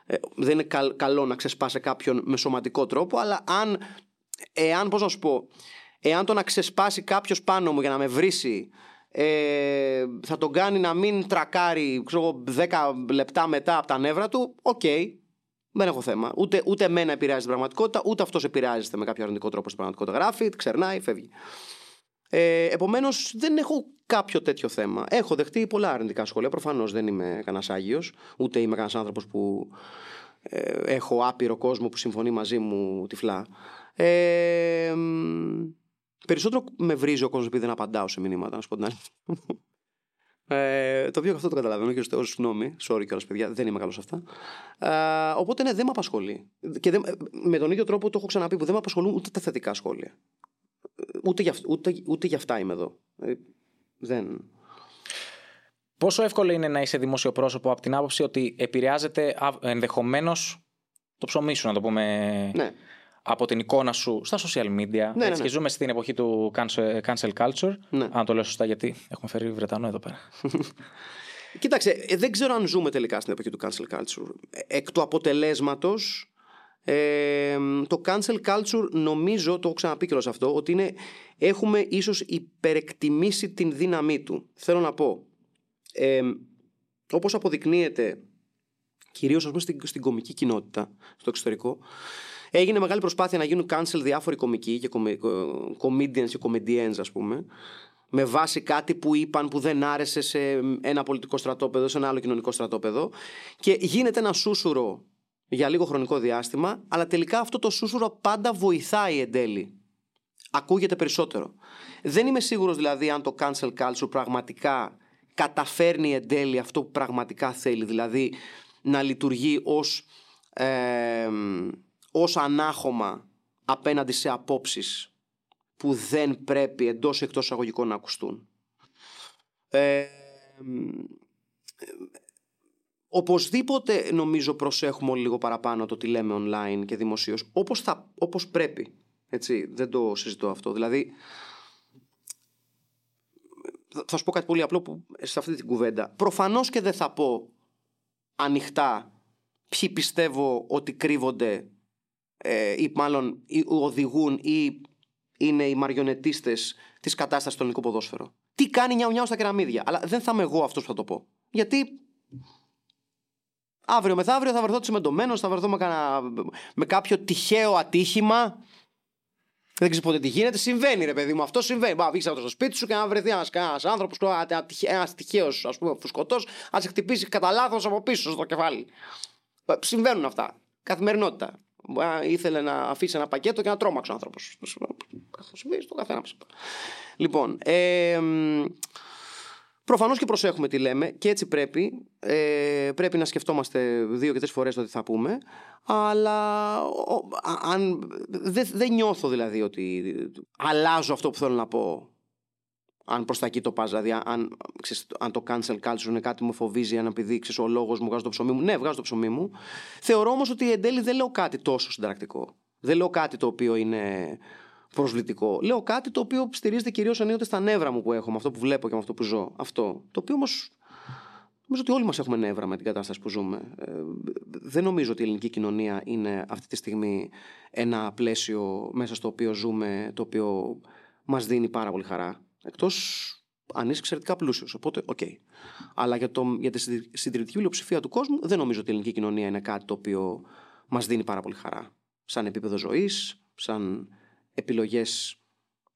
Ε, δεν είναι καλό να ξεσπάσει κάποιον με σωματικό τρόπο, αλλά αν, εάν, πώς να σου πω, εάν το να ξεσπάσει κάποιος πάνω μου για να με βρήσει ε, θα τον κάνει να μην τρακάρει ξέρω, 10 λεπτά μετά από τα νεύρα του, OK, okay, δεν έχω θέμα. Ούτε, ούτε εμένα επηρεάζει την πραγματικότητα, ούτε αυτός επηρεάζεται με κάποιο αρνητικό τρόπο στην πραγματικότητα. Γράφει, ξερνάει, φεύγει. Ε, Επομένως, δεν έχω κάποιο τέτοιο θέμα. Έχω δεχτεί πολλά αρνητικά σχόλια. Προφανώς δεν είμαι κανένας Άγιος, ούτε είμαι κανένας άνθρωπος που ε, έχω άπειρο κόσμο που συμφωνεί μαζί μου τυφλά. Ε, περισσότερο με βρίζει ο κόσμος επειδή δεν απαντάω σε μηνύματα, να σου πω την άλλη. Ε, το οποίο αυτό το καταλαβαίνω και ω συγγνώμη, sorry κιόλας παιδιά, δεν είμαι καλός σε αυτά. Ε, οπότε ναι, δεν με απασχολεί. Και δεν, με τον ίδιο τρόπο το έχω ξαναπεί που δεν με απασχολούν ούτε τα θετικά σχόλια. Ούτε για, ούτε, ούτε για αυτά είμαι εδώ. Ε, δεν. Πόσο εύκολο είναι να είσαι δημόσιο πρόσωπο από την άποψη ότι επηρεάζεται ενδεχομένως το ψωμί σου, να το πούμε. Ναι. Από την εικόνα σου στα social media. Ναι, έτσι, ναι, ναι. Και ζούμε στην εποχή του cancel, cancel culture. Ναι. Αν το λέω σωστά, γιατί έχουμε φέρει Βρετανό εδώ πέρα. Κοίταξε, ε, δεν ξέρω αν ζούμε τελικά στην εποχή του cancel culture. Εκ του αποτελέσματος, ε, το cancel culture νομίζω, το έχω ξαναπεί και αυτό, ότι είναι, έχουμε ίσως υπερεκτιμήσει την δύναμή του. Θέλω να πω, ε, όπως αποδεικνύεται κυρίως ας πούμε, στην, στην κομική κοινότητα στο εξωτερικό έγινε μεγάλη προσπάθεια να γίνουν cancel διάφοροι κομικοί και comedians και comedians ας πούμε με βάση κάτι που είπαν που δεν άρεσε σε ένα πολιτικό στρατόπεδο, σε ένα άλλο κοινωνικό στρατόπεδο και γίνεται ένα σούσουρο για λίγο χρονικό διάστημα, αλλά τελικά αυτό το σούσουρο πάντα βοηθάει εν τέλει. Ακούγεται περισσότερο. Δεν είμαι σίγουρος δηλαδή αν το cancel culture πραγματικά καταφέρνει εν τέλει αυτό που πραγματικά θέλει, δηλαδή να λειτουργεί ως, ε, ως ανάχωμα απέναντι σε απόψεις που δεν πρέπει εντός ή εκτός αγωγικών να ακουστούν. Ε, οπωσδήποτε νομίζω προσέχουμε όλοι λίγο παραπάνω το τι λέμε online και δημοσίως όπως, θα, όπως πρέπει. Έτσι, δεν το συζητώ αυτό. Δηλαδή, θα σου πω κάτι πολύ απλό που, σε αυτή την κουβέντα. Προφανώς και δεν θα πω ανοιχτά ποιοι πιστεύω ότι κρύβονται ε, ή μάλλον ή οδηγούν ή είναι οι μαριονετίστες της κατάστασης στο ελληνικό ποδόσφαιρο. Τι κάνει νιάου νιάου στα κεραμίδια. Αλλά δεν θα είμαι εγώ αυτός που θα το πω. Γιατί αύριο μεθαύριο θα βρεθώ τσιμεντωμένος, θα βρεθώ με, κανένα, με κάποιο τυχαίο ατύχημα δεν ξέρει ποτέ τι γίνεται. Συμβαίνει, ρε παιδί μου, αυτό συμβαίνει. Μπα, βγεις από το σπίτι σου και να βρεθεί ένας άνθρωπος, ένα τυχαίος ας πούμε φουσκωτός, να σε χτυπήσει κατά λάθος από πίσω στο κεφάλι. Συμβαίνουν αυτά. Καθημερινότητα. Ήθελε να αφήσει ένα πακέτο και να τρόμαξε ο άνθρωπος. Συμβαίνει στο καθένα. Λοιπόν, ε, Προφανώς και προσέχουμε τι λέμε και έτσι πρέπει. Ε, πρέπει να σκεφτόμαστε δύο και τρεις φορές το τι θα πούμε. Αλλά αν, δεν δε νιώθω δηλαδή ότι αλλάζω αυτό που θέλω να πω. Αν προς τα εκεί το πας, δηλαδή αν, ξέρεις, αν το cancel culture είναι κάτι που με φοβίζει, αν επειδή ξέρεις, ο λόγος μου βγάζω το ψωμί μου. Ναι, βγάζω το ψωμί μου. Θεωρώ όμως ότι εν τέλει δεν λέω κάτι τόσο συνταρακτικό. Δεν λέω κάτι το οποίο είναι προσβλητικό. Λέω κάτι το οποίο στηρίζεται κυρίως ενίοτε στα νεύρα μου που έχω, με αυτό που βλέπω και με αυτό που ζω. Αυτό. Το οποίο όμως. Νομίζω ότι όλοι μας έχουμε νεύρα με την κατάσταση που ζούμε. Ε, δεν νομίζω ότι η ελληνική κοινωνία είναι αυτή τη στιγμή ένα πλαίσιο μέσα στο οποίο ζούμε, το οποίο μας δίνει πάρα πολύ χαρά. Εκτός αν είσαι εξαιρετικά πλούσιος. Οπότε, OK. Okay. Αλλά για, το, για τη συντηρητική πλειοψηφία του κόσμου, δεν νομίζω ότι η ελληνική κοινωνία είναι κάτι το οποίο μας δίνει πάρα πολύ χαρά. Σαν επίπεδο ζωής, σαν επιλογές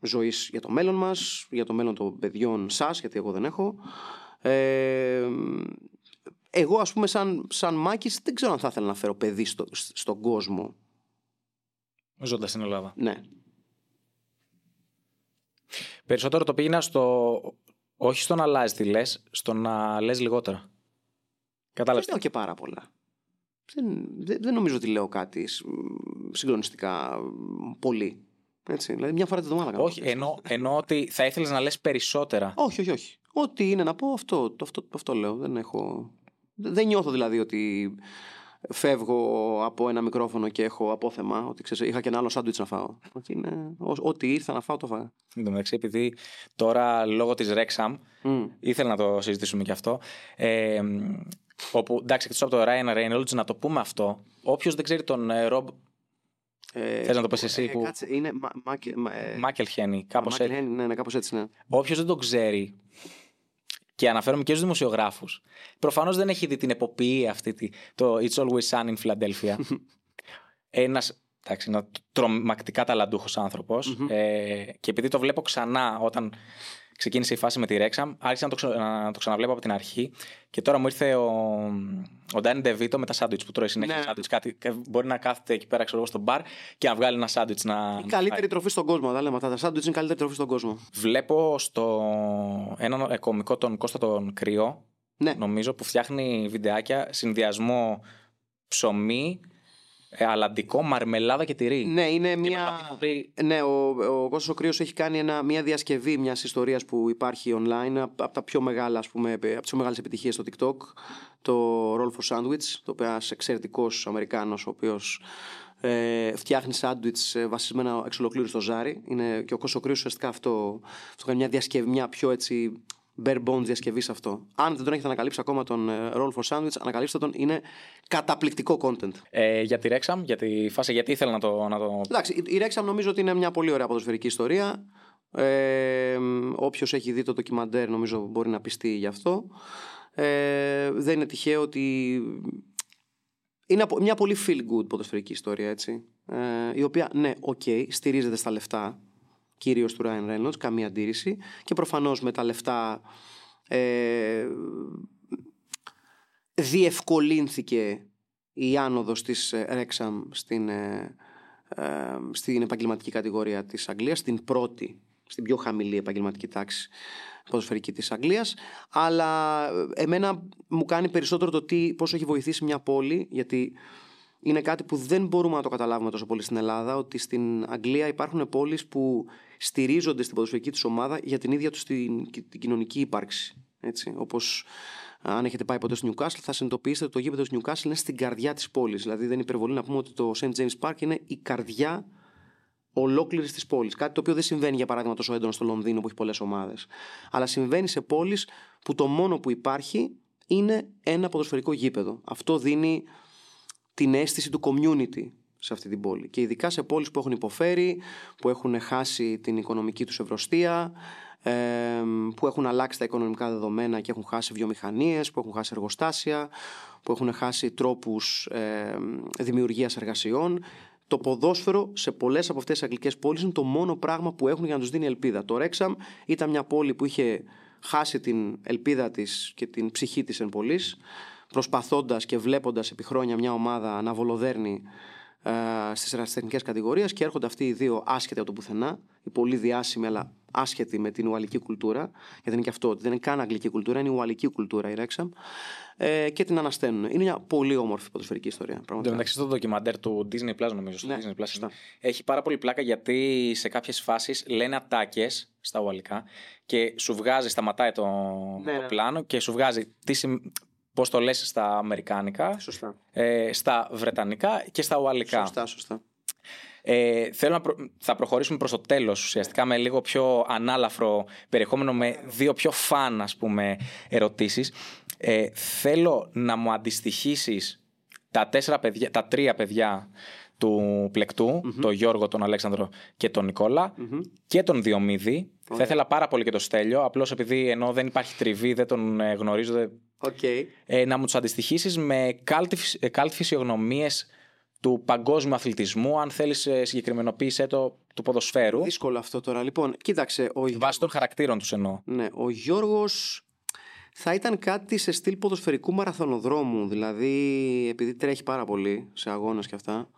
ζωής για το μέλλον μας, για το μέλλον των παιδιών σας, γιατί εγώ δεν έχω. Ε, εγώ ας πούμε σαν, σαν Μάκης δεν ξέρω αν θα ήθελα να φέρω παιδί στο, στον κόσμο. Ζώντας στην Ελλάδα. Ναι. Περισσότερο το πήγαινα στο... Όχι στο να αλλάζει τι λες, στο να λες λιγότερα. Κατάλαβες. Δεν λέω και πάρα πολλά. Δεν, δεν, δεν νομίζω ότι λέω κάτι συγκλονιστικά πολύ. Έτσι, δηλαδή μια φορά την εβδομάδα Όχι, ενώ, ενώ ότι θα ήθελες να λες περισσότερα. Όχι, όχι, όχι. Ό,τι είναι να πω, αυτό, το, αυτό, αυτό λέω. Δεν έχω. Δεν νιώθω δηλαδή ότι φεύγω από ένα μικρόφωνο και έχω απόθεμα. Ότι ξέρεις, είχα και ένα άλλο σάντουιτς να φάω. Ότι είναι, ό,τι ήρθα να φάω, το φάω. Εν τω μεταξύ, επειδή τώρα λόγω της Rexham mm. ήθελα να το συζητήσουμε και αυτό. Ε, όπου εντάξει, εκτός από το Ryan Reynolds, να το πούμε αυτό. Όποιος δεν ξέρει τον Rob ε, Θες να το πεις εσύ. Ε, που... Κάτσε, είναι Μάκελ Χένι, κάπως έτσι. Ναι, ναι, κάπως έτσι, ναι. Όποιος δεν το ξέρει, και αναφέρομαι και στους δημοσιογράφους, προφανώς δεν έχει δει την εποπτεία αυτή, το It's Always Sun in Philadelphia. Ένας εντάξει, ένα τρομακτικά ταλαντούχος Ε, και επειδή το βλέπω ξανά όταν ξεκίνησε η φάση με τη Rexham, άρχισα να το, να το ξαναβλέπω από την αρχή. Και τώρα μου ήρθε ο, ο Ντάνι Ντεβίτο με τα σάντουιτς που τρώει συνέχεια. Ναι. Σάντουιτς, κάτι, μπορεί να κάθεται εκεί πέρα ξέρω, στο μπαρ και να βγάλει ένα σάντουιτς να. Η καλύτερη τροφή στον κόσμο. Τα λέμε Τα σάντουιτς είναι η καλύτερη τροφή στον κόσμο. Βλέπω στο ένα κομικό τον Κώστα τον Κρυό. Ναι. Νομίζω που φτιάχνει βιντεάκια συνδυασμό ψωμί, ε, αλαντικό, μαρμελάδα και τυρί. Ναι, είναι μια. Ναι, ο, ο Κώστας ο Κρύος έχει κάνει ένα, μια διασκευή μιας ιστορίας που υπάρχει online από τα πιο μεγάλα, ας πούμε, από τις πιο μεγάλες επιτυχίες στο TikTok. Το Roll for Sandwich, το οποίο ένας εξαιρετικός Αμερικάνος, ο οποίος ε, φτιάχνει σάντουιτς ε, βασισμένα εξ ολοκλήρου στο ζάρι. Είναι, και ο Κώστας ο Κρύος ουσιαστικά αυτό, αυτό κάνει μια διασκευή, μια πιο έτσι bare bones διασκευή σε αυτό. Αν δεν τον έχετε ανακαλύψει ακόμα τον ε, Roll for Sandwich, ανακαλύψτε τον. Είναι καταπληκτικό content. Ε, για τη Rexham, για τη φάση, γιατί ήθελα να το. Να το... Εντάξει, η Rexham νομίζω ότι είναι μια πολύ ωραία ποδοσφαιρική ιστορία. Ε, Όποιος έχει δει το ντοκιμαντέρ, νομίζω μπορεί να πιστεί γι' αυτό. Ε, δεν είναι τυχαίο ότι. Είναι μια πολύ feel good ποδοσφαιρική ιστορία, έτσι. Ε, η οποία, ναι, OK, okay, στηρίζεται στα λεφτά κυρίως του Ryan Reynolds, καμία αντίρρηση. Και προφανώς με τα λεφτά ε, διευκολύνθηκε η άνοδος της Wrexham στην, ε, ε, στην επαγγελματική κατηγορία της Αγγλίας, στην πρώτη, στην πιο χαμηλή επαγγελματική τάξη ποδοσφαιρική της Αγγλίας. Αλλά εμένα μου κάνει περισσότερο το τι, πώς έχει βοηθήσει μια πόλη γιατί είναι κάτι που δεν μπορούμε να το καταλάβουμε τόσο πολύ στην Ελλάδα ότι στην Αγγλία υπάρχουν πόλεις που στηρίζονται στην ποδοσφαιρική τους ομάδα για την ίδια τους την, την κοινωνική ύπαρξη. Έτσι, όπως αν έχετε πάει ποτέ στο Newcastle, θα συνειδητοποιήσετε ότι το γήπεδο του Newcastle είναι στην καρδιά της πόλης. Δηλαδή, δεν είναι υπερβολή να πούμε ότι το St. James Park είναι η καρδιά ολόκληρης της πόλης. Κάτι το οποίο δεν συμβαίνει, για παράδειγμα, τόσο έντονα στο Λονδίνο που έχει πολλές ομάδες. Αλλά συμβαίνει σε πόλεις που το μόνο που υπάρχει είναι ένα ποδοσφαιρικό γήπεδο. Αυτό δίνει την αίσθηση του community σε αυτή την πόλη. Και ειδικά σε πόλεις που έχουν υποφέρει, που έχουν χάσει την οικονομική τους ευρωστία, που έχουν αλλάξει τα οικονομικά δεδομένα και έχουν χάσει βιομηχανίες, που έχουν χάσει εργοστάσια, που έχουν χάσει τρόπους ε, δημιουργίας εργασιών. Το ποδόσφαιρο σε πολλές από αυτές τις αγγλικές πόλεις είναι το μόνο πράγμα που έχουν για να τους δίνει ελπίδα. Το Ρέξαμ ήταν μια πόλη που είχε χάσει την ελπίδα της και την ψυχή της εν πωλή, προσπαθώντας και βλέποντας επί χρόνια μια ομάδα να βολοδέρνει ε, στις ερασιτεχνικές κατηγορίες και έρχονται αυτοί οι δύο άσχετοι από το πουθενά, οι πολύ διάσημοι αλλά άσχετοι με την ουαλική κουλτούρα, γιατί είναι και αυτό, δεν είναι καν αγγλική κουλτούρα, είναι η ουαλική κουλτούρα η Ρέξαμ, ε, και την ανασταίνουν. Είναι μια πολύ όμορφη ποδοσφαιρική ιστορία. Εν μεταξύ, το ντοκιμαντέρ του Disney Plus, νομίζω, στο Ναι, Disney Plus, σωστά. έχει πάρα πολύ πλάκα γιατί σε κάποιες φάσεις λένε ατάκες στα ουαλικά και σου βγάζει, σταματάει το, Ναι, το ναι. πλάνο και σου βγάζει τι συμ... Πώς το λες στα αμερικάνικα, Σωστά. ε, στα βρετανικά και στα ουαλικά. Σωστά, σωστά. Ε, θέλω να προ- θα προχωρήσουμε προς το τέλος ουσιαστικά με λίγο πιο ανάλαφρο περιεχόμενο με δύο πιο φαν ας πούμε ερωτήσεις. Ε, θέλω να μου αντιστοιχίσεις τα, τέσσερα παιδιά, τα τρία παιδιά του πλεκτου τον Γιώργο, τον Αλέξανδρο και τον Νικόλα και τον Διομήδη. Θα ήθελα πάρα πολύ και τον Στέλιο, απλώς επειδή ενώ δεν υπάρχει τριβή, δεν τον ε, γνωρίζω, δεν- Οκ. ε, να μου τους αντιστοιχίσεις με κάλτ φυσι- κάλτ φυσιογνωμίες του παγκόσμιου αθλητισμού, αν θέλεις συγκεκριμενοποίησέ το του ποδοσφαίρου. Δύσκολο αυτό τώρα. Λοιπόν, κοίταξε. Ο, Βάσει των χαρακτήρων τους εννοώ. ναι, ο Γιώργος θα ήταν κάτι σε στυλ ποδοσφαιρικού μαραθωνοδρόμου. Δηλαδή, επειδή τρέχει πάρα πολύ σε αγώνες και αυτά.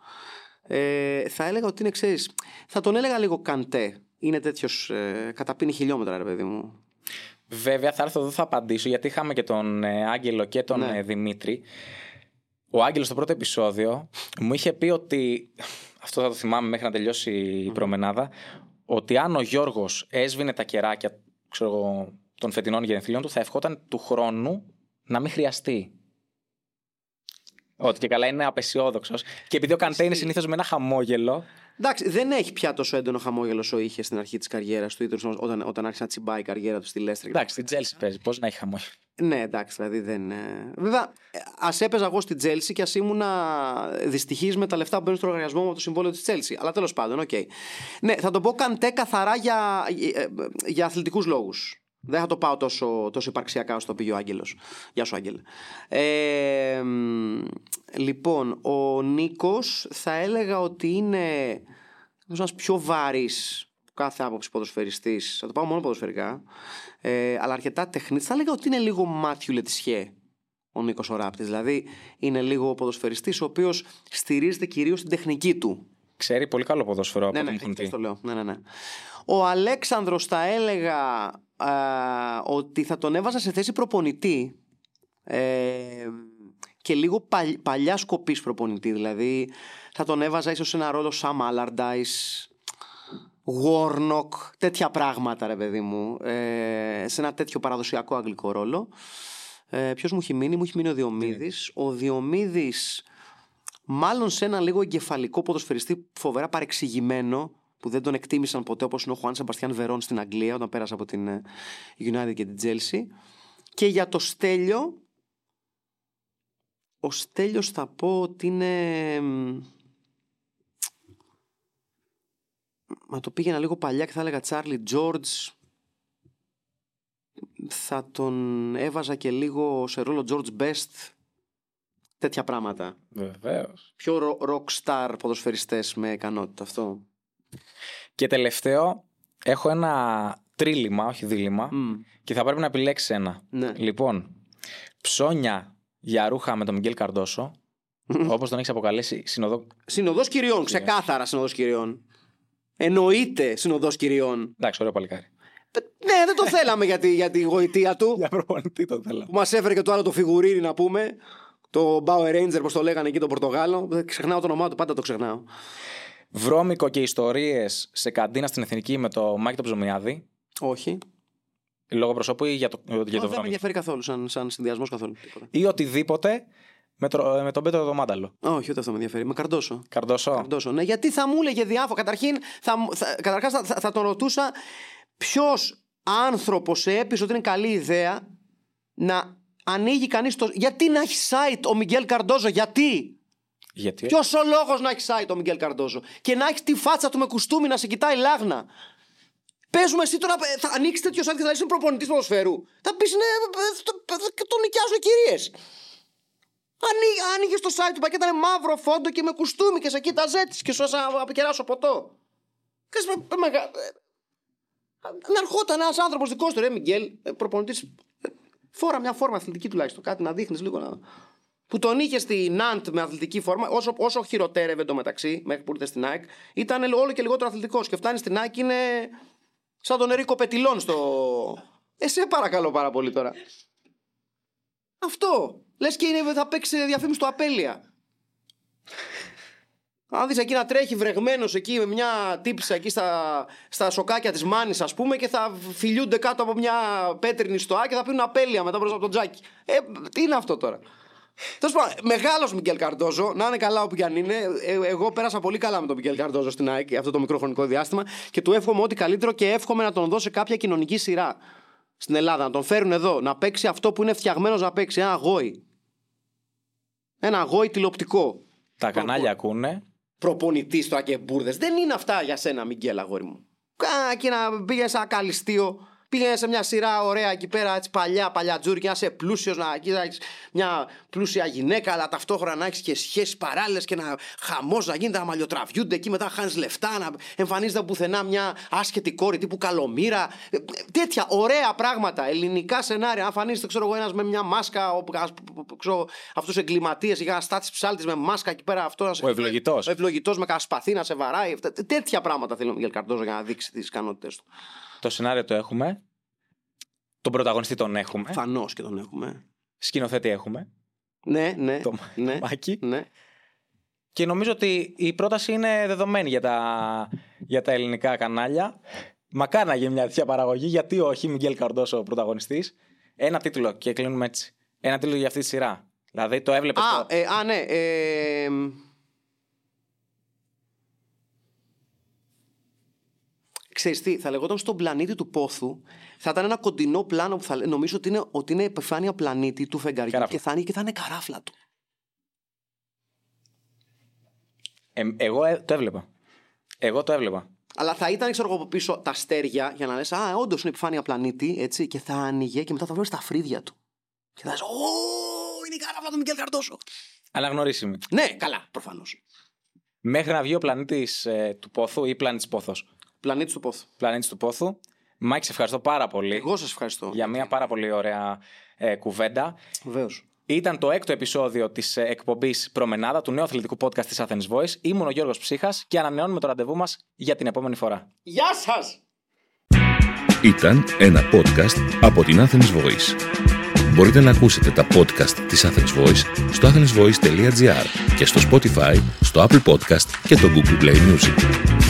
Ε, θα έλεγα ότι είναι, ξέρεις, θα τον έλεγα λίγο καντέ. Είναι τέτοιος. Ε, καταπίνει χιλιόμετρα, ρε παιδί μου. Βέβαια, θα έρθω εδώ, θα απαντήσω, γιατί είχαμε και τον ε, Άγγελο και τον Ναι. ε, Δημήτρη. Ο Άγγελος στο πρώτο επεισόδιο μου είχε πει ότι. Αυτό θα το θυμάμαι μέχρι να τελειώσει η προμενάδα. Ότι αν ο Γιώργος έσβηνε τα κεράκια ξέρω, εγώ, των φετινών γενεθλίων του, θα ευχόταν του χρόνου να μην χρειαστεί. Ότι και καλά είναι απεσιόδοξος. Και επειδή ο Καντέ είναι συνήθως με ένα χαμόγελο. Εντάξει, δεν έχει πια τόσο έντονο χαμόγελο όσο είχε στην αρχή της καριέρας του, ή τέλος πάντων όταν, όταν άρχισε να τσιμπάει η καριέρα του στη Λέστερ. Εντάξει, στην Τσέλσι παίζει. Πώς να έχει χαμόγελο. Ναι, εντάξει, δηλαδή δεν. ε, Βέβαια, ας έπαιζα εγώ στην Τσέλσι και ας ήμουν δυστυχής με τα λεφτά που μπαίνουν στο λογαριασμό μου από το συμβόλαιο της Τσέλσι. Αλλά τέλος πάντων, οκ. Ναι, θα το πω καντέ καθαρά για, ε, ε, για αθλητικούς λόγους. Δεν θα το πάω τόσο, τόσο υπαρξιακά όσο το πήγε ο Άγγελος. Γεια σου, Άγγελε. Ε, μ, λοιπόν, ο Νίκος θα έλεγα ότι είναι ένας πιο βαρύς κάθε άποψη ποδοσφαιριστής, θα το πάω μόνο ποδοσφαιρικά, ε, αλλά αρκετά τεχνίτη. Θα έλεγα ότι είναι λίγο Μάθιου Λετισιέ ο Νίκος Οράπτη. Δηλαδή είναι λίγο ποδοσφαιριστής ο οποίος στηρίζεται κυρίως στην τεχνική του. Ξέρει πολύ καλό ποδόσφαιρο από Ναι, ό,τι ναι, μου έχουν αυτό πει. το λέω. Ναι, ναι, ναι. Ο Αλέξανδρος θα έλεγα α, ότι θα τον έβαζα σε θέση προπονητή ε, και λίγο παλ- παλιά σκοπής προπονητή. Δηλαδή θα τον έβαζα ίσως σε ένα ρόλο Sam Allardyce, Warnock, τέτοια πράγματα ρε παιδί μου. Ε, σε ένα τέτοιο παραδοσιακό αγγλικό ρόλο. Ε, Ποιος μου έχει μείνει, μου έχει μείνει ο Διομήδης. Ο Διομήδης μάλλον σε ένα λίγο εγκεφαλικό ποδοσφαιριστή φοβερά παρεξηγημένο που δεν τον εκτίμησαν ποτέ όπως είναι ο Χουάν Σεμπαστιάν Βερόν στην Αγγλία όταν πέρασε από την ε, United και την Chelsea και για το Στέλιο ο Στέλιος θα πω ότι είναι μ, μα το πήγαινα λίγο παλιά και θα έλεγα Τσάρλι Τζόρτζ θα τον έβαζα και λίγο σε ρόλο George Best τέτοια πράγματα Βεβαίως. πιο ρο- rockstar ποδοσφαιριστές με ικανότητα αυτό. Και τελευταίο, έχω ένα τρίλημα, όχι δίλημα, Μμ. και θα πρέπει να επιλέξεις ένα. Ναι. Λοιπόν, ψώνια για ρούχα με τον Μιγγέλ Καρντόσο, όπως τον έχεις αποκαλέσει συνοδό. Συνοδός κυριών, ξεκάθαρα συνοδός κυριών. Εννοείται συνοδός κυριών. Εντάξει, ωραίο παλικάρι. Ε, Ναι, δεν το θέλαμε για τη, για τη γοητεία του. Για προπονητή το θέλω. που μας έφερε και το άλλο το φιγουρίνι να πούμε. Το Bauer Ranger, πώς το λέγανε εκεί το Πορτογάλο. Δεν Ξεχνάω το όνομά του, πάντα το ξεχνάω. Βρώμικο και ιστορίες σε καντίνα στην Εθνική με το Μάκη τον Ψωμιάδη. Όχι. Λόγω προσώπου ή για το, για το δεν με βρώμικο. ενδιαφέρει καθόλου σαν, σαν συνδυασμός καθόλου. Τίποτα. Ή οτιδήποτε με, τρο- με τον Πέτρο Δωμάνταλο. Όχι, ούτε αυτό με ενδιαφέρει. Με καρντόσο. Καρντόσο. Καρντόσο. Ναι, γιατί θα μου έλεγε διάφορα. Καταρχήν, θα, μου- θα, καταρχάς θα, θα, θα τον ρωτούσα ποιος άνθρωπος έπεισε ότι είναι καλή ιδέα να ανοίγει κανείς το. Γιατί να έχει site ο Μιγγέλ Καρντόζο, γιατί! Γιατί; Ποιος ο λόγος να έχει site ο Μιγγέλ Καρντόζο και να έχει τη φάτσα του με κουστούμι να σε κοιτάει λάγνα. Παίζουμε εσύ τώρα, ε, θα ανοίξεις τέτοιο site και θα είσαι προπονητής ποδοσφαίρου. Θα πεις ναι, ε, το- ε, τον νοικιάζω οι κυρίες. Άνοιγες το site του πακέτο, ήταν μαύρο φόντο και με κουστούμι και σε κοίταζε έτσι και σου έσα να αποκεράσω ποτό. Και σε- ε, μεγα- ε, Να ερχόταν ένας άνθρωπος δικός του, ρε Μιγγέλ, προπονητής. Φόρα μια φόρμα αθλητική τουλάχιστον, κάτι να δείχνεις λίγο να. Που τον είχε στη Ναντ με αθλητική φόρμα, όσο, όσο χειροτέρευε εντωμεταξύ, μέχρι που ήρθε στην ΑΕΚ, ήταν όλο και λιγότερο αθλητικός. Και φτάνει στην ΑΕΚ είναι σαν τον Ερίκο Πετιλόν στο. Ε, σε παρακαλώ πάρα πολύ τώρα. Αυτό. Λες και είναι, θα παίξει διαφήμιση στο Απέλια. Αν δεις εκεί να τρέχει βρεγμένος εκεί με μια τύψα εκεί στα, στα σοκάκια της Μάνης, ας πούμε, και θα φιλιούνται κάτω από μια πέτρινη στοά και θα πίνουν απέλια μετά μπροστά από τον Τζάκι. Ε, τι είναι αυτό τώρα; Τέλος πάντων, μεγάλος Μικέλ Καρντόζο, να είναι καλά όπου κι αν είναι. Ε, εγώ πέρασα πολύ καλά με τον Μικέλ Καρντόζο στην ΑΕΚ αυτό το μικρό χρονικό διάστημα και του εύχομαι ό,τι καλύτερο και εύχομαι να τον δώσει κάποια κοινωνική σειρά στην Ελλάδα. Να τον φέρουν εδώ, να παίξει αυτό που είναι φτιαγμένος να παίξει. Ένα αγόη. Ένα αγόη τηλεοπτικό. Τα κανάλια ακούνε. Προπονητής τώρα και μπουρδε. Δεν είναι αυτά για σένα, Μιγγέλ, αγόρι μου. Κάνα και να πήγαινε σε ένα καλυστείο. Πήγαινε σε μια σειρά ωραία εκεί πέρα, έτσι παλιά, παλιά τζούρι και να είσαι πλούσιος, να κοίταξες μια πλούσια γυναίκα, αλλά ταυτόχρονα να έχεις και σχέσεις παράλληλες και να χαμός να γίνεται, να μαλλιοτραβιούνται εκεί μετά χάνεις λεφτά, να εμφανίζεται πουθενά μια άσχετη κόρη τύπου καλομήρα. Ε, Τέτοια ωραία πράγματα, ελληνικά σενάρια. Να εμφανίζεται, ξέρω εγώ, ένας με μια μάσκα, αυτούς του εγκληματίες, για ένα στάτης ψάλτης με μάσκα εκεί πέρα. Αυτός, να σε- Ο ευλογητός. Ο ευλογητός με κασπαθή να σε βαράει. Αυτά- Τέτοια πράγματα θέλει ο Μιγγέλ Καρντόζο για να δείξει τις ικανότητες του. Το σενάριο το έχουμε. Τον πρωταγωνιστή τον έχουμε. Φανώς και τον έχουμε. Σκηνοθέτη έχουμε. Ναι, ναι. Το ναι, Μάκη. ναι. Και νομίζω ότι η πρόταση είναι δεδομένη για τα, για τα ελληνικά κανάλια. Μακάρι να γίνει μια τέτοια παραγωγή. Γιατί όχι, Μιγγέλ Καρντόσο ο πρωταγωνιστής. Ένα τίτλο και κλείνουμε έτσι. Ένα τίτλο για αυτή τη σειρά. Δηλαδή το έβλεπες. Α, ε, α, ναι. Ε, Ξέρεις τι, θα λεγόταν στον πλανήτη του πόθου, θα ήταν ένα κοντινό πλάνο που θα λέ- νομίζω ότι είναι, ότι είναι επιφάνεια πλανήτη του φεγγαριού Καράφλα. και θα, είναι, και θα είναι καράφλα του. Ε, εγώ ε, το έβλεπα. Εγώ το έβλεπα. Αλλά θα ήταν, ξέρω εγώ, από πίσω τα αστέρια για να λες Α, όντως είναι επιφάνεια πλανήτη, έτσι, και θα άνοιγε και μετά θα βλέπει τα φρύδια του. Και θα λες Ω, είναι η καράφλα του Μικέλ Καρτόσο. Αναγνωρίσιμη. Ναι, καλά, προφανώς. Μέχρι να βγει ο πλανήτης του πόθου ή πλανήτης πόθος. Πλανήτης του πόθου. Πλανήτης του πόθου. Μάκη, σε ευχαριστώ πάρα πολύ Εγώ σας ευχαριστώ. για μια πάρα πολύ ωραία ε, κουβέντα. Βεβαίως. Ήταν το έκτο επεισόδιο της εκπομπής Προμενάδα του νέου αθλητικού podcast της Athens Voice. Ήμουν ο Γιώργος Ψύχας και ανανεώνουμε το ραντεβού μας για την επόμενη φορά. Γεια σας! Ήταν ένα podcast από την Athens Voice. Μπορείτε να ακούσετε τα podcast της Athens Voice στο athensvoice.gr και στο Spotify, στο Apple Podcast και το Google Play Music.